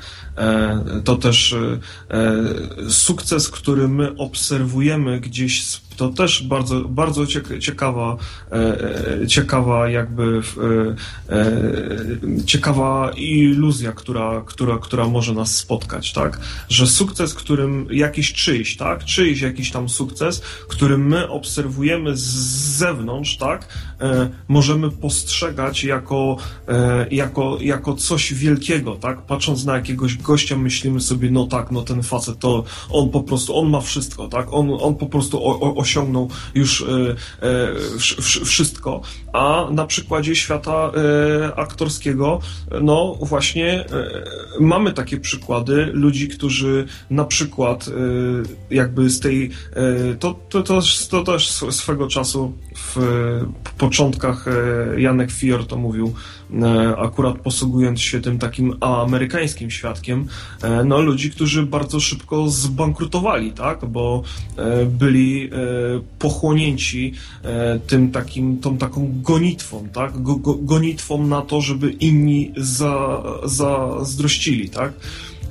To też sukces, który my obserwujemy gdzieś z to też bardzo, bardzo ciekawa, e, e, ciekawa jakby e, ciekawa iluzja, która, która, która może nas spotkać, tak? Że sukces, którym jakiś czyjś, tak? Czyjś jakiś tam sukces, który my obserwujemy z zewnątrz, tak? E, możemy postrzegać jako, e, jako, jako coś wielkiego, tak? Patrząc na jakiegoś gościa, myślimy sobie, no tak, no ten facet to on po prostu, on ma wszystko, tak? On, on po prostu o, o, osiągnął już wszystko, a na przykładzie świata aktorskiego, no właśnie mamy takie przykłady ludzi, którzy na przykład jakby z tej, to, to, to, to też swego czasu w początkach e, Janek Fior to mówił, e, akurat posługując się tym takim amerykańskim świadkiem, e, no ludzi, którzy bardzo szybko zbankrutowali, tak, bo byli pochłonięci tym takim, tą taką gonitwą, tak, go, go, gonitwą na to, żeby inni za, zazdrościli, tak.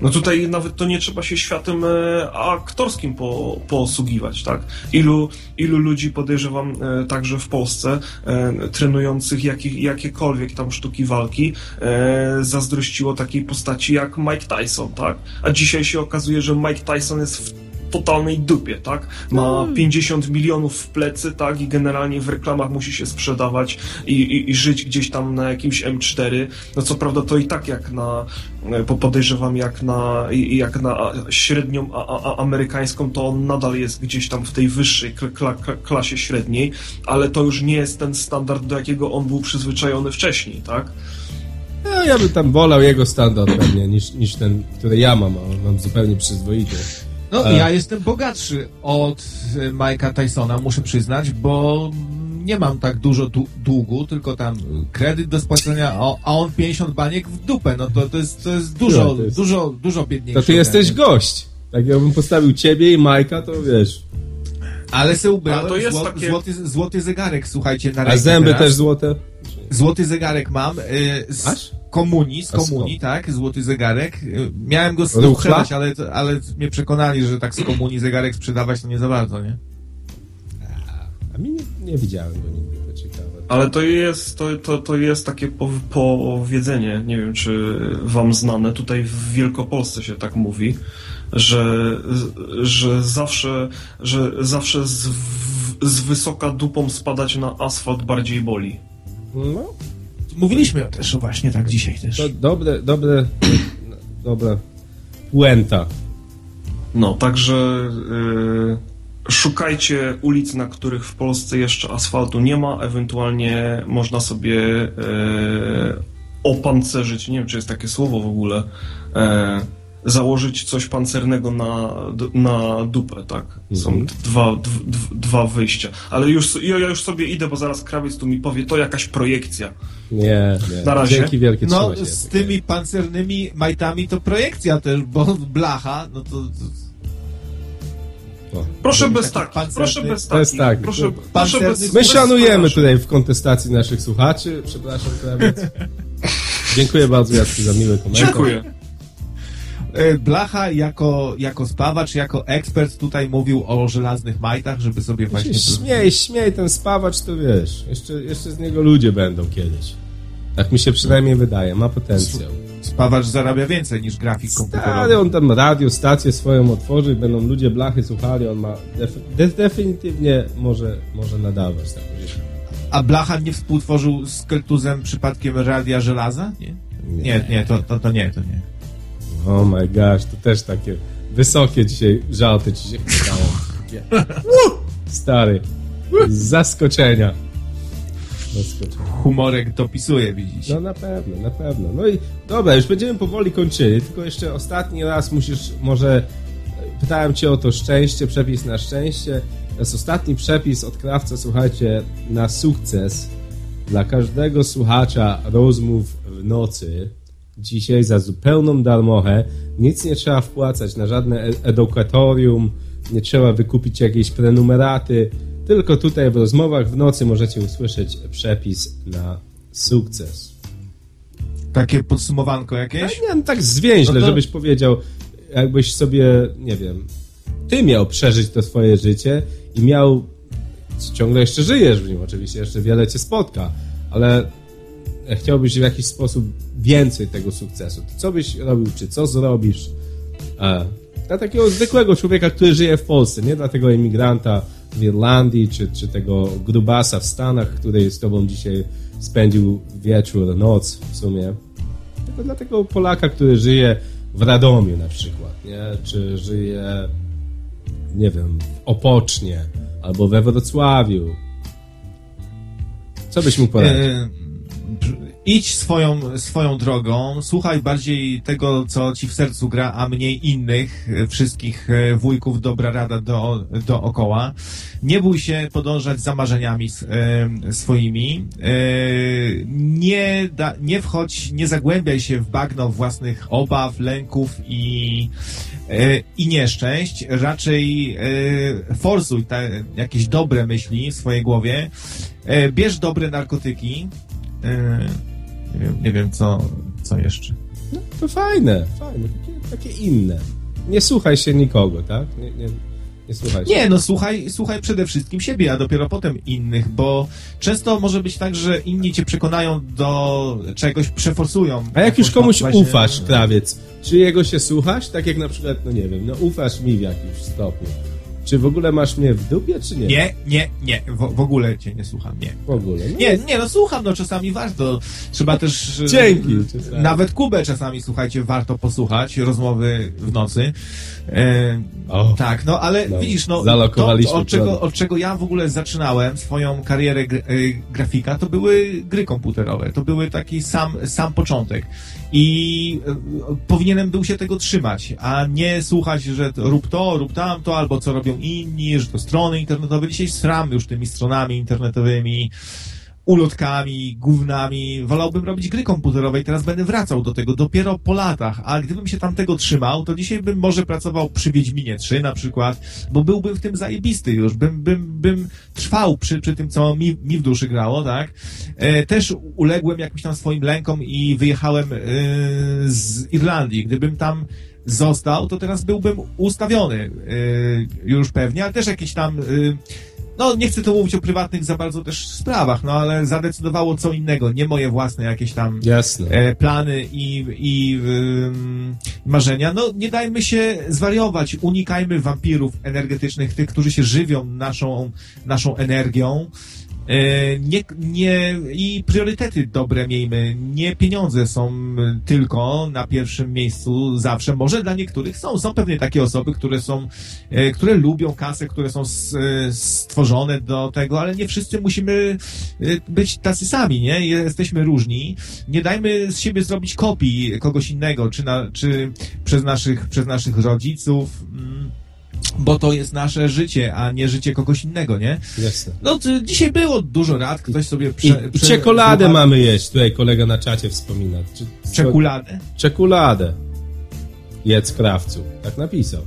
No tutaj nawet to nie trzeba się światem e, aktorskim po, posługiwać, tak? Ilu, ilu ludzi podejrzewam e, także w Polsce, e, trenujących jakie, jakiekolwiek tam sztuki walki, zazdrościło takiej postaci jak Mike Tyson, tak? A dzisiaj się okazuje, że Mike Tyson jest w totalnej dupie, tak? Ma 50 no. milionów w plecy, tak? I generalnie w reklamach musi się sprzedawać i, i, i żyć gdzieś tam na jakimś M4. No co prawda to i tak jak na, e, podejrzewam jak na, jak na średnią a, a, amerykańską, to on nadal jest gdzieś tam w tej wyższej kla, klasie średniej, ale to już nie jest ten standard, do jakiego on był przyzwyczajony wcześniej, tak? No, ja bym tam wolał jego standard pewnie niż, niż ten, który ja mam, a mam zupełnie przyzwoity. No, e... ja jestem bogatszy od Mike'a Tysona, muszę przyznać, bo nie mam tak dużo długu, tylko tam kredyt do spłacenia, a on 50 baniek w dupę. No to, to, jest, to jest dużo, no, to jest... dużo, dużo biedniejsze. To ty jesteś gość. Tak jakbym postawił ciebie i Majka, to wiesz. Ale se ubrałem to jest zło, takie... złoty, złoty zegarek, słuchajcie, na A zęby teraz. też złote? Złoty zegarek mam. Y, z Aż? komunii, z komunii, tak, złoty zegarek. Y, miałem go sprzedać, ale, ale mnie przekonali, że tak z komunii zegarek sprzedawać to nie za bardzo, nie? A, a mi nie, nie widziałem go nigdy, to ciekawe. Ale to jest, to, to, to jest takie powiedzenie, nie wiem czy wam znane, tutaj w Wielkopolsce się tak mówi, że, że zawsze, że zawsze z, z wysoka dupą spadać na asfalt bardziej boli. No. Mówiliśmy też właśnie tak dzisiaj też. To dobre, dobre, dobra puenta. No, także yy, szukajcie ulic, na których w Polsce jeszcze asfaltu nie ma, ewentualnie można sobie yy, opancerzyć, nie wiem czy jest takie słowo w ogóle, yy, założyć coś pancernego na, na dupę, tak? Są mhm. dwa, dwa wyjścia. Ale już, ja już sobie idę, bo zaraz krawiec tu mi powie, to jakaś projekcja. Nie, nie. Na razie. Dzięki wielkie, No, z tymi pancernymi majtami to projekcja też, bo blacha, no to... O, proszę bez tak, proszę bez tak. Bez tak. Proszę, proszę bez, My szanujemy tutaj w kontestacji naszych słuchaczy. Przepraszam, krawiec. Dziękuję bardzo, Jacku, za miły komentarz. Dziękuję. E, Blacha jako, jako spawacz, jako ekspert tutaj mówił o żelaznych majtach, żeby sobie właśnie... Śmiej, śmiej, ten spawacz to wiesz, jeszcze, jeszcze z niego ludzie będą kiedyś. Tak mi się przynajmniej wydaje, ma potencjał. Spawacz zarabia więcej niż grafik komputerowy. Ale on tam radio, stację swoją otworzy, będą ludzie blachy słuchali, on ma def definitywnie może, może nadawać. Tak A Blacha nie współtworzył z Keltuzem przypadkiem radia żelaza? Nie, nie, nie, nie to, to, to nie, to nie. Oh my gosh, to też takie wysokie dzisiaj żarty ci się wydało. Stary. Z zaskoczenia. zaskoczenia. Humorek dopisuje, widzicie. No na pewno, na pewno. No i dobra, już będziemy powoli kończyli, tylko jeszcze ostatni raz musisz, może pytałem cię o to szczęście, przepis na szczęście. To jest ostatni przepis od krawca, słuchajcie, na sukces dla każdego słuchacza rozmów w nocy dzisiaj za zupełną darmochę. Nic nie trzeba wpłacać na żadne e- edukatorium, nie trzeba wykupić jakiejś prenumeraty. Tylko tutaj w rozmowach w nocy możecie usłyszeć przepis na sukces. Takie podsumowanko jakieś? Tak, nie, no tak zwięźle, no to... żebyś powiedział, jakbyś sobie, nie wiem, ty miał przeżyć to swoje życie i miał, ciągle jeszcze żyjesz w nim, oczywiście jeszcze wiele cię spotka, ale chciałbyś w jakiś sposób więcej tego sukcesu, to co byś robił, czy co zrobisz? A, dla takiego zwykłego człowieka, który żyje w Polsce, nie dla tego emigranta w Irlandii, czy, czy tego grubasa w Stanach, który z tobą dzisiaj spędził wieczór, noc w sumie. Tylko dla tego Polaka, który żyje w Radomiu na przykład, nie? Czy żyje, nie wiem, w Opocznie, albo we Wrocławiu. Co byś mu poradził? Idź swoją, swoją drogą, słuchaj bardziej tego, co ci w sercu gra, a mniej innych, e, wszystkich e, wujków, dobra rada do, dookoła. Nie bój się podążać za marzeniami e, swoimi. Nie, da, nie wchodź, nie zagłębiaj się w bagno własnych obaw, lęków i, i nieszczęść. Raczej forsuj te, jakieś dobre myśli w swojej głowie. bierz dobre narkotyki. Nie wiem, nie wiem co, co jeszcze. No, to fajne, fajne, takie, takie inne. Nie słuchaj się nikogo, tak? Nie, nie, nie słuchaj się. Nie, no słuchaj, słuchaj przede wszystkim siebie, a dopiero potem innych, bo często może być tak, że inni cię przekonają do czegoś, przeforsują. A jak już komuś właśnie... ufasz, krawiec, czy jego się słuchasz? Tak jak na przykład, no nie wiem, no ufasz mi w jakimś stopniu czy w ogóle masz mnie w dupie, czy nie? Nie, nie, nie. W, w ogóle cię nie słucham, nie. W ogóle? No. Nie, nie, no słucham, no czasami warto. Trzeba też... E, Dzięki. Czasami. Nawet Kubę czasami, słuchajcie, warto posłuchać, rozmowy w nocy. E, oh. Tak, no ale no, widzisz, no to, od, czego, od czego ja w ogóle zaczynałem swoją karierę e, grafika, to były gry komputerowe. To były taki sam, sam początek. I e, powinienem był się tego trzymać, a nie słuchać, że rób to, rób tamto, albo co robią inni, że to strony internetowe. Dzisiaj sram już tymi stronami internetowymi, ulotkami, gównami. Wolałbym robić gry komputerowe i teraz będę wracał do tego dopiero po latach. A gdybym się tam tego trzymał, to dzisiaj bym może pracował przy Wiedźminie 3 na przykład, bo byłbym w tym zajebisty już. Bym, bym, bym trwał przy, przy tym, co mi, mi w duszy grało, tak? E, też uległem jakimś tam swoim lękom i wyjechałem e, z Irlandii. Gdybym tam został, to teraz byłbym ustawiony e, już pewnie, ale też jakieś tam e, no nie chcę tu mówić o prywatnych za bardzo też sprawach, no ale zadecydowało co innego, nie moje własne jakieś tam e, plany i, i marzenia. No nie dajmy się zwariować, unikajmy wampirów energetycznych, tych, którzy się żywią naszą, naszą energią. E, nie, nie, I priorytety dobre miejmy. Nie pieniądze są tylko na pierwszym miejscu zawsze. Może dla niektórych są. Są pewnie takie osoby, które są, e, które lubią kasę, które są stworzone do tego, ale nie wszyscy musimy e, być tacy sami, nie? Jesteśmy różni. Nie dajmy z siebie zrobić kopii kogoś innego, czy, na, czy przez naszych, przez naszych rodziców. Mm bo to jest nasze życie, a nie życie kogoś innego, nie? Jasne. No, dzisiaj było dużo rad, ktoś sobie prze, I, prze, czekoladę mamy jeść, tutaj kolega na czacie wspomina. Czy, czekoladę? Czekoladę. Jedz krawcu. Tak napisał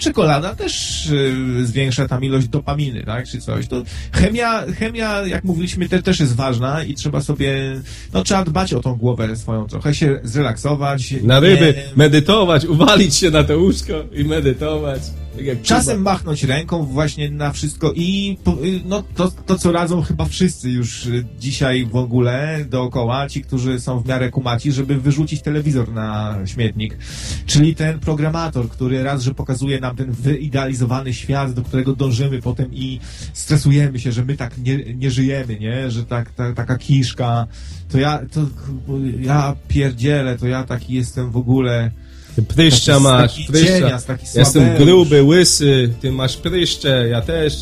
czekolada też y, zwiększa tam ilość dopaminy, tak, czy coś. To chemia, chemia, jak mówiliśmy, te, też jest ważna i trzeba sobie, no trzeba dbać o tą głowę swoją, trochę się zrelaksować. Na ryby, nie... medytować, uwalić się na to łóżko i medytować. Tak Czasem machnąć ręką właśnie na wszystko i no, to, to, co radzą chyba wszyscy już dzisiaj w ogóle dookoła, ci, którzy są w miarę kumaci, żeby wyrzucić telewizor na śmietnik. Czyli ten programator, który raz, że pokazuje nam ten wyidealizowany świat, do którego dążymy potem i stresujemy się, że my tak nie, nie żyjemy, nie? Że tak, ta, taka kiszka, to ja, to ja pierdzielę, to ja taki jestem w ogóle ty pryszcza taki, masz, taki pryszcza. Cienias, taki Jestem gruby, łysy, ty masz pryszcze, ja też.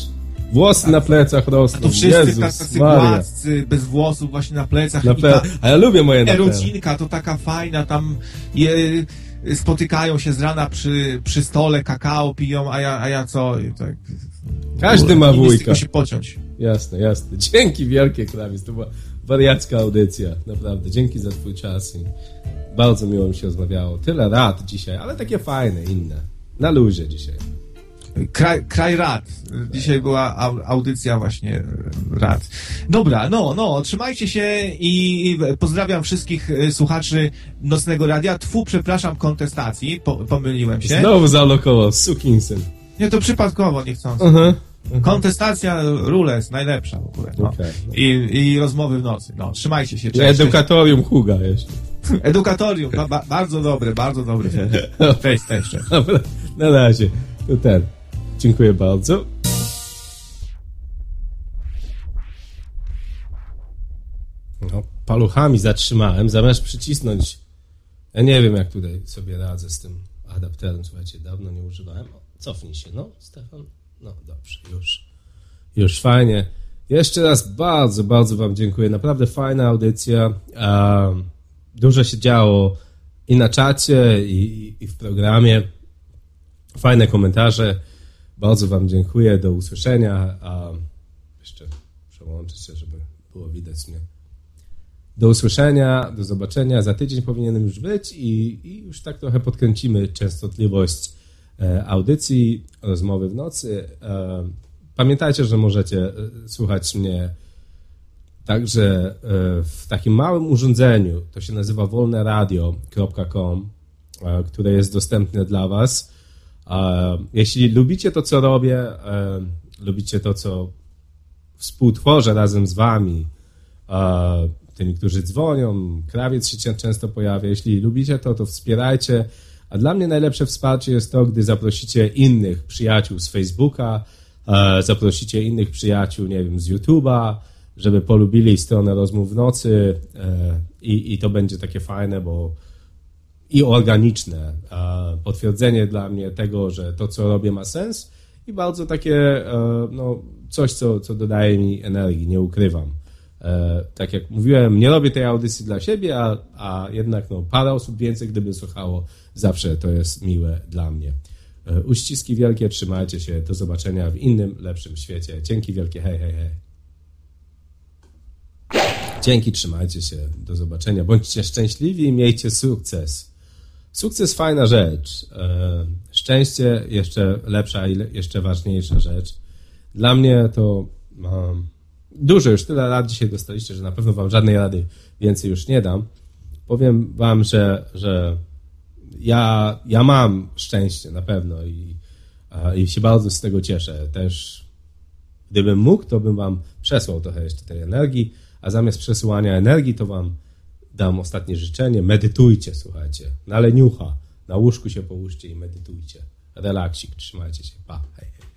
Włosy tak. na plecach rosną. A to wszyscy Jezus, tacy gładcy, bez włosów właśnie na plecach. Na ple... A ja lubię moje na Erocinka to taka fajna, tam je, spotykają się z rana przy, przy stole, kakao piją, a ja, a ja co? Tak, Każdy ma wujka. się pociąć. Jasne, jasne. Dzięki wielkie, Krawiec. To była wariacka audycja. Naprawdę. Dzięki za twój czas. I bardzo miło mi się rozmawiało. Tyle rad dzisiaj, ale takie fajne, inne. Na luzie dzisiaj. Kraj, kraj rad. Dzisiaj była audycja właśnie rad. Dobra, no, no, trzymajcie się i pozdrawiam wszystkich y, słuchaczy Nocnego Radia. Tfu, przepraszam, kontestacji, po, pomyliłem się. Znowu zalokował, sukinsyn. Nie, to przypadkowo, niechcący. Uh -huh. Kontestacja Rules, najlepsza w ogóle. No. Okay. I, I rozmowy w nocy. No, trzymajcie się. Cześć, edukatorium Huga jeszcze. Edukatorium, ba, ba, bardzo dobre, bardzo dobre. Cześć, cześć, cześć. Na razie. To ten. Dziękuję bardzo. No, paluchami zatrzymałem, zamiast przycisnąć. Ja nie wiem, jak tutaj sobie radzę z tym adapterem. Słuchajcie, dawno nie używałem. O, cofnij się, no, Stefan. No, dobrze, już. Już fajnie. Jeszcze raz bardzo, bardzo Wam dziękuję. Naprawdę fajna audycja. Um, Dużo się działo i na czacie, i, i w programie. Fajne komentarze. Bardzo Wam dziękuję. Do usłyszenia. A jeszcze przełączę się, żeby było widać mnie. Do usłyszenia, do zobaczenia. Za tydzień powinienem już być i, i już tak trochę podkręcimy częstotliwość e, audycji, rozmowy w nocy. E, pamiętajcie, że możecie e, słuchać mnie także w takim małym urządzeniu. To się nazywa wolneradio.com, które jest dostępne dla Was. Jeśli lubicie to, co robię, lubicie to, co współtworzę razem z Wami, tymi, którzy dzwonią. Krawiec się często pojawia. Jeśli lubicie to, to wspierajcie. A dla mnie najlepsze wsparcie jest to, gdy zaprosicie innych przyjaciół z Facebooka, e, zaprosicie innych przyjaciół, nie wiem, z YouTube'a, żeby polubili stronę rozmów w nocy e, i, i to będzie takie fajne, bo i organiczne. Potwierdzenie dla mnie tego, że to, co robię, ma sens i bardzo takie, e, no, coś, co, co dodaje mi energii, nie ukrywam. E, tak jak mówiłem, nie robię tej audycji dla siebie, a, a jednak no, parę osób więcej, gdyby słuchało, zawsze to jest miłe dla mnie. Uściski wielkie, trzymajcie się, do zobaczenia w innym, lepszym świecie. Dzięki wielkie, hej, hej, hej. Dzięki, trzymajcie się, do zobaczenia. Bądźcie szczęśliwi i miejcie sukces. Sukces fajna rzecz. E, szczęście jeszcze lepsza i jeszcze ważniejsza rzecz. Dla mnie to dużo już tyle lat dzisiaj dostaliście, że na pewno wam żadnej rady więcej już nie dam. Powiem wam, że, że ja, ja mam szczęście na pewno i, i się bardzo z tego cieszę. Też gdybym mógł, to bym wam przesłał trochę jeszcze tej energii, a zamiast przesyłania energii, to wam dam ostatnie życzenie. Medytujcie, słuchajcie. Na leniucha, na łóżku się połóżcie i medytujcie. Relaksik, trzymajcie się. Pa, hej, hej.